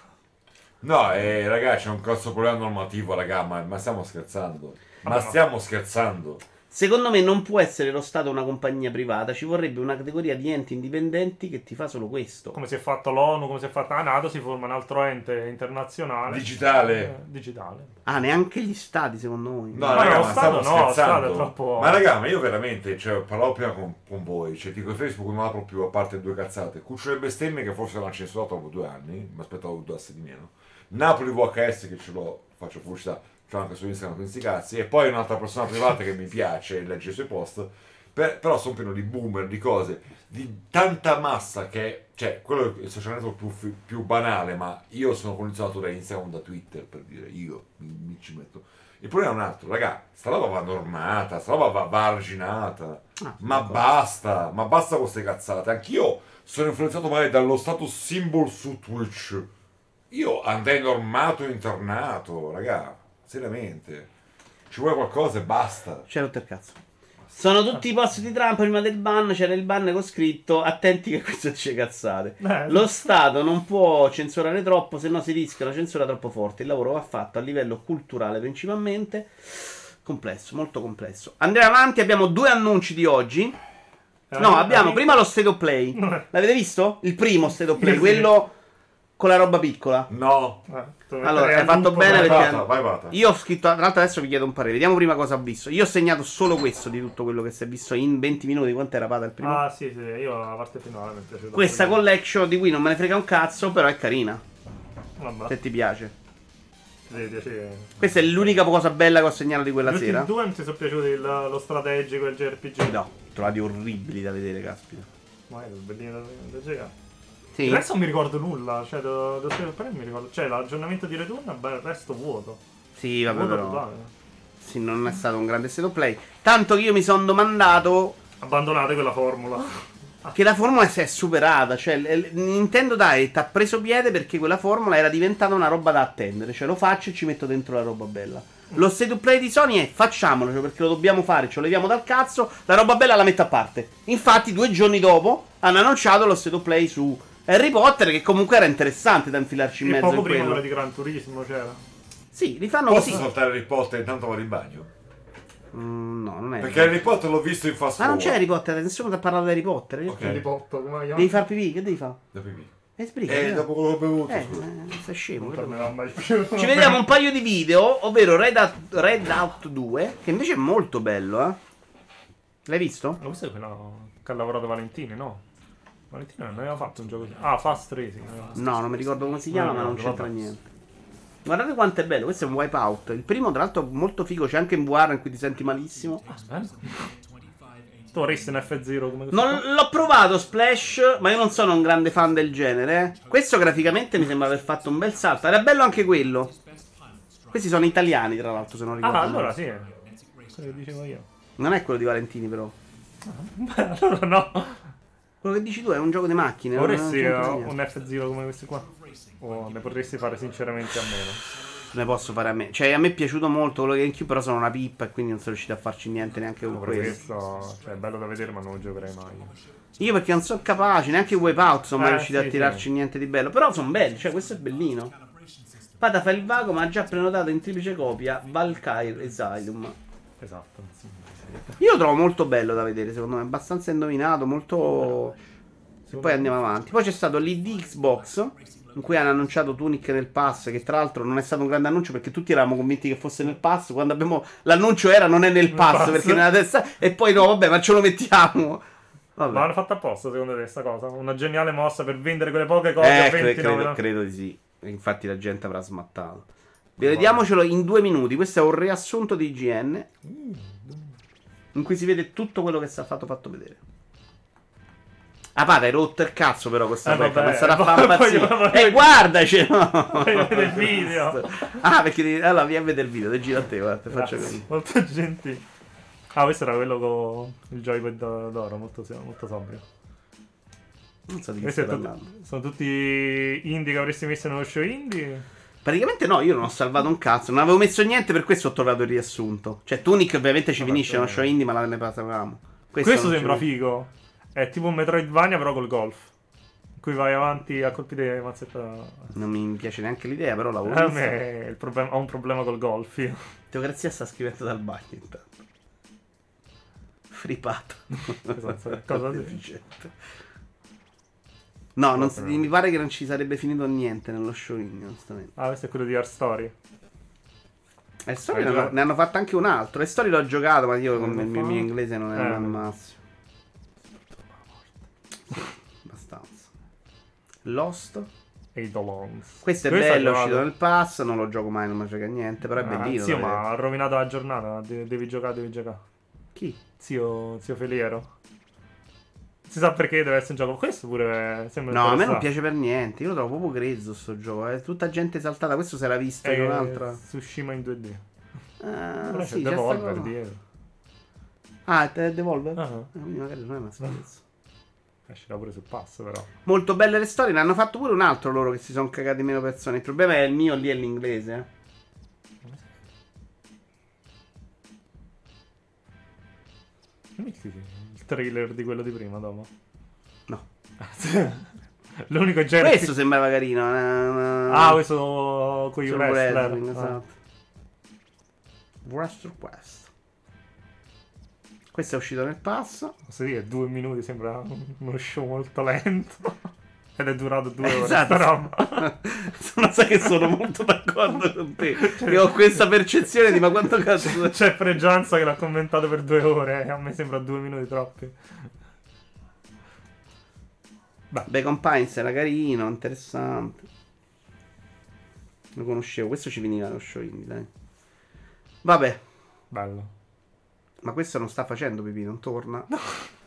S2: No, eh, ragazzi, c'è un cazzo problema normativo, raga, ma, ma stiamo scherzando. Ma- stiamo scherzando.
S1: Secondo me non può essere lo Stato una compagnia privata, ci vorrebbe una categoria di enti indipendenti che ti fa solo questo.
S3: Come si è fatto l'ONU, come si è fatta la NATO, si forma un altro ente internazionale.
S2: Digitale.
S3: Eh, digitale.
S1: Ah, neanche gli stati, secondo voi.
S2: No,
S3: Ma
S2: raga,
S3: no,
S2: ma
S3: Stato no,
S2: scherzando.
S3: Stato è troppo-
S2: Ma raga, ma io veramente, cioè, parlavo prima con, con voi, cioè, dico Facebook non apro più a parte due cazzate. Cuccio e bestemmie che forse l'hanno censurato dopo due anni, mi aspettavo due assi di meno. Napoli VHS che ce l'ho, faccio pubblicità, l'ho anche su Instagram con sti cazzi. E poi un'altra persona privata che mi piace e legge i suoi post. Per- però sono pieno di boomer, di cose, di tanta massa che, cioè, quello è il social network più, più banale, ma io sono condizionato da Instagram, da Twitter, per dire, io mi, mi ci metto. Il problema è un altro, raga, sta roba va normata, sta roba va, va arginata.
S1: Ah,
S2: ma basta, ma basta con queste cazzate. Anch'io sono influenzato magari dallo status symbol su Twitch. Io andrei normato e internato, raga, seriamente. Ci vuole qualcosa e basta.
S1: C'è rotto il cazzo. Sono tutti i post di Trump prima del ban. C'era il ban con scritto: Attenti che questo dice cazzate.
S3: Eh,
S1: Lo Stato non può censurare troppo, se no si rischia una censura troppo forte. Il lavoro va fatto a livello culturale principalmente. Complesso, molto complesso. Andiamo avanti, abbiamo due annunci di oggi.
S3: Eh,
S1: No, abbiamo
S3: eh,
S1: prima lo State of Play. L'avete visto? Il primo State of Play, quello con la roba piccola.
S2: No.
S3: eh,
S1: Allora, hai fatto bene perché-
S2: Vata, vai vata.
S1: Io ho scritto, tra l'altro adesso vi chiedo un parere. Vediamo prima cosa ho visto. Io ho segnato solo questo di tutto quello che si è visto in 20 minuti. Quanto era Pata il primo?
S3: Ah, sì, sì, io la parte finale mi è piaciuta.
S1: Questa collection di cui non me ne frega un cazzo, però è carina.
S3: Vabbè,
S1: Se ti piace.
S3: sì, piace.
S1: Questa è l'unica cosa bella che ho segnato di quella
S3: Gli
S1: sera.
S3: due non ti sono piaciuti il- lo strategico e il JRPG?
S1: No, trovati orribili da vedere, caspita.
S3: Ma è bellino da, da giocare.
S1: Sì.
S3: Il resto non mi ricordo nulla, cioè da, da State of Play mi ricordo. Cioè l'aggiornamento di Return, beh, il resto vuoto.
S1: Sì, vabbè,
S3: vuoto
S1: però.
S3: totale.
S1: Sì, non è stato un grande state of play. Tanto che io mi sono domandato
S3: Abbandonate quella formula.
S1: che la formula si è superata. Cioè, Nintendo Direct ha preso piede perché quella formula era diventata una roba da attendere. Cioè, lo faccio e ci metto dentro la roba bella. Lo state of play di Sony è facciamolo, cioè, perché lo dobbiamo fare, ce lo leviamo dal cazzo. La roba bella la metto a parte. Infatti, due giorni dopo hanno annunciato lo state of play su Harry Potter, che comunque era interessante da infilarci in
S3: E
S1: mezzo
S3: poco
S1: in
S3: prima
S1: quello.
S3: di Gran Turismo c'era.
S1: Sì, li fanno
S2: Posso
S1: così.
S2: saltare Harry Potter intanto vado in bagno?
S1: Mm, no, non è.
S2: Perché Harry Potter l'ho visto in fast
S1: Ma non c'è Harry Potter, nessuno ti ha parlato di Harry Potter.
S2: Ok.
S3: Harry Potter, come?
S1: Devi far pipì, che devi fare?
S2: Da pipì.
S1: E sbriga.
S2: Eh,
S1: no?
S2: dopo quello che ho bevuto,
S1: Eh, eh, sei scemo. Ci vediamo un paio di video, ovvero Red Out, Red Out 2, che invece è molto bello, eh. L'hai visto?
S3: Ma questo è quello che ha lavorato Valentini, no? Valentini non aveva fatto un gioco così. Ah, Fast Racing. fatto.
S1: No, non mi ricordo come si chiama,
S3: No,
S1: ma
S3: no,
S1: non
S3: no,
S1: c'entra niente. Guardate quanto è bello, questo è un wipeout. Il primo, tra l'altro, molto figo, c'è anche in VR in cui ti senti malissimo.
S3: Ah, bello. Tu vorresti un F0 come?
S1: Non l'ho provato Splash, ma io non sono un grande fan del genere. eh. Questo graficamente mi sembra aver fatto un bel salto. Era bello anche quello. Questi sono italiani, tra l'altro, se non ricordo.
S3: Ah, allora sì. Quello che dicevo io.
S1: Non è quello di Valentini, però.
S3: Beh, allora no.
S1: Quello che dici tu è un gioco di macchine.
S3: Vorresti un F0 come questi qua? O ne potresti fare sinceramente a meno?
S1: Ne posso fare a me. Cioè, a me è piaciuto molto quello che GameCube, però sono una pippa e quindi non sono riuscito a farci niente neanche con
S3: Per
S1: questo.
S3: questo, cioè, è bello da vedere, ma non lo giocherei mai.
S1: Io perché non sono capace, neanche i Wipeout sono mai
S3: Eh,
S1: riusciti
S3: sì,
S1: a tirarci
S3: sì.
S1: niente di bello. Però sono belli, cioè questo è bellino. Pata fa il vago, ma ha già prenotato in triplice copia Valkyrie Asylum.
S3: Esatto. sì.
S1: Io lo trovo molto bello da vedere, secondo me, abbastanza indovinato, molto... E poi andiamo avanti. Poi c'è stato l'ID Xbox, in cui hanno annunciato Tunic nel pass, che tra l'altro non è stato un grande annuncio perché tutti eravamo convinti che fosse nel pass. Quando abbiamo l'annuncio era non è nel pass,
S3: pass.
S1: perché nella testa... E poi no, vabbè, ma ce lo mettiamo. Vabbè.
S3: Ma l'hanno fatta apposta secondo te sta cosa? Una geniale mossa per vendere quelle poche cose
S1: Eh, cre-
S3: 29
S1: credo,
S3: no?
S1: credo di sì. Infatti la gente avrà smattato. Vediamocelo in due minuti. Questo è un riassunto di IGN. In cui si vede tutto quello che è stato fatto vedere. Ah, pata, hai rotto il cazzo però questa
S3: Eh,
S1: cosa.
S3: vabbè,
S1: Questa da
S3: poi-
S1: fa
S3: poi-
S1: impazzire.
S3: poi-
S1: E guardacelo!
S3: Voglio vedere il video.
S1: Ah, perché devi... allora vieni a vedere il video, te giro a te, guarda, faccio così.
S3: Molto gentile. Ah, questo era quello con il joypad d'oro, molto, molto sobrio.
S1: Non so di che stai parlando.
S3: sono tutti indie che avresti messo nello show indie.
S1: Praticamente no, io non ho salvato un cazzo, non avevo messo niente, per questo ho trovato il riassunto. Cioè, Tunic ovviamente ci finisce uno
S3: però-
S1: show indie, ma la ne passavamo.
S3: Questo,
S1: non ci
S3: sembra figo. È tipo un Metroidvania però col golf. In cui vai avanti a colpire mazzetta.
S1: Non mi piace neanche l'idea, però l'avevo
S3: A
S1: vista.
S3: me il problema- ho un problema col golf. Io.
S1: Teocrazia sta scrivendo dal bagno intanto. Fripato.
S3: Esatto, cosa dici?
S1: No, non
S3: No,
S1: si- mi pare che non ci sarebbe finito niente nello show indie, onestamente.
S3: Ah, questo è quello di Art Story.
S1: E Story
S3: Hai
S1: ne hanno, ne hanno fatto anche un altro. E Story l'ho giocato, ma io con il mio, mio inglese non è
S3: Eh.
S1: al massimo. Abbastanza. Lost.
S3: Eidolons.
S1: Questo è
S3: Questo
S1: bello, è uscito nel pass, non lo gioco mai, non mi frega niente, però è
S3: Ah,
S1: bellino.
S3: Zio, ma ha rovinato la giornata. de- devi giocare, devi giocare.
S1: Chi?
S3: Zio, zio Feliero. Si sa perché deve essere un gioco. Questo pure sembra
S1: No, a me non piace per niente. Io lo trovo proprio grezzo sto gioco. È tutta gente esaltata. Questo si era visto
S3: È
S1: in un'altra.
S3: Tsushima in 2D.
S1: Ah,
S3: Però
S1: sì,
S3: c'è Devolver dietro.
S1: Ah, è Devolver? Quindi magari non è una schifezza.
S3: Escerà pure sul pass, però.
S1: Molto belle le storie. Ne hanno fatto pure un altro loro che si sono cagati meno persone. Il problema è il mio lì è l'inglese. eh.
S3: Non metti il trailer di quello di prima, dopo.
S1: No.
S3: L'unico genere.
S1: Questo sembrava carino. eh,
S3: Ah, questo con i
S1: sul
S3: wrestler.
S1: wrestling,
S3: Ah.
S1: esatto. Wrestler Quest. Questo è uscito nel pass.
S3: Posso dire, due minuti sembra uno show molto lento. Ed è durato due ore.
S1: Esatto. non sai che sono molto d'accordo con te. Io ho questa percezione di ma quanto cazzo.
S3: C'è Fregianza che l'ha commentato per due ore. E a me sembra due minuti troppi.
S1: Bacon Pines era carino, interessante. Lo conoscevo, questo ci veniva lo show indie, dai. Vabbè,
S3: Bello.
S1: ma questo non sta facendo pipì, non torna.
S3: Svelare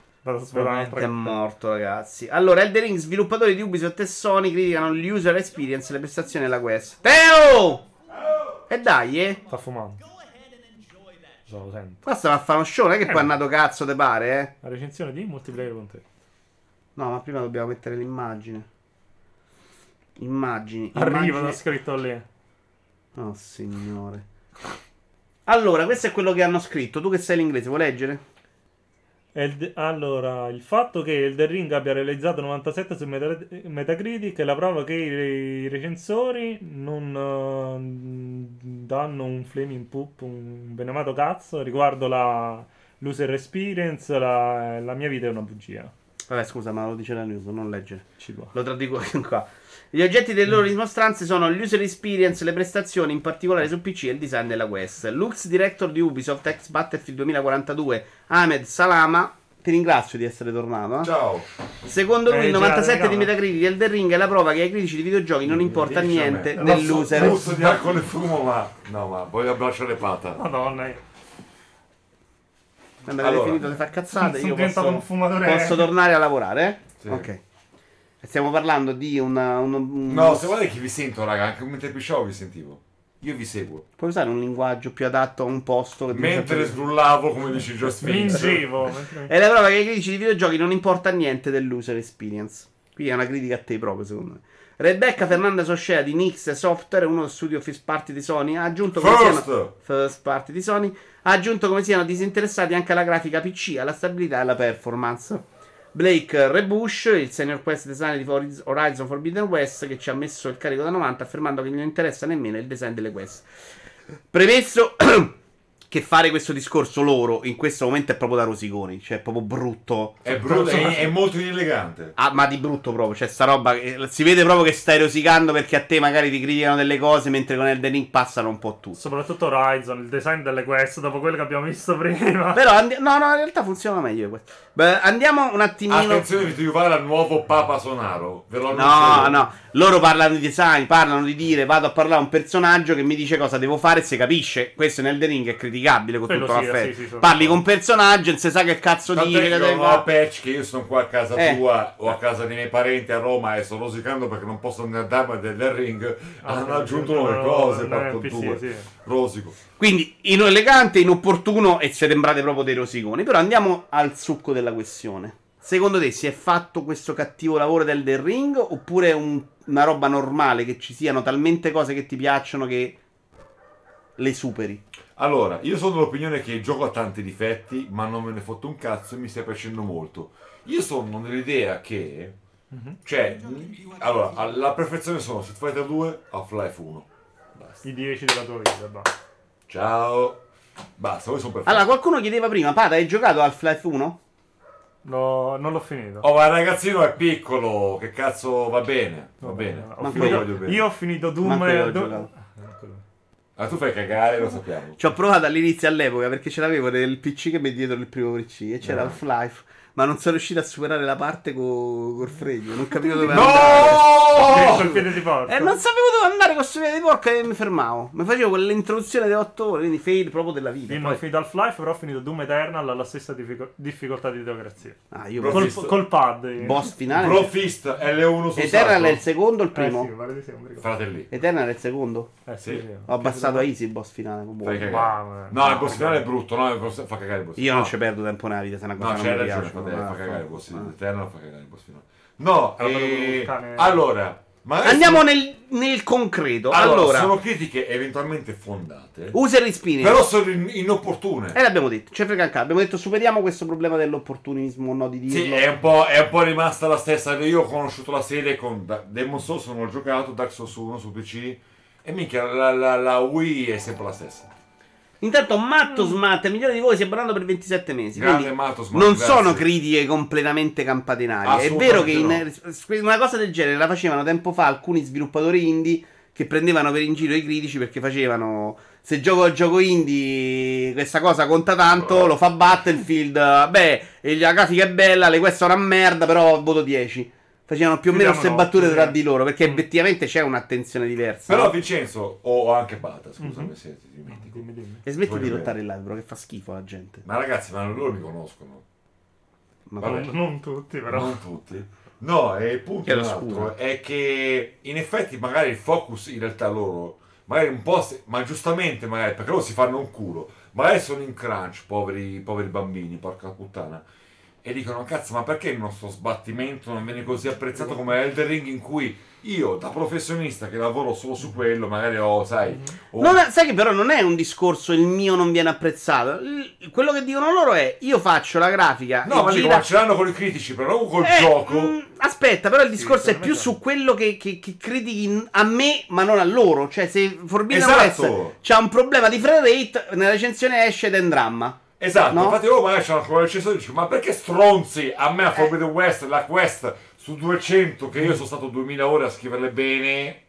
S1: Veramente è morto, ragazzi. Allora, Elden Ring, sviluppatori di Ubisoft e Sony criticano l'user experience e le prestazioni della quest. Teo! E dai, eh.
S3: Sta fumando. Già lo sento.
S1: Basta va a fare uno show, non è che
S3: Eh,
S1: poi è nato cazzo, te pare, eh.
S3: La recensione di multiplayer con te.
S1: No, ma prima dobbiamo mettere l'immagine. Immagini.
S3: Arriva,
S1: immagini-
S3: l'ho scritto lì.
S1: Oh, signore. Allora, questo è quello che hanno scritto. Tu che sai l'inglese, vuoi leggere?
S3: Eld- allora, il fatto che Elden Ring abbia realizzato 97 su Meta- Metacritic è la prova che i, recensori non eh, danno un flaming poop, un beneamato cazzo riguardo la l'user experience, la, la mia vita è una bugia.
S1: Vabbè, scusa, ma lo dice la news, non leggere.
S3: Ci può.
S1: Lo traduco qua. Gli oggetti delle loro dimostranze sono l'user experience, le prestazioni, in particolare su PC e il design della quest. Lux Director di Ubisoft, ex Battlefield 2042, Ahmed Salama. Ti ringrazio di essere tornato. eh.
S2: Ciao.
S1: Secondo lui, il
S3: già,
S1: 97 di. Metacritic di Elden Ring è la prova che ai critici di videogiochi non importa
S2: Dici
S1: niente dell'user.
S2: so, Puzzo di alcol e fumo, ma... No, ma voglio abbracciare pata.
S3: Madonna,
S1: Quando avete
S2: Allora.
S1: finito di far cazzate,
S3: sono
S1: io
S3: diventato
S1: posso,
S3: un fumatore.
S1: posso tornare a lavorare, eh?
S2: Sì.
S1: Ok. Stiamo parlando di una, un- un-
S2: No, se volete che vi sento, raga, anche mentre pisciavo vi sentivo. Io vi seguo.
S1: Puoi usare un linguaggio più adatto a un posto
S2: Mentre
S1: faccia-
S2: sbrullavo, come dice Joe Sphinx.
S3: Fingevo. mentre-
S1: È la prova che ai critici di videogiochi non importa niente dell'user experience. Qui è una critica a te proprio, secondo me. Rebecca Fernanda Soscea di Nix Software, uno studio first party di Sony, ha aggiunto come
S2: First!
S1: siano first party di Sony, ha aggiunto come siano disinteressati anche alla grafica PC, alla stabilità e alla performance. Blake Rebush, il senior quest designer di Horiz- Horizon Forbidden West, che ci ha messo il carico da 90, affermando che non interessa nemmeno il design delle quest. Premesso che fare questo discorso loro in questo momento è proprio da rosiconi, cioè è proprio brutto.
S2: È brutto, è, è molto inelegante.
S1: Ah, ma di brutto proprio, cioè sta roba che si vede proprio che stai rosicando perché a te magari ti criticano delle cose mentre con Elden Ring passano un po' tutto.
S3: Soprattutto Horizon, il design delle quest, dopo quello che abbiamo visto prima.
S1: Però andi- no, no, in realtà funziona meglio questo. Beh, andiamo un attimino
S2: Attenzione, vi trovare al nuovo Papa Sonaro. Ve lo
S1: No, no, loro parlano di design, parlano di dire vado a parlare a un personaggio che mi dice cosa devo fare e si capisce. Questo in Elden Ring è criticabile con
S3: Quello
S1: tutto
S3: sì,
S1: l'affetto.
S3: sì, sì,
S1: Parli con un personaggio, non si sa che cazzo dice
S2: che
S1: che
S2: ho
S1: fare.
S2: patch che io sono qua a casa
S1: Eh.
S2: tua o a casa dei miei parenti a Roma e sto rosicando perché non posso andare a darmi del ring.
S3: Ah,
S2: hanno aggiunto nuove cose,
S3: no,
S2: fatto
S3: NPC,
S2: due.
S3: sì.
S2: Rosico.
S1: Quindi inelegante, inopportuno e siete sembrate proprio dei rosiconi. Però andiamo al succo della questione. Secondo te si è fatto questo cattivo lavoro del Elden Ring oppure è un- una roba normale che ci siano talmente cose che ti piacciono che le superi?
S2: Allora, io sono dell'opinione che il gioco ha tanti difetti, ma non me ne fotto un cazzo e mi stai piacendo molto. Io sono nell'idea che. Cioè, mh, allora, la perfezione sono Street Fighter 2, Half-Life 1. Basta.
S3: I 10 della tua vita, basta.
S2: Ciao. Basta, voi sono perfetti.
S1: Allora, qualcuno chiedeva prima, Pada, hai giocato Half-Life 1?
S3: No, non l'ho finito.
S2: Oh, ma il ragazzino è piccolo, che cazzo va bene. Va
S3: Va
S2: bene.
S3: Ho finito-
S2: Io voglio bene.
S3: io ho finito Doom
S1: Manco io
S3: e
S1: ho
S3: Do-
S1: giocato.
S3: Ah, quello.
S2: Ma tu fai cagare, lo sappiamo.
S1: Ci ho provato all'inizio all'epoca perché ce l'avevo nel PC che mi dietro il primo PC e c'era
S2: Ah.
S1: Half-Life. Ma non sono riuscito a superare la parte co- col fregno. Non capivo dove andare.
S2: No!
S3: Col piede di porco.
S1: E non sapevo dove andare con sto piede di porca e mi fermavo. Mi facevo quell'introduzione di 8 ore, quindi fail proprio della vita.
S3: Io non ho finito Half-Life, però ho finito Doom Eternal alla stessa diffico- difficoltà di teocrazia.
S1: Ah, io
S3: Col,
S2: visto-
S3: col pad. eh.
S1: boss finale.
S2: Bro Fist L1 su
S1: Eternal è il secondo o il
S3: Eh
S1: primo?
S3: sì, mi pare di sì, non.
S2: Fratelli.
S1: Eternal è il secondo.
S3: Eh sì,
S2: Sì.
S3: sì.
S1: Ho abbassato a easy il boss finale.
S3: Wow,
S2: No, il
S3: no,
S2: boss finale è brutto, no, il fa cagare il boss
S1: Io non
S2: no.
S1: ci perdo tempo nella vita se una cosa
S2: No,
S1: non mi piace.
S2: Fratello,
S1: ma-
S2: fa cagare il boss
S1: ma-
S2: Eternal, fa cagare il boss finale. No,
S3: Allora,
S2: eh,
S3: cane-
S2: allora,
S1: Andiamo
S2: sono-
S1: nel, nel concreto.
S2: allora,
S1: Allora,
S2: sono critiche eventualmente fondate,
S1: user respinning.
S2: però sono in- inopportune.
S1: E l'abbiamo detto, c'è frega anche. Abbiamo detto superiamo questo problema dell'opportunismo, no di dirlo.
S2: Sì, è un, po', è un po' rimasta la stessa. Io ho conosciuto la serie con Da- Demon Souls, non ho giocato, Dark Souls 1 su PC. E minchia, la, la, la Wii è sempre la stessa.
S1: Intanto Matto Smat, il migliore di voi, si è abbonato per 27 mesi.
S2: Grande Matto Smart,
S1: non
S2: grazie.
S1: sono critiche completamente campate in aria. È vero che in- una cosa del genere la facevano tempo fa alcuni sviluppatori indie che prendevano per in giro i critici perché facevano se gioco al gioco indie questa cosa conta tanto, lo fa Battlefield, beh, la grafica è bella, le quest sono una merda, però voto 10. Facevano più o meno queste battute tra di loro perché
S3: Mm.
S1: effettivamente c'è un'attenzione diversa.
S2: Però
S1: no?
S2: Vincenzo, o anche Bata, scusami
S3: Mhm.
S2: se ti dimentico.
S3: Dimmi, dimmi.
S1: E smetti
S2: Voglio
S1: di lottare il live, bro, che fa schifo alla gente.
S2: Ma ragazzi, ma loro mi conoscono.
S1: Ma
S2: Vabbè.
S3: Non, non tutti, però.
S2: Non tutti. No, e il punto altro, è che in effetti magari il focus in realtà loro, magari un po', se- ma giustamente magari, perché loro si fanno un culo, magari sono in crunch, poveri, poveri bambini, porca puttana, e dicono cazzo ma perché il nostro sbattimento non viene così apprezzato come Elder Ring in cui io da professionista che lavoro solo su quello, magari ho, sai, ho-
S1: Non è- sai che però non è un discorso il mio non viene apprezzato. Il- quello che dicono loro è io faccio la grafica
S2: No, ma dico,
S1: gira-
S2: ma ce l'hanno con i critici, però non col
S1: Eh,
S2: gioco.
S1: mm, aspetta, però il discorso è
S3: secondo
S1: più
S3: me
S1: su quello che, che- che critichi a me, ma non a loro. Cioè, se Forbidden
S2: Esatto.
S1: West c'ha un problema di frame rate, nella recensione esce ed è un dramma.
S2: Esatto,
S1: No?
S2: infatti loro magari c'hanno come recensore e dici ma perché stronzi a me a Forbidden West la quest su 200 che io sono stato 2000 ore a scriverle bene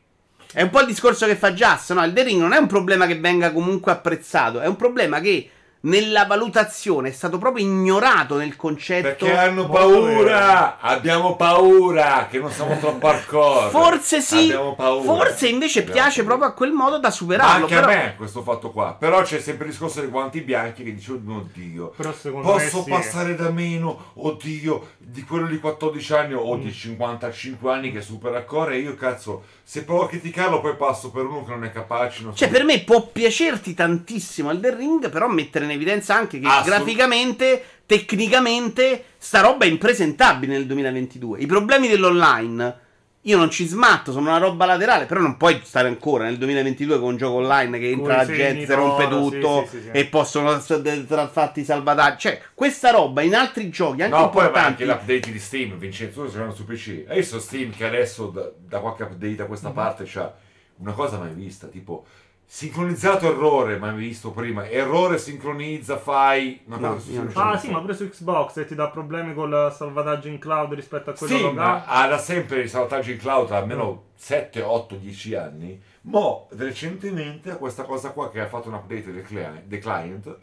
S1: È un po' il discorso che fa Just, no? Il The Ring non è un problema che venga comunque apprezzato, è un problema che nella valutazione è stato proprio ignorato nel concetto.
S2: perché hanno paura abbiamo paura che non siamo troppo hardcore
S1: Forse sì,
S2: abbiamo paura
S1: forse invece
S2: Abbiamo
S1: piace
S2: paura.
S1: proprio a quel modo da
S2: ma
S1: superarlo.
S2: anche
S1: però-
S2: a me questo fatto qua però c'è sempre il discorso dei guanti bianchi che dice oddio
S3: secondo me
S2: Posso
S3: sì.
S2: passare da meno, oddio, di quello di 14 anni o
S3: Mm.
S2: di 55 anni che supera core e io cazzo, se provo a criticarlo poi passo per uno che non è capace. Non so-
S1: Cioè, per me può piacerti tantissimo il The Ring, però mettere in evidenza anche che
S2: Assolut-
S1: graficamente, tecnicamente, sta roba è impresentabile nel 2022. I problemi dell'online, io non ci smatto, sono una roba laterale, però non puoi stare ancora nel 2022 con un gioco online che entra
S3: Coi
S1: la gente, si rompe tutto
S3: sì, sì, sì.
S1: e possono tra- fatti salvataggi. Cioè, questa roba in altri giochi, anche
S2: No, poi
S1: importanti,
S2: anche l'update di Steam, Vincenzo, stai giocando su PC. Hai visto Steam che adesso da, da qualche update da
S3: Mhm.
S2: questa parte c'ha una cosa mai vista, tipo Sincronizzato errore, ma hai visto prima. Errore, sincronizza, fai.
S1: No, io non
S3: Ah
S2: sempre.
S3: sì, ma pure su Xbox e ti dà problemi col salvataggio in cloud rispetto a quello
S2: Sì,
S3: locale.
S2: ma ha da sempre i salvataggi in cloud da almeno 7, 8, 10 anni. Mo recentemente ha questa cosa qua che ha fatto un update del client, del client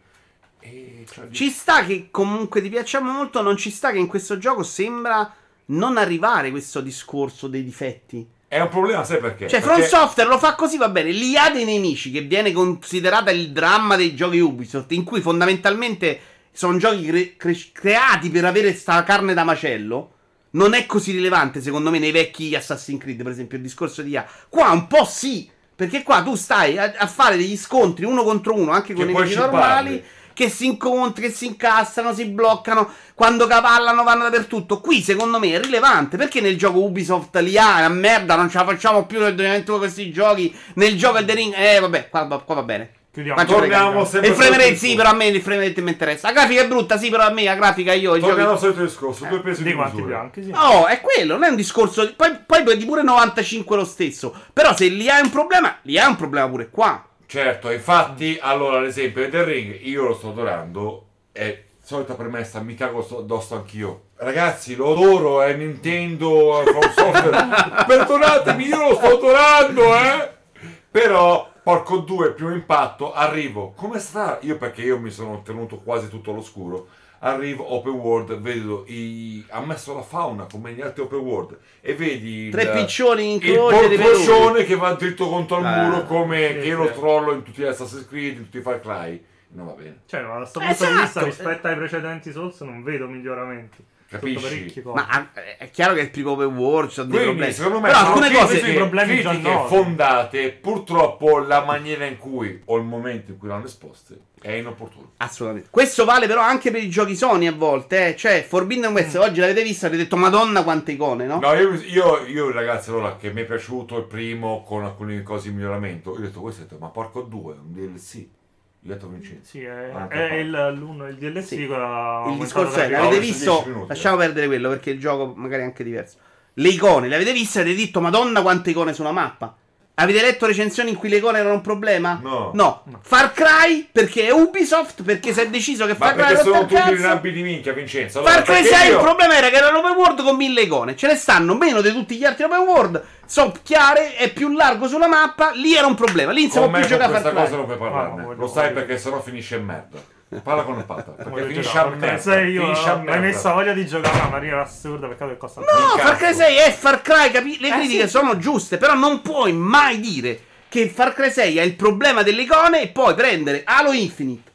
S2: e cioè,
S1: Ci sta che comunque ti piaccia molto, non ci sta che in questo gioco sembra non arrivare questo discorso dei difetti.
S2: È un problema, sai perché?
S1: Cioè,
S2: Perché-
S1: From Software lo fa così, va bene. L'IA dei nemici, che viene considerata il dramma dei giochi Ubisoft, in cui fondamentalmente sono giochi cre- cre- creati per avere sta carne da macello, non è così rilevante, secondo me, nei vecchi Assassin's Creed, per esempio, il discorso di IA. Qua un po' sì, perché qua tu stai a, a fare degli scontri uno contro uno, anche con
S2: Che
S1: nemici
S2: ci
S1: normali.
S2: parli.
S1: Che si incontrano, che si incastrano, si bloccano. Quando cavallano vanno dappertutto. Qui, secondo me, è rilevante. Perché nel gioco Ubisoft l'IA è una merda, non ce la facciamo più nel 2021 questi giochi. Nel gioco Elden Ring, eh, vabbè, qua, qua va bene.
S3: Chiudiamo.
S2: Torniamo sempre
S1: il frame rate, sì, però a me il frame rate mi interessa. La grafica è brutta, sì, però a me la grafica io.
S2: Torniamo al
S1: giochi...
S2: solito discorso, due pesi
S3: Di
S2: di
S3: quanti
S2: misura.
S3: bianchi, sì.
S1: No, è quello, non è un discorso. di- Poi, poi prendi pure 95 lo stesso. Però se l'IA è un problema, l'IA è un problema pure qua.
S2: Certo, infatti, allora, ad esempio, Elden Ring, io lo sto adorando, è solita premessa, mi cago addosso anch'io. Ragazzi, lo adoro, è Nintendo, è From Software. Perdonatemi, io lo sto adorando, eh! Però, porco due, primo impatto, arrivo. Come sta? Io perché io mi sono tenuto quasi tutto all'oscuro. Arrivo, open world, vedo i... ha messo la fauna come negli altri open world e vedi
S1: Tre
S2: il-
S1: piccioni in
S2: il
S1: croce peluche.
S2: porcoscione che va dritto contro il
S1: Ah,
S2: muro come
S3: sì,
S2: che io lo trollo in tutti gli Assassin's Creed, in tutti i Far Cry. Non va bene.
S3: Cioè, ma da questo punto di vista,
S1: Esatto.
S3: rispetto ai precedenti Souls, non vedo miglioramenti.
S2: Capisci?
S1: Ma ah, è chiaro che il primo open world c'ha dei
S2: Quindi,
S1: problemi.
S2: secondo me,
S1: Però
S2: sono
S1: alcune cose.
S3: sui problemi
S2: critiche fondate, purtroppo la maniera in cui o il momento in cui l'hanno esposte è inopportuno.
S1: Assolutamente. Questo vale però anche per i giochi Sony a volte. Eh. Cioè, Forbidden West, oggi l'avete visto, avete detto Madonna quante icone, no?
S2: No, io, io, io, ragazzi, allora che mi è piaciuto il primo con alcune cose in miglioramento, io ho detto, questo ho detto, ma porco due, è un DLC. Detto Vincenzo.
S3: Sì, è, è il, l'uno, il DLC
S1: Sì.
S3: con la
S1: Il discorso è, l'avete
S2: visto
S1: visto?
S2: 10 minuti,
S1: Lasciamo perdere quello perché il gioco magari è anche diverso. Le icone, le avete viste? Avete detto Madonna quante icone sulla mappa? Avete letto recensioni in cui le icone erano un problema?
S2: No.
S1: No. Far Cry perché è Ubisoft, perché si è deciso che
S2: Ma
S1: Far Cry
S2: perché
S1: è
S2: sono tutti
S1: cazzo.
S2: rampi di minchia, Vincenzo. Allora,
S1: Far Cry
S2: perché
S1: 6
S2: io-
S1: il problema era che era un open world con mille icone. Ce ne stanno meno di tutti gli altri open world. Sono chiare, è più largo sulla mappa. Lì era un problema. Lì non si può più giocare a
S2: questa
S1: Far
S2: cosa
S1: Cry.
S2: non puoi
S3: No,
S2: parlarne. Lo sai perché sennò finisce in merda. Parla con il pata. Perché finisce a merda.
S3: 6 io mi hai messo voglia di giocare una maniera assurda peccato che costa
S1: No. Far Cry 6 è Far Cry, capi? Le
S3: Eh,
S1: critiche
S3: sì.
S1: sono giuste, però non puoi mai dire che Far Cry 6 ha il problema delle icone e poi prendere Halo Infinite,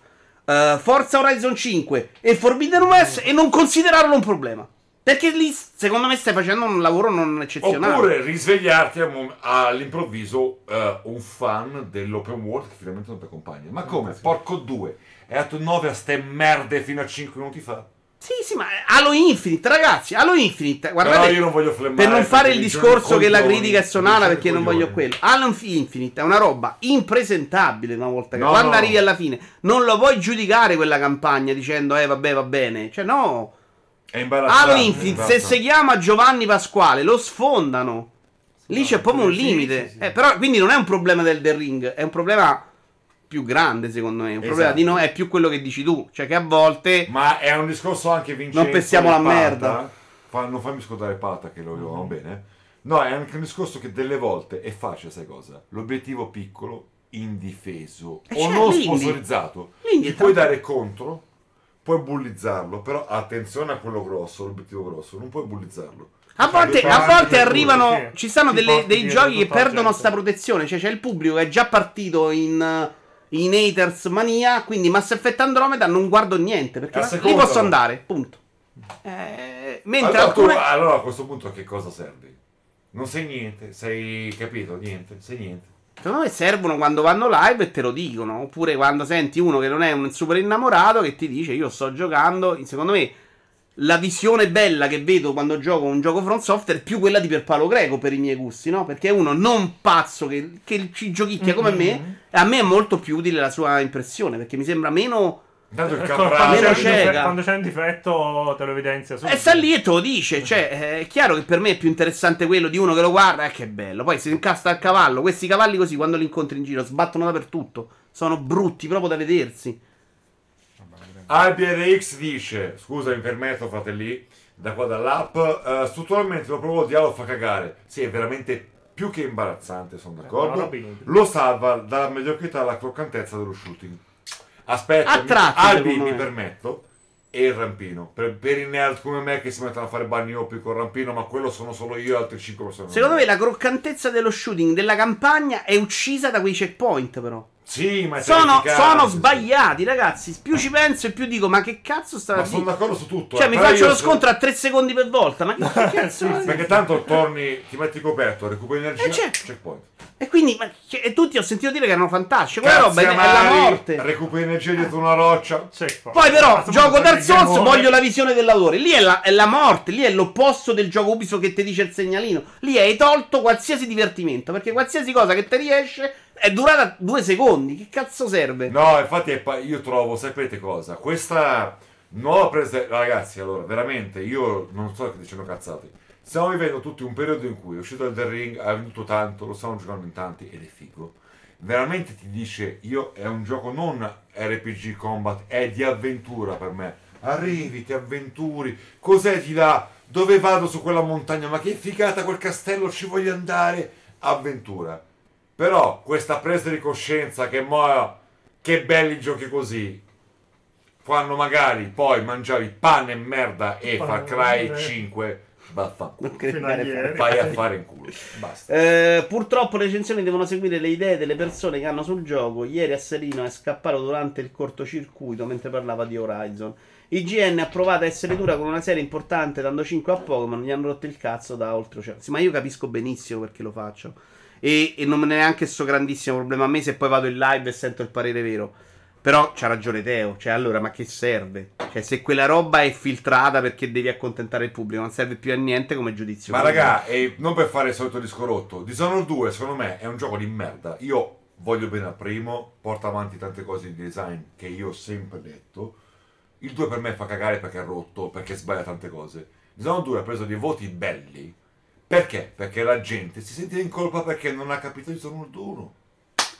S1: eh, Forza Horizon 5 e Forbidden West e non considerarlo un problema. Perché lì, secondo me, stai facendo un lavoro non eccezionale.
S2: Oppure risvegliarti a all'improvviso eh, un fan dell'open world che finalmente non ti accompagna. Ma come? Porco due. È dato 9 a ste merde fino a 5 minuti fa.
S1: Sì, sì, ma Halo Infinite, ragazzi, Halo Infinite, guardate,
S2: Però io non voglio flemmare.
S1: per non fare il discorso che la critica è sonata perché non voglio quello. Halo Infinite è una roba impresentabile una volta che
S2: No,
S1: quando
S2: no.
S1: arrivi alla fine non lo puoi giudicare quella campagna dicendo eh vabbè va bene. Cioè no,
S2: È imbarazzante.
S1: Halo Infinite se si chiama Giovanni Pasquale lo sfondano. Lì c'è proprio un
S3: sì,
S1: limite.
S3: sì, sì.
S1: Eh, però quindi non è un problema del The Ring, è un problema più grande secondo me, un problema
S2: Esatto.
S1: di no, è più quello che dici tu, cioè che a volte
S2: Ma è un discorso anche Vincenzo.
S1: Non pensiamo la
S2: Pata.
S1: merda.
S2: Fa- non fammi scordare Pata che lo
S1: Mm-hmm.
S2: va bene. No, è anche un discorso che delle volte è facile, sai cosa? L'obiettivo piccolo, indifeso
S1: E
S2: o
S1: c'è
S2: non
S1: l'indie.
S2: sponsorizzato.
S1: L'indie è
S2: puoi dare contro, puoi bullizzarlo, però attenzione a quello grosso, l'obiettivo grosso, non puoi bullizzarlo.
S1: A volte, a volte arrivano.
S3: sì.
S1: Ci stanno
S3: Ti
S1: delle- dei giochi che perdono sta protezione. Cioè, c'è il pubblico che è già partito in. In haters mania. Quindi Mass Effect Andromeda non guardo niente. Perché lì posso andare. Punto. Eh, mentre
S2: Allora, tu-
S1: alcune.
S2: allora a questo punto a che cosa servi? Non sei niente, sei capito? Niente, sei niente.
S1: Secondo me servono quando vanno live e te lo dicono. Oppure quando senti uno che non è un super innamorato che ti dice io sto giocando. Secondo me la visione bella che vedo quando gioco un gioco front software è più quella di Pierpaolo Greco per i miei gusti, no? Perché è uno non pazzo che, che ci giochicchia come me. E a me è molto più utile la sua impressione perché mi sembra meno
S2: Intanto il capraro.
S3: quando, c'è quando c'è un difetto te lo evidenzia subito.
S1: E sta lì e te lo dice. Cioè, è chiaro che per me è più interessante quello di uno che lo guarda. Eh, che bello. Poi si incasta al cavallo. Questi cavalli così, quando li incontri in giro, sbattono dappertutto. Sono brutti proprio da vedersi.
S2: AlbiRX dice, scusa mi permetto fratelli, da qua dall'app, eh, strutturalmente lo provo, il dialogo fa cagare. Sì, è veramente più che imbarazzante, sono d'accordo. Lo salva dalla mediocrità alla croccantezza dello shooting. Aspetta, Albi mi
S1: me.
S2: permetto, e il rampino. Per, per i nerd come me che si mettono a fare bagni oppi col rampino, ma quello sono solo io e altri 5 persone.
S1: Secondo me la croccantezza dello shooting della campagna è uccisa da quei checkpoint, però.
S2: Sì, ma è
S1: Sono, sono
S2: sì.
S1: sbagliati, ragazzi. Più ci penso e più dico, ma che cazzo sta
S2: Ma sono d'accordo su tutto.
S1: Cioè,
S2: eh,
S1: mi faccio
S2: io
S1: lo
S2: so-
S1: scontro a 3 secondi per volta. Ma che cazzo è?
S2: Perché tanto torni, ti metti coperto, recuperi energia,
S1: Eh, certo.
S2: checkpoint.
S1: E quindi, ma, e tutti ho sentito dire che erano fantastici. Quella roba è, è la morte.
S2: Recuperi energia dietro una roccia.
S3: Checkpoint.
S1: Poi però,
S3: A sto
S1: gioco Dark Souls, voglio la visione dell'autore. Lì è la, è la morte, lì è l'opposto del gioco Ubisoft che ti dice il segnalino. Lì hai tolto qualsiasi divertimento, perché qualsiasi cosa che ti riesce è durata due secondi. Che cazzo serve?
S2: No, infatti pa- io trovo, sapete cosa? Questa nuova presa... Ragazzi, allora, veramente, io non sto dicendo cazzate. Stiamo vivendo tutti un periodo in cui è uscito The Ring, ha venduto tanto, lo stanno giocando in tanti ed è figo. Veramente ti dice, io è un gioco non RPG combat, è di avventura per me. Arrivi, ti avventuri, cos'è di là? Dove vado su quella montagna? Ma che figata quel castello, ci voglio andare? Avventura. Però questa presa di coscienza che mo che belli giochi così. Quando magari poi mangiavi pane e merda e Far Cry
S3: Pane.
S2: 5, vaffanculo.
S3: Fino a
S1: fare.
S2: Vai a fare in culo. Basta.
S1: Eh, purtroppo le recensioni devono seguire le idee delle persone che hanno sul gioco. Ieri a Serino è scappato durante il cortocircuito mentre parlava di Horizon. IGN ha provato a essere dura con una serie importante dando 5 a Pokémon. Gli hanno rotto il cazzo da. Sì, ma io capisco benissimo perché lo faccio. E, e non è neanche sto grandissimo problema a me se poi vado in live e sento il parere vero. Però c'ha ragione Teo. Cioè, allora, ma che serve? Cioè, se quella roba è filtrata perché devi accontentare il pubblico, non serve più a niente come giudizio.
S2: Ma raga, e non per fare il solito disco rotto, Dishonored 2 secondo me è un gioco di merda. Io voglio bene al primo, porta avanti tante cose di design che io ho sempre detto. Il 2 per me fa cagare perché è rotto, perché sbaglia tante cose. Dishonored 2 ha preso dei voti belli. Perché? Perché la gente si sente in colpa perché non ha capito Dishonored 1.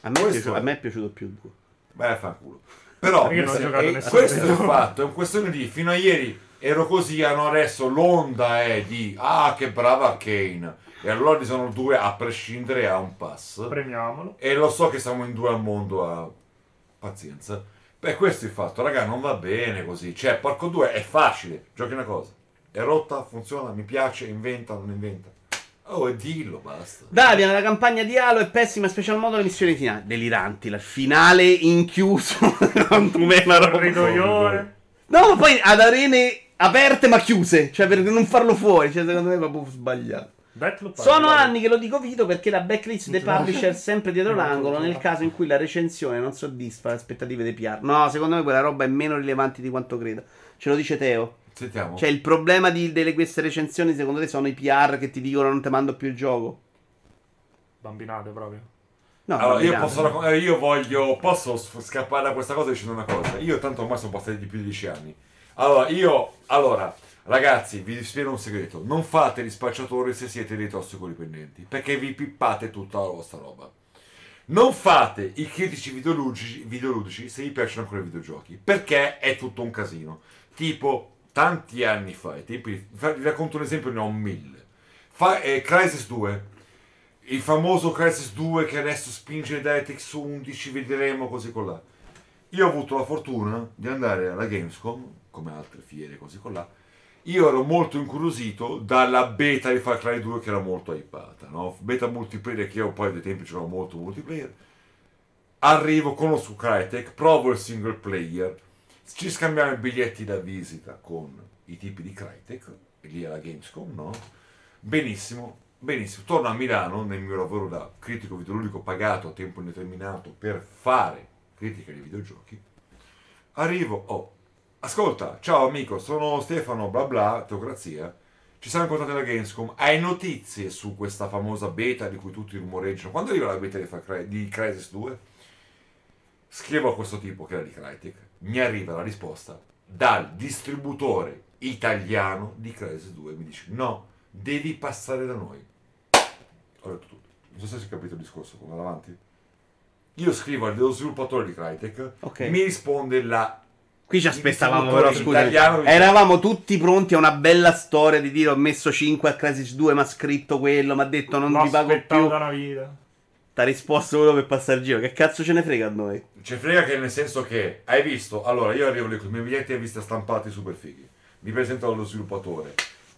S1: A me,
S2: Questo
S1: piaciuto,
S2: è.
S1: a me è piaciuto più il 2.
S2: Beh, fanculo. Però,
S3: Io non ho
S2: nel sen-
S3: giocato
S2: e
S3: nessuno
S2: questo è il
S3: due.
S2: fatto, è un questione di fino a ieri ero così, hanno adesso l'onda è di ah che brava Kane. E allora Dishonored 2 a prescindere ha un pass.
S3: Premiamolo.
S2: E lo so che siamo in due al mondo a pazienza. Beh, questo è il fatto, raga, non va bene così. Cioè, porco 2 è facile, giochi una cosa. È rotta, funziona, mi piace, inventa, non inventa. Oh, e dillo, basta.
S1: Davian, la campagna di Halo è pessima, special modo le missioni finali. Deliranti, la finale inchiuso. Quanto me la roba. No, ma poi ad arene aperte ma chiuse. Cioè, per non farlo fuori. Cioè, secondo me è proprio sbagliato. Sono anni che lo dico Vito perché la backlist dei publisher è sempre dietro l'angolo nel caso in cui la recensione non soddisfa le aspettative dei PR. No, secondo me quella roba è meno rilevante di quanto credo. Ce lo dice Teo.
S2: Sentiamo.
S1: Cioè, il problema di delle, queste recensioni, secondo te, sono i PR che ti dicono non ti mando più il gioco?
S3: Bambinate proprio.
S1: No,
S2: Allora, io, posso, raccon- eh, io voglio, posso scappare da questa cosa dicendo una cosa. Io tanto ormai sono passati di più di 10 anni. Allora, io, allora, ragazzi, vi spiego un segreto. Non fate gli spacciatori se siete dei tossicodipendenti, perché vi pippate tutta la vostra roba. Non fate i critici videoludici, videoludici se vi piacciono ancora i videogiochi, perché è tutto un casino. Tipo, tanti anni fa, ai tempi, vi racconto un esempio, ne ho mille. Fa, eh, Crisis 2, il famoso Crisis 2 che adesso spinge DirectX 11, vedremo così con là. Io ho avuto la fortuna di andare alla Gamescom, come altre fiere così con là. Io ero molto incuriosito dalla beta di Far Cry 2 che era molto hypata, no? Beta multiplayer che io poi dei tempi c'era molto multiplayer. Arrivo, conosco Crytek, provo il single player, ci scambiamo i biglietti da visita con i tipi di Crytek, lì alla Gamescom, no? Benissimo, benissimo. Torno a Milano nel mio lavoro da critico videoludico pagato a tempo indeterminato per fare critica di videogiochi. Arrivo, oh, ascolta, ciao amico, sono Stefano, bla bla, teocrazia. Ci siamo incontrati alla Gamescom. Hai notizie su questa famosa beta di cui tutti rumoreggiano? Quando arriva la beta di, Cry- di Crisis 2? Scrivo a questo tipo che era di Crytek, mi arriva la risposta dal distributore italiano di Crysis 2. Mi dice no, devi passare da noi. Ho detto tutto. Non so se si è capito il discorso, come va avanti. Io scrivo allo sviluppatore di Crytek,
S1: Ok.
S2: mi risponde la
S1: Qui ci aspettavamo, però scusa.
S2: italiano-
S1: Eravamo tutti pronti a una bella storia di dire ho messo 5 a Crisis 2, mi ha scritto quello, mi ha detto non
S3: L'ho
S1: ti pago
S3: aspettato
S1: più.
S3: da una vita.
S1: T'ha risposto quello per passare il giro. Che cazzo ce ne frega a noi?
S2: Ci frega che nel senso che hai visto, allora io arrivo lì con i miei biglietti e visti stampati super fighi. Mi presento allo sviluppatore.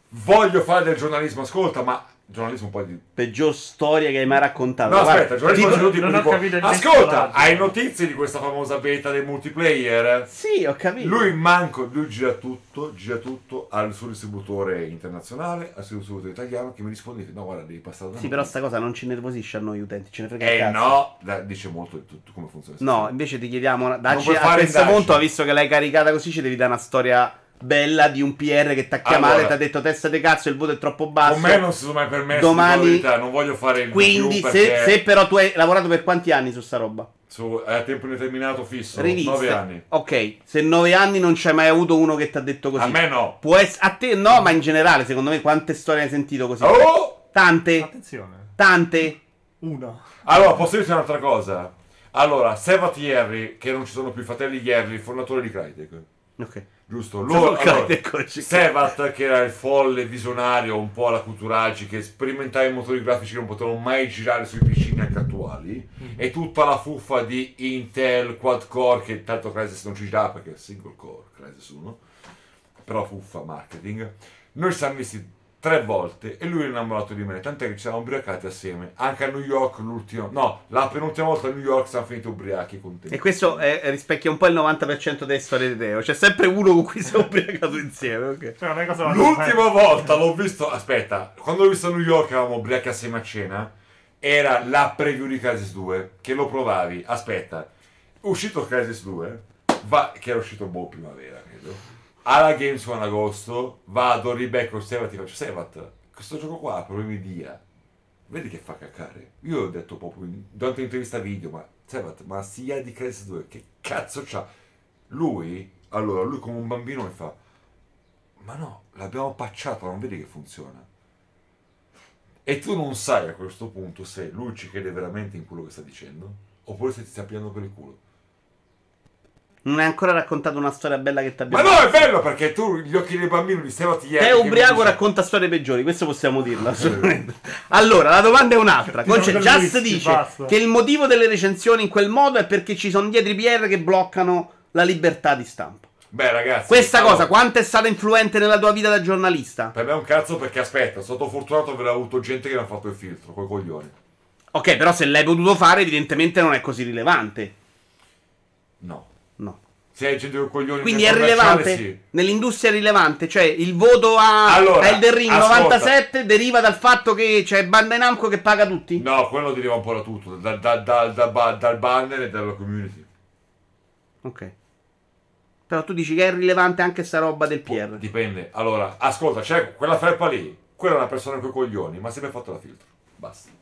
S2: Voglio fare del giornalismo, ascolta, ma giornalismo un po' di
S1: Peggior storia che hai mai raccontato.
S2: No,
S1: Guarda,
S2: aspetta, giornalismo
S1: tipo-
S2: tipo, tipo,
S3: non ho
S2: tipo,
S3: capito
S2: Ascolta, hai notizie di questa famosa beta del multiplayer?
S1: Sì, ho capito.
S2: Lui manco, lui gira tutto, gira tutto al suo distributore internazionale, al suo distributore italiano che mi risponde, no guarda devi passare da
S1: Sì, però sta cosa non ci nervosisce a noi utenti, ce ne frega
S2: Eh
S1: cazzo.
S2: no, da- dice molto di tutto come funziona.
S1: No, invece ti chiediamo, dacci, a questo punto, visto che l'hai caricata così, ci devi dare una storia bella di un PR che ti ha chiamato
S2: Allora.
S1: e ti ha detto testa di cazzo, il voto è troppo basso.
S2: Con me non si sono mai permesso
S1: Domani-
S2: verità, non voglio fare il
S1: Quindi,
S2: più
S1: se,
S2: perché
S1: se però tu hai lavorato per quanti anni su sta roba?
S2: su- è a tempo indeterminato fisso,
S1: Riviste.
S2: 9 anni.
S1: Ok, se nove anni non c'hai mai avuto uno che ti ha detto così.
S2: A me no.
S1: Può ess- a te no, ma in generale, secondo me, quante storie hai sentito così?
S2: Oh!
S1: Tante?
S3: Attenzione.
S1: Tante?
S3: Una.
S2: Allora, posso dirti un'altra cosa? Allora, Seva Thierry, che non ci sono più i fratelli Thierry, il fondatore di Crytek.
S1: Ok.
S2: Giusto? Loro, allora. Sevat, che era il folle visionario, un po' alla Cuturaggi, che sperimentava i motori grafici che non potevano mai girare sui PC neanche attuali, e tutta la fuffa di Intel, quad core, che tanto Crysis non ci girava perché è single core, Crysis 1, però fuffa, marketing. Noi siamo visti tre volte e lui è innamorato di me, tant'è che ci siamo ubriacati assieme, anche a New York l'ultimo, no, la penultima volta a New York siamo finiti ubriachi con te.
S1: E questo è- rispecchia un po' il 90% delle storie di Teo. C'è sempre uno con cui si è ubriacato insieme. Ok.
S3: Cioè,
S2: L'ultima volta l'ho visto, aspetta, quando l'ho visto a New York eravamo ubriachi assieme a cena, era la preview di Crisis 2, che lo provavi, aspetta, uscito Crisis 2, va, che era uscito boh primavera, credo, alla Games One agosto, vado, ribecco Sevat, ti faccio, Sevat, questo gioco qua ha problemi di IA, vedi che fa caccare. Io ho detto proprio durante l'intervista video, ma Sevat, ma sti IA di Crisis 2, che cazzo c'ha? Lui, allora, lui come un bambino mi fa, ma no, l'abbiamo patchato, non vedi che funziona. E tu non sai a questo punto se lui ci crede veramente in quello che sta dicendo, oppure se ti sta pigliando per il culo.
S1: Non hai ancora raccontato una storia bella che ti
S2: Ma
S1: abbiamo
S2: no, è bello perché tu gli occhi del bambino li stevati ieri. Mi
S1: ubriaco racconta storie peggiori, questo possiamo dirlo assolutamente. Allora, la domanda è un'altra. Conce- Just dice
S3: basta.
S1: che il motivo delle recensioni in quel modo è perché ci sono dietro i PR che bloccano la libertà di stampa.
S2: Beh, ragazzi.
S1: Questa
S2: allora,
S1: cosa, quanto è stata influente nella tua vita da giornalista?
S2: Per me è un cazzo perché aspetta, sono stato fortunato aver avuto gente che mi ha fatto il filtro, coi coglioni.
S1: Ok, però se l'hai potuto fare, evidentemente non è così rilevante.
S2: No.
S1: No.
S2: Se hai gente con coglioni
S1: Quindi è rilevante?
S2: Sì.
S1: Nell'industria è rilevante? Cioè, il voto a
S2: Allora,
S1: a Elden Ring
S2: ascolta.
S1: 97 deriva dal fatto che c'è Bandai Namco che paga tutti?
S2: No, quello deriva un po' da tutto, da- da- da- dal banner e dalla community.
S1: Ok. Però tu dici che è rilevante anche sta roba del
S2: Boh,
S1: PR.
S2: Dipende. Allora, ascolta, c'è quella felpa lì, quella è una persona con i coglioni, ma si è fatto la filtro. Basta.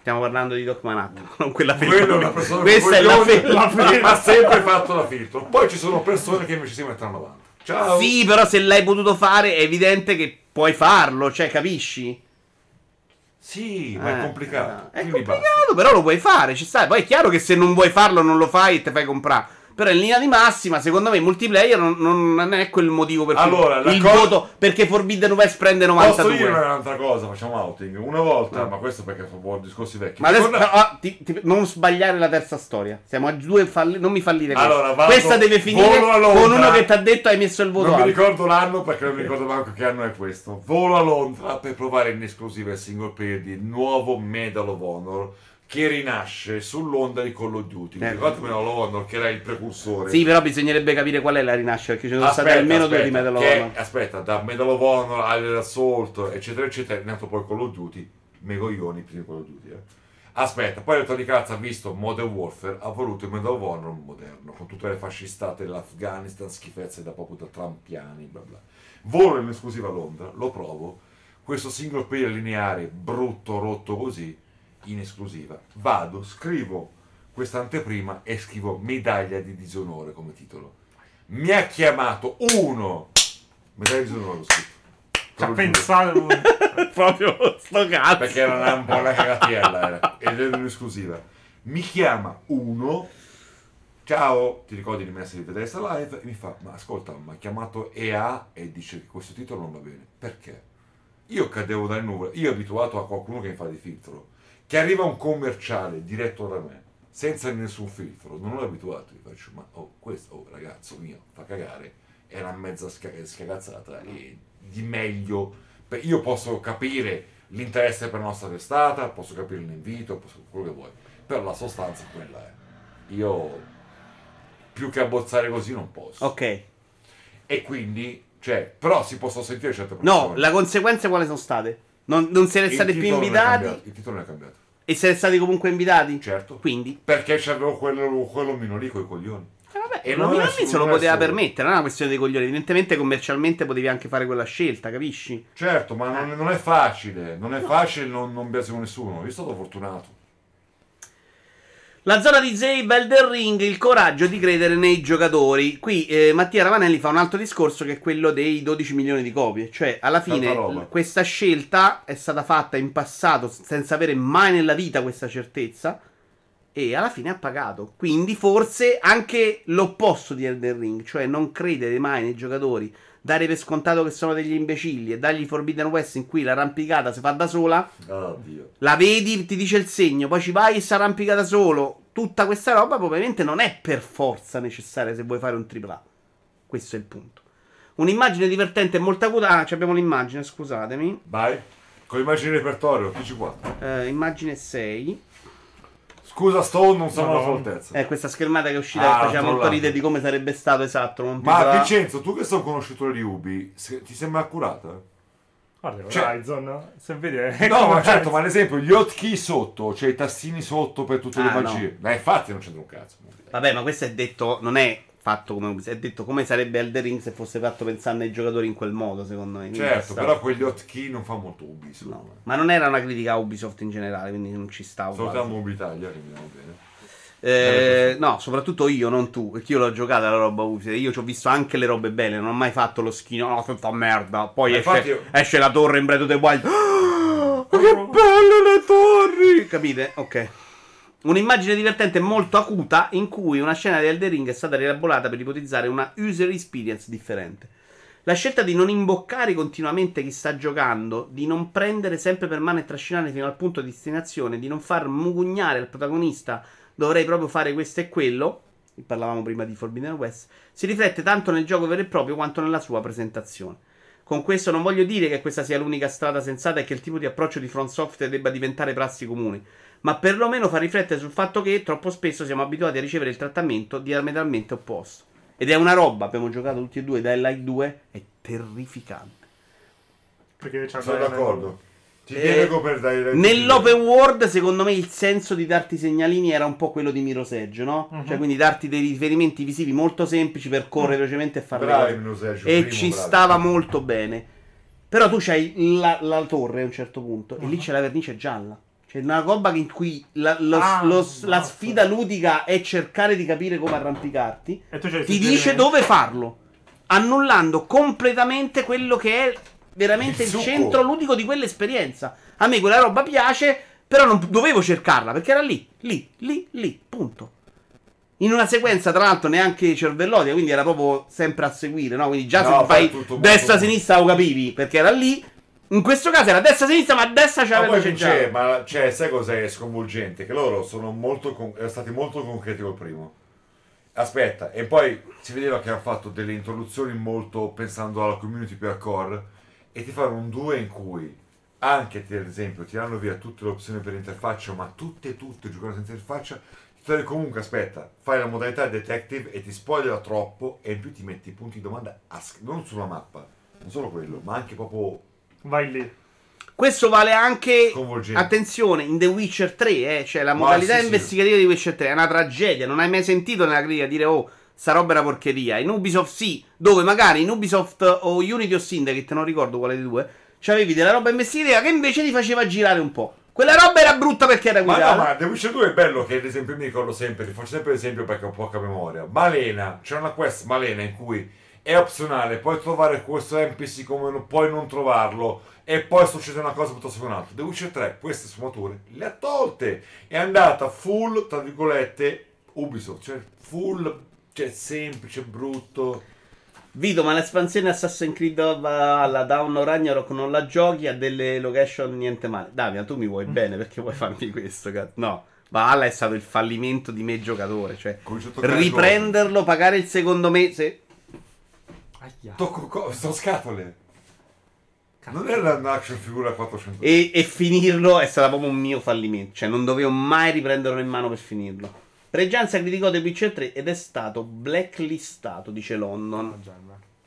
S1: Stiamo parlando di Doc Manhattan, non quella
S2: è persona
S1: Questa è la
S2: ma ha sempre fatto la filtro. Poi ci sono persone che invece si mettono avanti. Ciao.
S1: Sì, però se l'hai potuto fare è evidente che puoi farlo, cioè, capisci?
S2: Sì, ma
S1: Eh,
S2: è complicato.
S1: È
S2: Quindi
S1: complicato, però lo puoi fare, ci sta. Poi è chiaro che se non vuoi farlo non lo fai e te fai comprare. Però in linea di massima, secondo me, il multiplayer non, non è quel motivo per cui
S2: Allora,
S1: il
S2: cosa-
S1: voto perché Forbidden West prende
S2: Posso
S1: 92.
S2: dire un'altra cosa? Facciamo outing. Una volta,
S1: No.
S2: ma questo perché po' discorsi vecchi.
S1: Ma adesso
S2: Ricorda-
S1: però, ah, ti- ti- non sbagliare la terza storia. Siamo a due falli- non mi fallire questa.
S2: Allora, vado-
S1: questa deve finire con uno che ti ha detto hai messo il voto
S2: Non mi
S1: alto.
S2: ricordo l'anno perché non mi ricordo manco che anno è questo. Volo a Londra per provare in esclusiva il single player di nuovo Medal of Honor che rinasce sull'onda di Call of Duty.
S1: Eh.
S2: Ricordate Medal of Honor che era il precursore.
S1: Sì, però bisognerebbe capire qual è la rinascita. Perché ci sono state almeno due di Medal of Honor.
S2: aspetta, da Medal of Honor all'Assault, eccetera, eccetera, è nato poi Call of Duty. Megoglioni prima di Call of Duty, eh. Aspetta, poi Electronic Arts ha visto Modern Warfare, ha voluto il Medal of Honor moderno, con tutte le fascistate dell'Afghanistan, schifezze da proprio da trampiani, bla bla. Volo in esclusiva a Londra, lo provo, questo single player lineare, brutto, rotto così, in esclusiva. Vado, scrivo questa anteprima e scrivo medaglia di disonore come titolo. Mi ha chiamato uno! Medaglia di disonore ho scritto.
S3: Ci ha pensato lui.
S1: Proprio sto cazzo.
S2: Perché era una- un po' una cagatiella era, ed era un'esclusiva. Mi chiama uno, ciao, ti ricordi di me se vedere questa live? E mi fa, ma ascolta, mi ha chiamato EA e dice che questo titolo non va bene. Perché? Io cadevo dalle nuvole, io abituato a qualcuno che mi fa di filtro, che arriva un commerciale diretto da me, senza nessun filtro, non l'ho abituato, gli faccio, ma oh, questo, oh, ragazzo mio, fa cagare, è una mezza sca- scagazzata e di meglio, io posso capire l'interesse per la nostra testata, posso capire l'invito, posso- quello che vuoi, però la sostanza quella è. Io più che abbozzare così non posso.
S1: Ok.
S2: E quindi, cioè, però si possono sentire certe persone.
S1: No, le conseguenze quali sono state? Non, non siete
S2: Il
S1: stati più
S2: è
S1: invitati
S2: Il titolo non è cambiato.
S1: E siete stati comunque invitati?
S2: Certo.
S1: Quindi?
S2: Perché c'avevo quello, quello mino lì con i coglioni.
S1: Eh, vabbè,
S2: E non è
S1: se lo poteva permettere, non è una questione dei coglioni. Evidentemente commercialmente potevi anche fare quella scelta, capisci?
S2: Certo, ma non, non è facile. Non è facile non, non biasimo nessuno. Io sono stato fortunato.
S1: La zona di Zabe Elden Ring, il coraggio di credere nei giocatori. Qui eh, Mattia Ravanelli fa un altro discorso che è quello dei 12 milioni di copie. Cioè, alla fine, l- questa scelta è stata fatta in passato senza avere mai nella vita questa certezza. E alla fine ha pagato. Quindi, forse anche l'opposto di Elden Ring, cioè non credere mai nei giocatori, dare per scontato che sono degli imbecilli e dargli Forbidden West in cui l'arrampicata si fa da sola.
S2: Oddio.
S1: La vedi, ti dice il segno, poi ci vai e si arrampica da solo. Tutta questa roba probabilmente non è per forza necessaria se vuoi fare un AAA. Questo è il punto. Un'immagine divertente e molto acuta. Ah, abbiamo l'immagine, scusatemi.
S2: Vai. Con immagini di repertorio, dici qua.
S1: Eh, immagine 6.
S2: Scusa Stone, non sono alla
S3: No.
S2: sua altezza.
S1: È questa schermata che è uscita
S2: Ah,
S1: che faceva molto ridere di come sarebbe stato esatto.
S2: Ma
S1: AAA.
S2: Vincenzo, tu che sei un conoscitore di Ubi, se- ti sembra accurata?
S3: Guarda,
S2: Cioè-
S3: Horizon, se vedi... è
S2: No, ma certo, ma ad esempio gli hotkey sotto, cioè i tastini sotto per tutte le
S1: Ah,
S2: magie. Ma infatti non c'entra un cazzo.
S1: Vabbè, ma questo è detto, non è fatto come Ubisoft, è detto come sarebbe Elden Ring se fosse fatto pensando ai giocatori in quel modo, secondo me.
S2: Certo, però quegli hotkey non fa molto Ubi, secondo
S1: No.
S2: me.
S1: Ma non era una critica a Ubisoft in generale, quindi non ci stava.
S2: Salutiamo Ubi Italia, che mi bene.
S1: Eh, no, soprattutto io, non tu, perché io l'ho giocata la roba Ubisoft. Io ci ho visto anche le robe belle, non ho mai fatto lo schino, no, tutta merda. Poi esce,
S2: io-
S1: esce la torre in Breath of the Wild. Ah, che belle le torri! Capite? Ok. Un'immagine divertente molto acuta in cui una scena di Elden Ring è stata rielaborata per ipotizzare una user experience differente. La scelta di non imboccare continuamente chi sta giocando, di non prendere sempre per mano e trascinare fino al punto di destinazione, di non far mugugnare al protagonista dovrei proprio fare questo e quello, parlavamo prima di Forbidden West, si riflette tanto nel gioco vero e proprio quanto nella sua presentazione. Con questo non voglio dire che questa sia l'unica strada sensata e che il tipo di approccio di Front Software debba diventare prassi comuni, ma perlomeno fa riflettere sul fatto che troppo spesso siamo abituati a ricevere il trattamento diametralmente opposto. Ed è una roba, abbiamo giocato tutti e due, da Light 2, è terrificante.
S3: Perché c'ha
S2: Sono d'accordo. Ti
S1: Eh,
S2: per dare...
S1: Nell'open world, secondo me, il senso di darti segnalini era un po' quello di Mirror's Edge, no?
S3: Mhm.
S1: Cioè, quindi darti dei riferimenti visivi molto semplici per correre velocemente e fare.
S2: Mirror's Edge,
S1: E
S2: primo,
S1: ci
S2: bravi.
S1: stava molto bene. Però tu c'hai la, la torre a un certo punto e lì
S3: Mhm.
S1: c'è la vernice gialla. C'è una roba in cui la, lo-
S3: Ah,
S1: lo- la
S3: basta.
S1: sfida ludica è cercare di capire come arrampicarti.
S3: E
S1: Ti dice dove farlo, annullando completamente quello che è veramente
S2: Il
S1: il, centro ludico di quell'esperienza. A me quella roba piace, però non dovevo cercarla perché era lì, lì, lì, lì, punto. In una sequenza, tra l'altro, neanche cervellotica, quindi era proprio sempre a seguire, no? Quindi già
S2: No,
S1: se fai destra-sinistra lo capivi perché era lì. In questo caso era destra-sinistra, ma a destra
S2: poi
S1: la
S2: Vince, ma cioè, sai cos'è sconvolgente? Che loro sono molto con- erano stati molto concreti col primo. Aspetta, e poi si vedeva che hanno fatto delle introduzioni molto pensando alla community più hardcore e ti fanno un 2 in cui anche ad esempio tirando via tutte le opzioni per interfaccia, ma tutte tutte giocare senza interfaccia, ti comunque aspetta, fai la modalità detective e ti spoilerà troppo e in più ti metti i punti di domanda a non sulla mappa, non solo quello, ma anche proprio
S3: Vai lì.
S1: Questo vale anche. Attenzione, in The Witcher 3, eh, cioè la
S2: Ma
S1: modalità
S2: sì, sì.
S1: investigativa di Witcher 3 è una tragedia. Non hai mai sentito nella critica dire, oh, sta roba è una porcheria. In Ubisoft sì, dove magari in Ubisoft o Unity o Syndicate, non ricordo quale dei due, c'avevi della roba investigativa che invece ti faceva girare un po'. Quella roba era brutta perché era
S2: Ma
S1: guidata.
S2: no, ma The Witcher 2 è bello che ad esempio mi ricordo sempre, ti faccio sempre l'esempio perché ho poca memoria. Malena, c'è una quest Malena in cui è opzionale, puoi trovare questo NPC come non puoi non trovarlo e poi succede una cosa piuttosto che un'altra. The Witcher 3 queste sfumature le ha tolte, è andata full, tra virgolette, Ubisoft, cioè full, cioè semplice, brutto.
S1: Vito, ma l'espansione Assassin's Creed alla Down Ragnarok non la giochi a delle location niente male. Davide, tu mi vuoi
S2: Mm.
S1: bene perché vuoi farmi questo? cazzo? No. Valhalla è stato il fallimento di me giocatore. Cioè, riprenderlo, pagare il secondo mese.
S4: Aia.
S2: Tocco co- sto scatole. Non era un action figure a 400
S1: E, e finirlo è stato proprio un mio fallimento. Cioè, non dovevo mai riprenderlo in mano per finirlo. Pregianza criticò The Witcher 3 ed è stato blacklistato, dice London.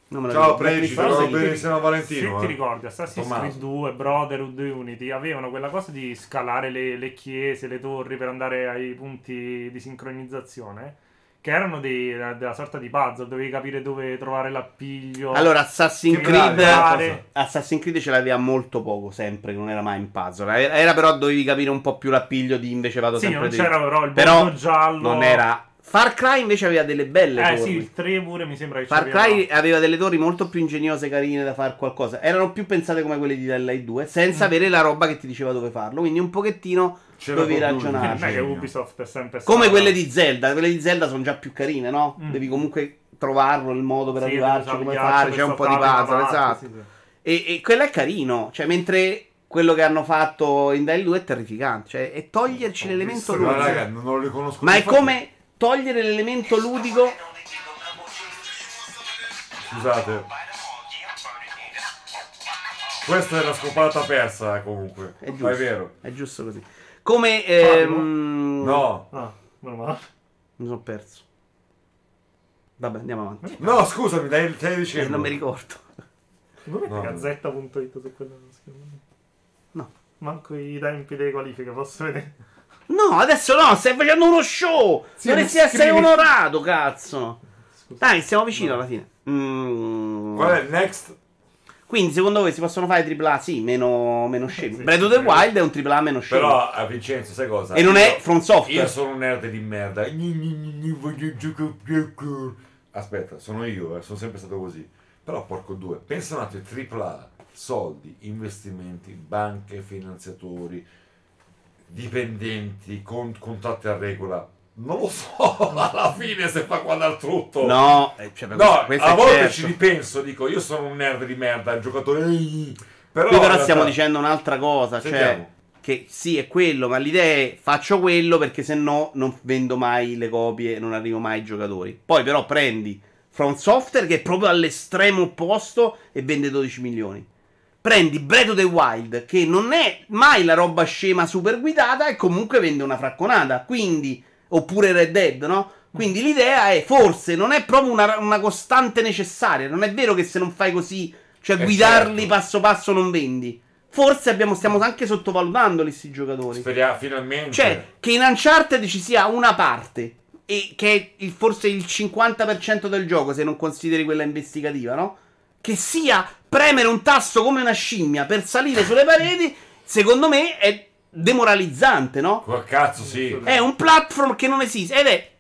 S1: Non me lo
S2: Ciao. Pregi,
S3: Però
S2: benissimo Valentino.
S3: Se ti
S2: eh.
S3: ricordi, Assassin's
S2: Tommaso.
S3: Creed 2, Brotherhood Unity avevano quella cosa di scalare le, le chiese, le torri per andare ai punti di sincronizzazione. Che erano dei- della sorta di puzzle, dovevi capire dove trovare l'appiglio.
S1: Allora, Assassin's Creed, Assassin's Creed ce l'aveva molto poco, sempre, non era mai in puzzle. Era, era però dovevi capire un po' più l'appiglio di invece vado
S3: sì,
S1: sempre
S3: non
S1: dritto.
S3: c'era però il
S1: Però
S3: giallo.
S1: Non era. Far Cry invece aveva delle belle
S3: Eh
S1: torri.
S3: sì, il 3 pure mi sembra che
S1: Far Cry aveva delle torri molto più ingegnose, carine da fare qualcosa. Erano più pensate come quelle di LA 2, senza
S3: Mm.
S1: avere la roba che ti diceva dove farlo. Quindi un pochettino
S2: C'era
S1: dovevi ragionare.
S3: Non è che
S2: Genio.
S3: Ubisoft è sempre
S1: Come quelle di Zelda. Quelle di Zelda sono già più carine, no?
S3: Mm.
S1: Devi comunque trovarlo il modo per
S3: Sì,
S1: arrivarci, come fare. C'è un po' di puzzle, esatto.
S3: sì, sì.
S1: E, e quello è carino, cioè mentre quello che hanno fatto in Dying 2 è terrificante, cioè è toglierci l'elemento
S2: Ma
S1: ludico.
S2: raga, non lo riconosco.
S1: Ma è come togliere l'elemento ludico.
S2: Scusate. Questa è la scopata persa, eh, comunque.
S1: È giusto.
S2: Ma è vero.
S1: È giusto così. Come ehm,
S2: No.
S3: Ah, meno male.
S1: mi sono perso. Vabbè, andiamo avanti.
S2: No, scusami, dai, stai
S1: Eh,
S2: dicendo.
S1: non mi ricordo.
S3: Non
S2: No,
S3: gazzetta.it su quello schermo?
S1: No.
S3: Manco i tempi delle qualifiche, posso vedere?
S1: No, adesso no, stai facendo uno show.
S3: Sì,
S1: Dovresti essere onorato, cazzo.
S3: Scusa.
S1: Dai, siamo vicino alla fine. Mm.
S2: Qual è il next?
S1: Quindi, secondo voi si possono fare AAA? Sì, meno, meno scemi.
S3: Sì,
S1: Breath of the. Wild è un AAA meno scemo.
S2: Però a Vincenzo, sai cosa?
S1: E non è From Software.
S2: Io sono un nerd di merda. Aspetta, sono io, eh, sono sempre stato così. Però porco due, pensa un attimo, AAA, soldi, investimenti, banche, finanziatori, dipendenti, con, contratti a regola. Non lo so alla fine se fa guardare tutto.
S1: No, eh, cioè,
S2: No, a volte
S1: certo.
S2: ci ripenso, dico, io sono un nerd di merda, un giocatore... Però,
S1: Qui però
S2: realtà-
S1: stiamo dicendo un'altra cosa, cioè
S2: Sentiamo.
S1: che sì è quello, ma l'idea è faccio quello perché se no non vendo mai le copie, non arrivo mai ai giocatori. Poi però prendi From Software che è proprio all'estremo opposto e vende 12 milioni. Prendi Breath of the Wild che non è mai la roba scema super guidata e comunque vende una fracconata. Quindi, oppure Red Dead, no? Quindi l'idea è forse non è proprio una, una costante necessaria. Non è vero che se non fai così, cioè
S2: Eh,
S1: guidarli
S2: certo.
S1: passo passo non vendi. Forse abbiamo, stiamo anche sottovalutandoli questi giocatori.
S2: Speriamo finalmente...
S1: Cioè, che in Uncharted ci sia una parte, e che è il- forse il 50% del gioco, se non consideri quella investigativa, no? Che sia premere un tasto come una scimmia per salire sulle pareti, secondo me è demoralizzante, no?
S2: Quel cazzo sì.
S1: È un platform che non esiste ed è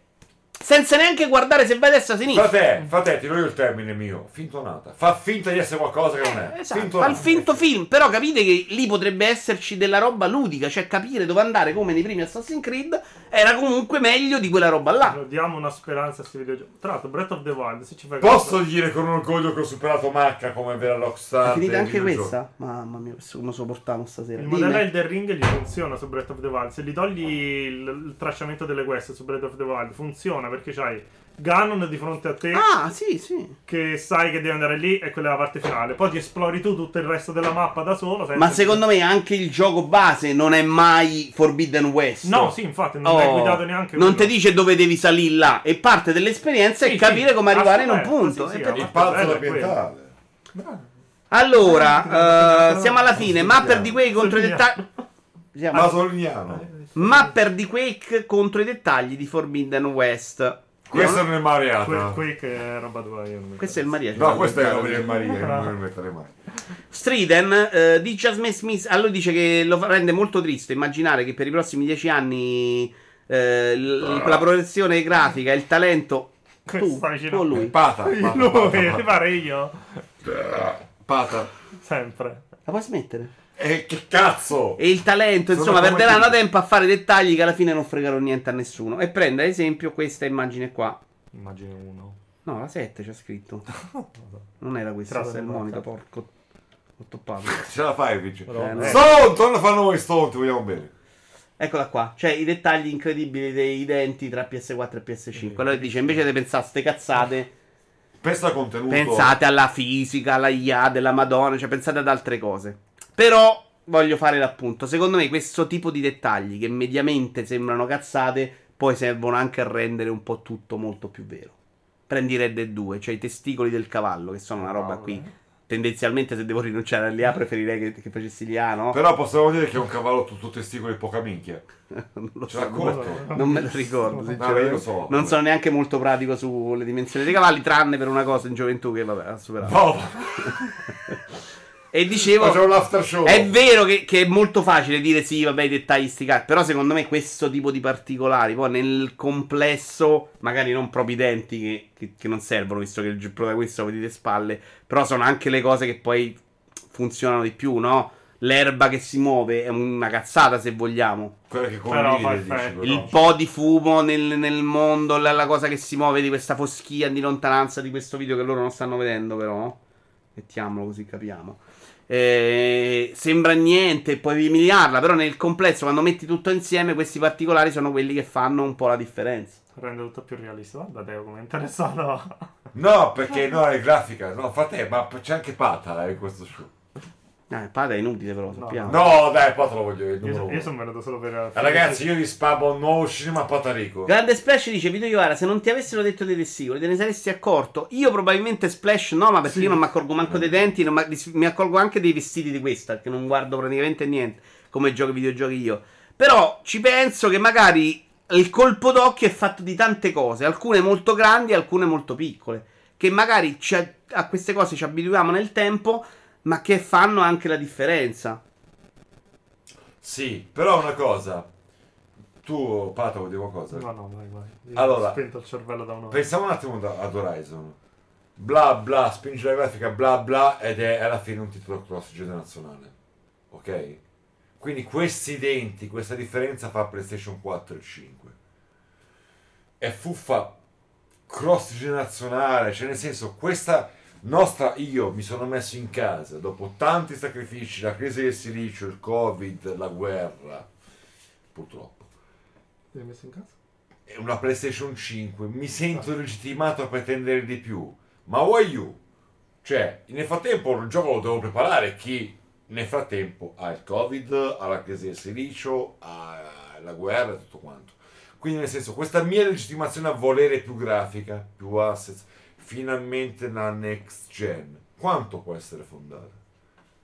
S1: senza neanche guardare se vai a destra o a sinistra.
S2: Frate, frate, ti do io il termine mio. Fintonata. Fa finta di essere qualcosa che non è.
S1: Eh, esatto, fa
S2: Fintonata.
S1: il finto film, però capite che lì potrebbe esserci della roba ludica, cioè capire dove andare come nei primi Assassin's Creed era comunque meglio di quella roba là.
S3: Diamo una speranza a questi videogiochi. Tra l'altro, Breath of the Wild, se ci fai
S2: Posso
S3: caso-
S2: dire con orgoglio che ho superato Macca come vera Rockstar.
S1: È finita anche questa? Mamma mia, questo come sopportiamo stasera.
S3: Il modello Elden Ring gli funziona su Breath of the Wild. Se gli togli il, il tracciamento delle quest su Breath of the Wild, funziona perché c'hai Ganon di fronte a te
S1: Ah, sì, sì.
S3: che sai che devi andare lì e quella è la parte finale. Poi ti esplori tu tutto il resto della mappa da solo.
S1: Ma secondo me anche il gioco base non è mai Forbidden West.
S3: No, sì, infatti, non è
S1: Oh,
S3: guidato neanche
S1: Non ti dice dove devi salire là. E parte dell'esperienza
S3: Sì,
S1: è capire
S3: sì,
S1: come arrivare in un punto.
S3: sì,
S1: E
S3: sì,
S1: per-.
S2: Il
S3: è
S2: ambientale.
S1: Allora, eh, siamo alla fine. Mapper di Quake contro i dettagli. Siamo-
S2: Masolignano.
S1: Mapper di Quake contro i dettagli di Forbidden West.
S2: Questa non è
S3: Que-
S2: Mariata.
S3: Quake è roba tua, io non mi
S1: Questo è il Maria.
S2: No, questa è la
S1: Maria.
S2: Maria, non mettere mai.
S1: Striden eh, dice a Smith Smith, a lui dice che lo rende molto triste immaginare che per i prossimi dieci anni eh, l- la progressione grafica e il talento tu, o lui
S2: Pata,
S3: Lui,
S2: pata.
S3: pare io?
S2: Pata.
S3: Sempre.
S1: la puoi smettere?
S2: E che cazzo?
S1: e il talento
S2: Sono
S1: insomma perderanno
S2: tutti.
S1: tempo a fare dettagli che alla fine non fregarono niente a nessuno e prende ad esempio questa immagine qua
S3: Immagino uno.
S1: no la 7 c'è scritto non era questa questa è il monitor porco ho toppato
S2: Ce la fai.
S3: Madonna.
S1: Eh,
S2: Stone, torna a fare noi Stone, ti vogliamo bene.
S1: Eccola qua, cioè i dettagli incredibili dei denti tra PS4 e PS5. Allora dice invece di pensare a ste cazzate,
S2: Pensa al contenuto.
S1: pensate alla fisica, alla IA della Madonna, cioè pensate ad altre cose. Però voglio fare l'appunto. Secondo me questo tipo di dettagli che mediamente sembrano cazzate, poi servono anche a rendere un po' tutto molto più vero. Prendi Red Dead 2, cioè i testicoli del cavallo, che sono una roba qui. Tendenzialmente se devo rinunciare all'IA preferirei che, che facessi l'IA, no?
S2: Però possiamo dire che è un cavallo tutto testicoli poca minchia.
S1: non lo
S2: Ce
S1: so.
S2: l'ha corto.
S1: Non me lo ricordo,
S2: No,
S1: sinceramente.
S2: lo so.
S1: Non sono neanche molto pratico sulle dimensioni dei cavalli, tranne per una cosa in gioventù che vabbè ha superato.
S2: No,
S1: E dicevo, è vero che, che è molto facile dire sì, vabbè, i dettagli sti cazzi, però secondo me questo tipo di particolari, poi nel complesso, magari non proprio i denti che, che- che non servono, visto che il protagonista lo vedi le spalle, però sono anche le cose che poi funzionano di più, no? L'erba che si muove è una cazzata se vogliamo.
S2: Quella che
S3: Però fa
S2: condivide, dici, però.
S1: Il po' di fumo nel, nel mondo, la, la cosa che si muove di questa foschia di lontananza di questo video che loro non stanno vedendo, però. Mettiamolo così capiamo. Eh, sembra niente, puoi emiliarla, però nel complesso, quando metti tutto insieme, questi particolari sono quelli che fanno un po' la differenza.
S3: Rende tutto più realistico. Guarda, Teo, come interessato.
S2: No, perché no, è grafica. No, frate, ma c'è anche Pata eh, in questo show.
S1: Eh, padre è inutile, però, sappiamo.
S2: No, dai, Pata lo voglio io, il
S3: Io,
S2: numero
S3: io
S2: uno.
S3: sono venuto solo per...
S2: Eh, Ragazzi, io vi spammo un nuovo cinema a Patarico.
S1: Grande Splash dice: Vito Iovara, se non ti avessero detto dei testicoli, te ne saresti accorto. Io probabilmente Splash no, ma perché io non mi accorgo manco dei denti, non ma- mi accorgo anche dei vestiti di questa, che non guardo praticamente niente come giochi videogiochi io. Però ci penso che magari il colpo d'occhio è fatto di tante cose, alcune molto grandi, alcune molto piccole, che magari ci a- a queste cose ci abituiamo nel tempo, ma che fanno anche la differenza.
S2: Sì, però una cosa. Tu, Pata, vuoi dire qualcosa?
S3: No, no, vai, vai. Io
S2: Allora,
S3: ho spento il cervello da un'ora.
S2: Pensiamo un attimo ad Horizon. Bla bla, spinge la grafica, bla bla, ed è alla fine un titolo cross generazionale. Ok? Quindi questi denti, questa differenza fa PlayStation 4 e 5. È fuffa cross generazionale, cioè nel senso, questa nostra io mi sono messo in casa dopo tanti sacrifici, la crisi del silicio, il covid, la guerra, purtroppo
S3: Ti hai messo in casa?
S2: è una PlayStation 5, mi sento legittimato a pretendere di più. Ma why you? Cioè, nel frattempo il gioco lo devo preparare chi nel frattempo ha il Covid, ha la crisi del silicio, ha la guerra e tutto quanto. Quindi nel senso, questa mia legittimazione a volere più grafica, più assets, finalmente la next gen, quanto può essere fondata?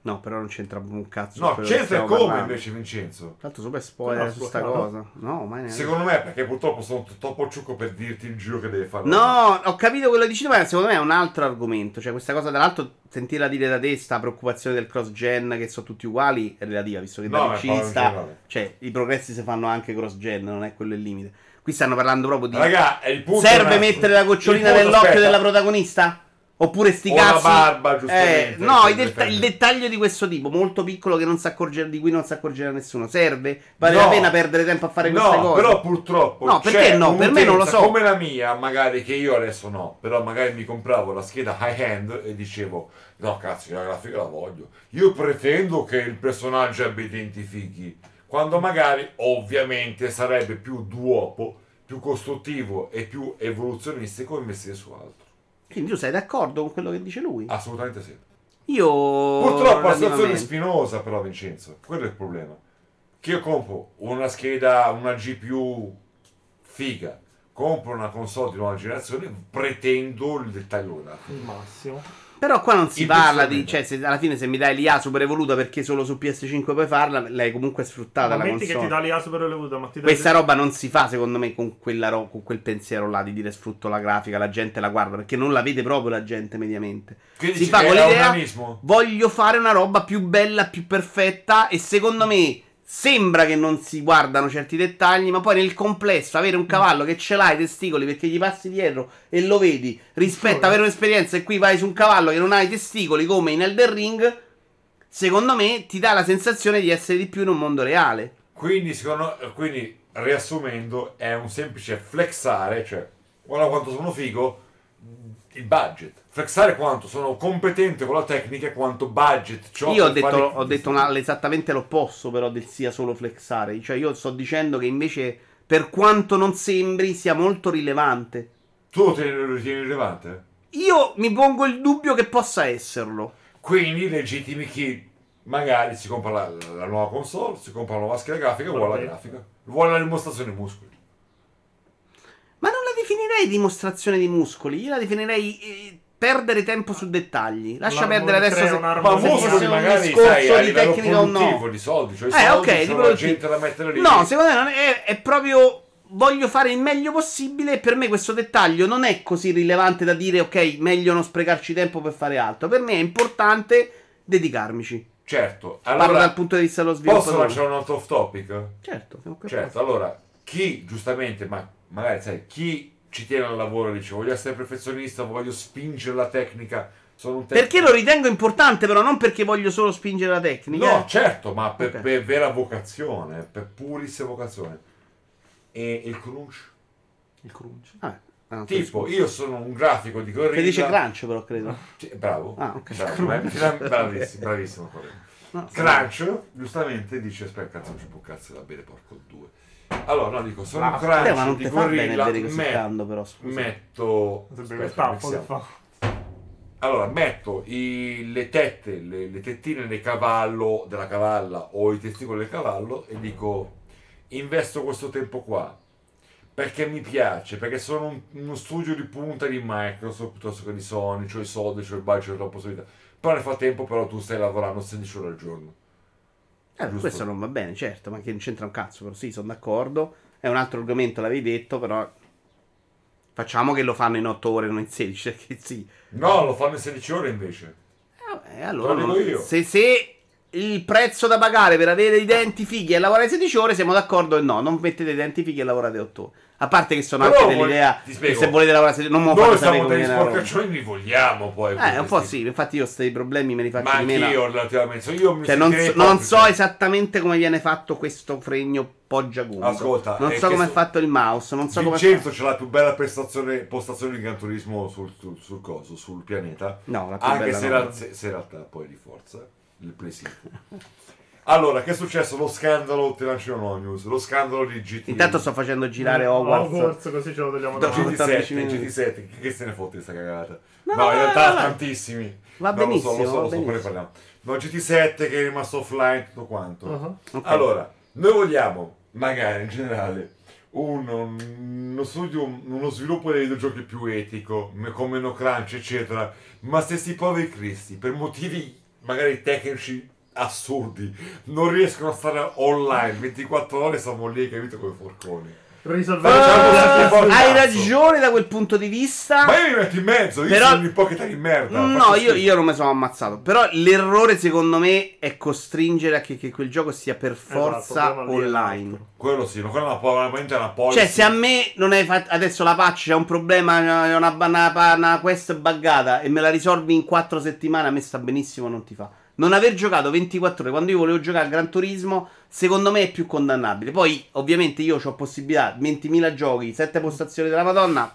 S1: No, però non c'entra un cazzo.
S2: No, c'entra come
S1: parlando.
S2: invece Vincenzo?
S1: L'altro super spoiler
S3: No,
S1: su sta
S3: no.
S1: cosa. No, mai neanche.
S2: Secondo me perché purtroppo sono troppo ciucco per dirti il giro che deve fare.
S1: No, ho capito quello che dici tu, ma secondo me è un altro argomento. Cioè, questa cosa, tra l'altro, sentirla dire da te, sta preoccupazione del cross-gen, che sono tutti uguali, è relativa, visto che
S2: No,
S1: da
S2: ma
S1: PC sta... Cioè, i progressi si fanno anche cross-gen, non è quello il limite. Qui stanno parlando proprio di...
S2: Raga, il punto
S1: Serve
S2: è-
S1: mettere la gocciolina
S2: il punto,
S1: nell'occhio
S2: aspetta.
S1: della protagonista? Oppure sti
S2: O la
S1: cazzi...
S2: barba, giustamente,
S1: Eh, no,
S2: per
S1: i detta- il dettaglio di questo tipo, molto piccolo, che non si accorge, di cui non si accorgerà nessuno. Serve? Vale
S2: No.
S1: la pena perdere tempo a fare queste
S2: no,
S1: cose?
S2: però purtroppo
S1: No, perché no? Per me non lo so.
S2: Come la mia, magari che io adesso no, però magari mi compravo la scheda high end e dicevo "No, cazzo, la grafica la voglio. Io pretendo che il personaggio abbia i denti fighi". Quando magari ovviamente sarebbe più duopo, più costruttivo e più evoluzionistico investire su altro.
S1: Quindi tu sei d'accordo con quello che dice lui?
S2: Assolutamente sì.
S1: Io...
S2: Purtroppo la situazione è spinosa però Vincenzo, quello è il problema. Che io compro una scheda, una GPU figa, compro una console di nuova generazione, pretendo il dettaglio grafico.
S3: Il massimo.
S1: Però qua non si parla di. Cioè, se alla fine se mi dai l'IA super evoluta perché solo su PS5 puoi farla, l'hai comunque sfruttata
S3: Ma
S1: la
S3: metti che
S1: console.
S3: ti dà l'IA super evoluta, ma ti dà
S1: Questa roba non si fa, secondo me, con, quella ro- con quel pensiero là di dire sfrutto la grafica, la gente la guarda, perché non la vede proprio la gente mediamente.
S2: Quindi
S1: si fa
S2: che
S1: con l'idea, voglio fare una roba più bella, più perfetta, e secondo me sembra che non si guardano certi dettagli, ma poi nel complesso avere un cavallo che ce l'ha i testicoli perché gli passi dietro e lo vedi, rispetto a avere un'esperienza e qui vai su un cavallo che non ha i testicoli come in Elden Ring, secondo me ti dà la sensazione di essere di più in un mondo reale.
S2: Quindi, secondo, quindi, riassumendo, è un semplice flexare, cioè, guarda quanto sono figo, il budget. Flexare quanto sono competente con la tecnica e quanto budget c'ho
S1: Io ho detto,
S2: fare-
S1: ho detto una- esattamente l'opposto, però, del sia solo flexare. Cioè, io sto dicendo che invece, per quanto non sembri, sia molto rilevante.
S2: Tu lo tieni- lo ritieni rilevante?
S1: Io mi pongo il dubbio che possa esserlo.
S2: Quindi legittimi chi magari si compra la, la nuova console, si compra la nuova scheda grafica, vuole la grafica, vuole la dimostrazione dei muscoli.
S1: Ma non la definirei dimostrazione di muscoli. Io la definirei eh, perdere tempo su dettagli. Lascia perdere adesso se,
S2: Ma
S3: muscoli
S2: magari
S1: discorso
S2: sai, a
S1: di tecnica o no.
S2: di soldi, cioè
S1: Eh,
S2: soldi,
S1: ok,
S2: c'è gente da mettere lì.
S1: No, secondo me è, è proprio. Voglio fare il meglio possibile. E per me questo dettaglio non è così rilevante da dire, ok, meglio non sprecarci tempo per fare altro. Per me è importante dedicarmici.
S2: Certo,
S1: Parlo
S2: allora
S1: dal punto di vista dello sviluppo.
S2: posso lanciare un altro off topic?
S1: Certo,
S2: Certo, allora, chi giustamente, ma magari sai, chi ci tiene al lavoro dice voglio essere perfezionista, voglio spingere la tecnica, sono un tecnico.
S1: Perché lo ritengo importante, però, non perché voglio solo spingere la tecnica.
S2: No, certo, ma per,
S1: Ok.
S2: per vera vocazione, per purissima vocazione. E il crunch?
S4: Il crunch.
S1: Ah, ah,
S2: Tipo, io sono un grafico di gorilla.
S1: Che dice crunch, però, credo.
S2: Sì, bravo.
S1: Ah, ok.
S2: Bravo, ma- bravissimo, bravissimo.
S1: No,
S2: Crunch, giustamente, dice, aspetta, cazzo, non c'è più cazzo da bere, porco due. Allora, no, dico, sono un
S3: Ah,
S2: crunch
S1: Eh, ma non
S2: di
S1: ti fa bene
S2: gorilla,
S1: così
S2: met-
S1: tanto, però, scusa.
S2: metto... Aspetta,
S3: fa.
S2: Allora, metto i- le tette, le, le tettine del cavallo, della cavalla o i testicoli del cavallo e dico, investo questo tempo qua. Perché mi piace, perché sono un- uno studio di punta di Microsoft piuttosto che di Sony, c'ho i soldi, c'ho il budget, c'ho la possibilità. Però nel frattempo però tu stai lavorando 16 ore al giorno.
S1: Eh, questo non va bene, certo, ma che non c'entra un cazzo, però sì, sono d'accordo. È un altro argomento, l'avevi detto, però facciamo che lo fanno in 8 ore, non in 16, perché sì.
S2: No, lo fanno in 16 ore invece.
S1: Eh, allora, non-. Se, se il prezzo da pagare per avere i denti fighi e lavorare 16 ore, siamo d'accordo e no, non mettete i denti fighi e lavorate 8 ore. A parte che sono
S2: Però
S1: anche dell'idea che
S2: spiego.
S1: se volete lavorare 16 non fate
S2: Noi siamo degli
S1: la
S2: sporcaccioni, li vogliamo poi.
S1: Eh, un po' sì, infatti io questi problemi me li faccio
S2: Ma
S1: di meno.
S2: anch'io relativamente. Io mi
S1: Cioè, non, so, non so esattamente come viene fatto questo fregno poggiagundo.
S2: Ascolta,
S1: non so come è
S2: so-
S1: fatto il mouse, non so
S2: Vincenzo c'ha la più bella prestazione, postazione di Gran Turismo sul, sul, sul coso, sul pianeta.
S1: No, la più
S2: Anche
S1: bella
S2: se,
S1: no.
S2: era- se- se in realtà poi di forza. Il 5. Allora, che è successo? Lo scandalo, ti lancio una nuova news. Lo scandalo di GT.
S1: Intanto sto facendo girare Hogwarts.
S3: Hogwarts, così ce lo togliamo
S1: Da-
S3: davanti.
S1: 14
S2: GT7,
S1: minuti.
S2: GT7, che, che se ne fotte questa cagata?
S1: No,
S2: No,
S1: no,
S2: in realtà
S1: no, no.
S2: tantissimi.
S1: Va
S2: No, lo so,
S1: benissimo,
S2: lo so, lo so, poi ne
S1: benissimo.
S2: parliamo. No, GT7 che è rimasto offline, tutto quanto.
S3: Uh-huh.
S1: Ok.
S2: Allora, noi vogliamo, magari in generale, uno, uno studio, uno sviluppo dei videogiochi più etico, con meno crunch, eccetera. Ma se sti poveri cristi, per motivi magari tecnici assurdi, non riescono a stare online 24 ore, siamo lì, capito, come forconi.
S3: Risolvere
S1: Ah, hai ragione da quel punto di vista.
S2: Ma io mi metto in mezzo, io
S1: Però-
S2: sono un ipocrita di merda.
S1: No, io, io non mi sono ammazzato. Però l'errore, secondo me, è costringere a che, che quel gioco sia per forza
S3: Esatto, quello lì è
S1: online.
S2: Quello sì, ma quella è una, po- veramente una policy.
S1: Cioè, se a me non hai fatto. Adesso la patch c'è un problema, c'è una, una, una quest buggata e me la risolvi in 4 settimane, a me sta benissimo, non ti fa. Non aver giocato 24 ore quando io volevo giocare a Gran Turismo, secondo me è più condannabile. Poi, ovviamente, io ho possibilità, 20.000 giochi, 7 postazioni della Madonna.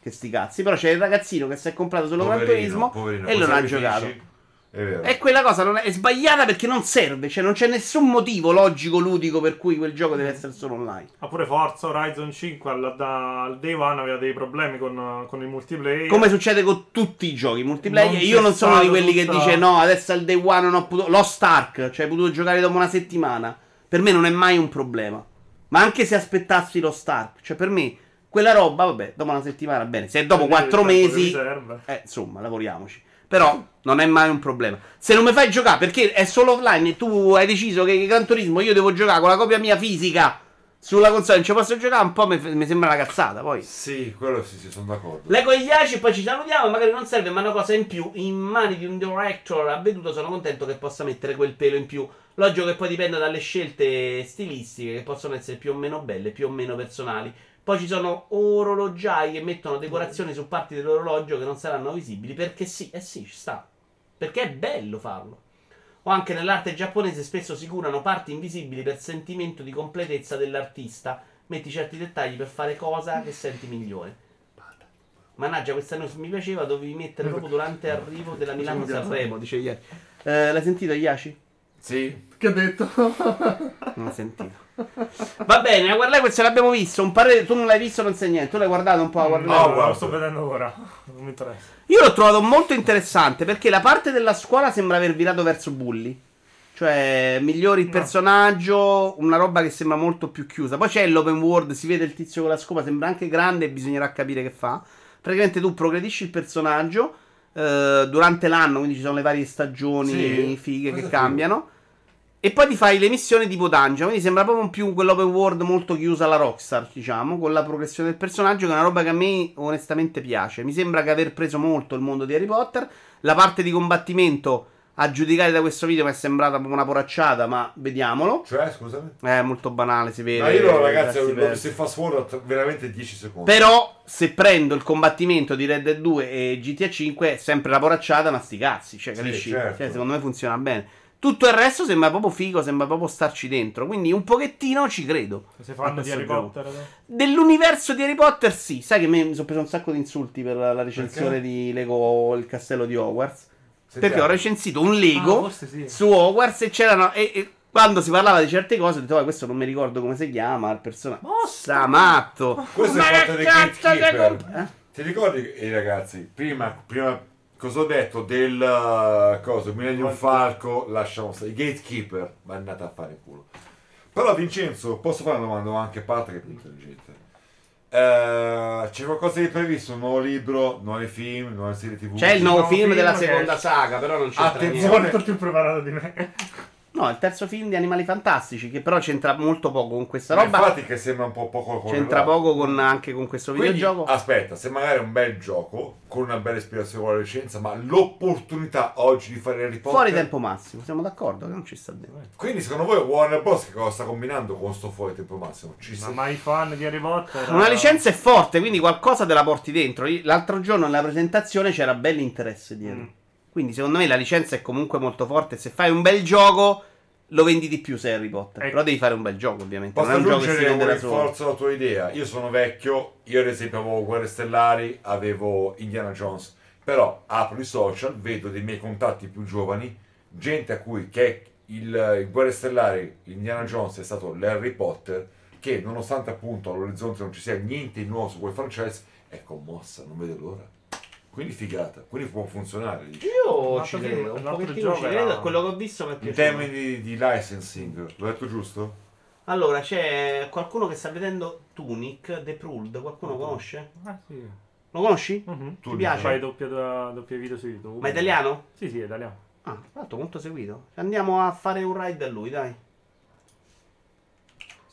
S1: Che sti cazzi. Però c'è il ragazzino che si è comprato solo Gran Turismo
S2: poverino,
S1: e non ha giocato.
S2: Vero.
S1: E quella cosa non è, è sbagliata perché non serve, cioè non c'è nessun motivo logico, ludico per cui quel gioco deve essere solo online.
S3: Ma pure Forza Horizon 5 al, da- al day one aveva dei problemi con, con il multiplayer.
S1: Come succede con tutti i giochi multiplayer,
S3: Non
S1: io non sono di quelli che
S3: tutta-
S1: dice no, adesso al day one non ho potuto. Lost Ark, cioè hai potuto giocare dopo una settimana. Per me non è mai un problema. Ma anche se aspettassi lo Ark, cioè per me quella roba, vabbè, dopo una settimana bene. Se è dopo quattro
S3: che
S1: mesi, eh, insomma, lavoriamoci. Però non è mai un problema. Se non mi fai giocare perché è solo offline e tu hai deciso che Gran Turismo io devo giocare con la copia mia fisica sulla console, non ci posso giocare, un po' mi, mi sembra una cazzata. Poi
S2: Sì, quello sì, sì, sono d'accordo.
S1: leggo gli ACI e poi ci salutiamo. Magari non serve, ma una cosa in più. In mani di un director avveduto, sono contento che possa mettere quel pelo in più. Logico che poi dipende dalle scelte stilistiche, che possono essere più o meno belle, più o meno personali. Poi ci sono orologiai che mettono decorazioni su parti dell'orologio che non saranno visibili. Perché sì, eh sì, ci sta. Perché è bello farlo. O anche nell'arte giapponese spesso si curano parti invisibili per sentimento di completezza dell'artista. Metti certi dettagli per fare cosa che senti migliore. Mannaggia, questa non mi piaceva, dovevi mettere proprio durante l'arrivo della Milano Sanremo, dice ieri. Eh, l'hai sentito, Iaci?
S2: Sì,
S3: Che ha detto?
S1: Non l'ho sentito. Va bene, a guardare questo l'abbiamo visto. Un parere, tu non l'hai visto, non sai niente. Tu l'hai guardato un po' a guardare.
S2: No,
S3: No,
S2: guarda.
S3: lo sto vedendo ora. Non mi interessa.
S1: Io l'ho trovato molto interessante perché la parte della scuola sembra aver virato verso bully. Cioè, migliori il
S3: No.
S1: personaggio, una roba che sembra molto più chiusa. Poi c'è l'open world, si vede il tizio con la scopa, sembra anche grande e bisognerà capire che fa. Praticamente tu progredisci il personaggio eh, durante l'anno, quindi ci sono le varie stagioni
S2: Sì,
S1: fighe che cambiano. E poi ti fai le missioni tipo dungeon. Quindi sembra proprio più quell'open world molto chiusa alla Rockstar, diciamo, con la progressione del personaggio, che è una roba che a me onestamente piace. Mi sembra che aver preso molto il mondo di Harry Potter. La parte di combattimento, a giudicare da questo video, mi è sembrata proprio una poracciata, ma vediamolo.
S2: cioè, scusami.
S1: È molto banale, si vede.
S2: Ma io no, ragazzi, in fast forward veramente 10 secondi.
S1: Però, se prendo il combattimento di Red Dead 2 e GTA 5, è sempre la poracciata, ma sti cazzi, cioè,
S2: Sì,
S1: capisci?
S2: certo.
S1: Cioè, secondo me funziona bene. Tutto il resto sembra proprio figo, sembra proprio starci dentro. Quindi un pochettino ci credo.
S3: Se fanno di Harry
S1: gioco.
S3: Potter. no?
S1: Dell'universo di Harry Potter, sì. Sai che mi sono preso un sacco di insulti per la la recensione
S2: Perché?
S1: di Lego Il castello di Hogwarts.
S2: Sentiamo.
S1: Perché ho recensito un Lego
S3: Ah, sì.
S1: su Hogwarts e c'erano. E, e quando si parlava di certe cose, ho detto, "Oh, questo non mi ricordo come si chiama. Il personaggio. Mossa, matto!
S2: Questo
S1: Ma
S2: è fatto
S1: che cazzo che comp- eh?
S2: Ti ricordi, eh, ragazzi, prima, prima cosa ho detto del uh, cosa, Millennium Falco, lasciamo stare, i gatekeeper, ma andate a fare in culo. Però Vincenzo, posso fare una domanda anche a parte che è più intelligente. Eh, c'è qualcosa di previsto? Un nuovo libro, nuovi film, nuove serie tv?
S1: C'è il nuovo film
S3: film
S1: della seconda saga, però non c'entra
S2: Attenzione.
S3: molto più preparato di me.
S1: No, il terzo film di Animali Fantastici, che però c'entra molto poco con questa
S2: Ma
S1: roba.
S2: infatti che sembra un po' poco
S1: C'entra
S2: correlato.
S1: poco con, anche con questo
S2: Quindi,
S1: videogioco.
S2: aspetta, se magari è un bel gioco, con una bella ispirazione con la licenza, ma l'opportunità oggi di fare Harry Potter...
S1: Fuori tempo massimo, siamo d'accordo che non ci sta dentro.
S2: Quindi secondo voi Warner Bros. che cosa sta combinando con sto fuori tempo massimo? Ci
S3: Ma
S2: sa-
S3: mai fan di Harry Potter.
S1: Una licenza è forte, quindi qualcosa te la porti dentro. L'altro giorno nella presentazione c'era bell'interesse dietro.
S3: Mm.
S1: Quindi secondo me la licenza è comunque molto forte. Se fai un bel gioco, lo vendi di più se Harry Potter.
S3: Ecco.
S1: Però devi fare un bel gioco, ovviamente.
S2: Posso
S1: non è un gioco che si
S2: aggiungere
S1: vende da solo.
S2: rinforzo alla tua idea? Io sono vecchio, io ad esempio avevo Guerre Stellari, avevo Indiana Jones, però apro i social, vedo dei miei contatti più giovani, gente a cui che il, il Guerre Stellari, Indiana Jones è stato l'Harry Potter, che nonostante appunto all'orizzonte non ci sia niente di nuovo su quel franchise, è commossa, non vede l'ora. Quindi figata, quindi può funzionare. dici.
S1: Io
S3: L'altro
S1: ci credo. Un pochettino ci
S3: era-
S1: credo. Quello che ho visto mi è
S2: In
S1: piaciuto.
S2: termini di, di licensing, l'ho detto giusto?
S1: Allora, c'è qualcuno che sta vedendo Tunic, The Pruld. Qualcuno conosce?
S3: Ah, sì.
S1: Lo conosci?
S3: Mhm.
S2: Tu
S1: Ti piace?
S3: Fai doppio, doppio video su YouTube.
S1: Ma è italiano?
S3: Sì, sì, è italiano.
S1: Ah, tra l'altro molto seguito. Andiamo a fare un ride a lui, dai.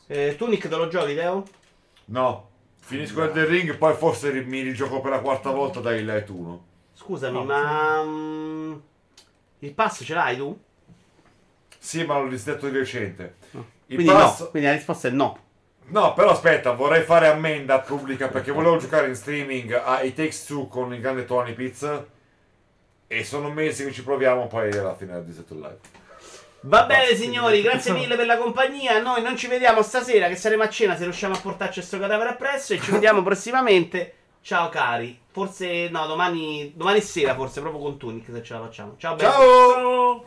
S1: Eh, Tunic te lo giochi, Teo?
S2: No, finisco il del ring, poi forse mi rigioco per la quarta volta dai Light 1.
S1: Scusami,
S3: No,
S1: ma... mm, il pass ce l'hai tu?
S2: Sì, ma l'ho disdetto di recente. Il
S1: Quindi
S2: pass-
S1: no, quindi la risposta è no.
S2: No, però aspetta, vorrei fare ammenda pubblica perché volevo giocare in streaming a It Takes Two con il grande Tony Pizza e sono mesi che ci proviamo, poi alla fine ho disdetto il live.
S1: Va bene signori, grazie mille per la compagnia. Noi non ci vediamo stasera che saremo a cena se riusciamo a portarci questo cadavere appresso e ci vediamo prossimamente. Ciao cari. Forse no, domani, domani sera forse proprio con Tunic se ce la facciamo. Ciao belli.
S2: Ciao!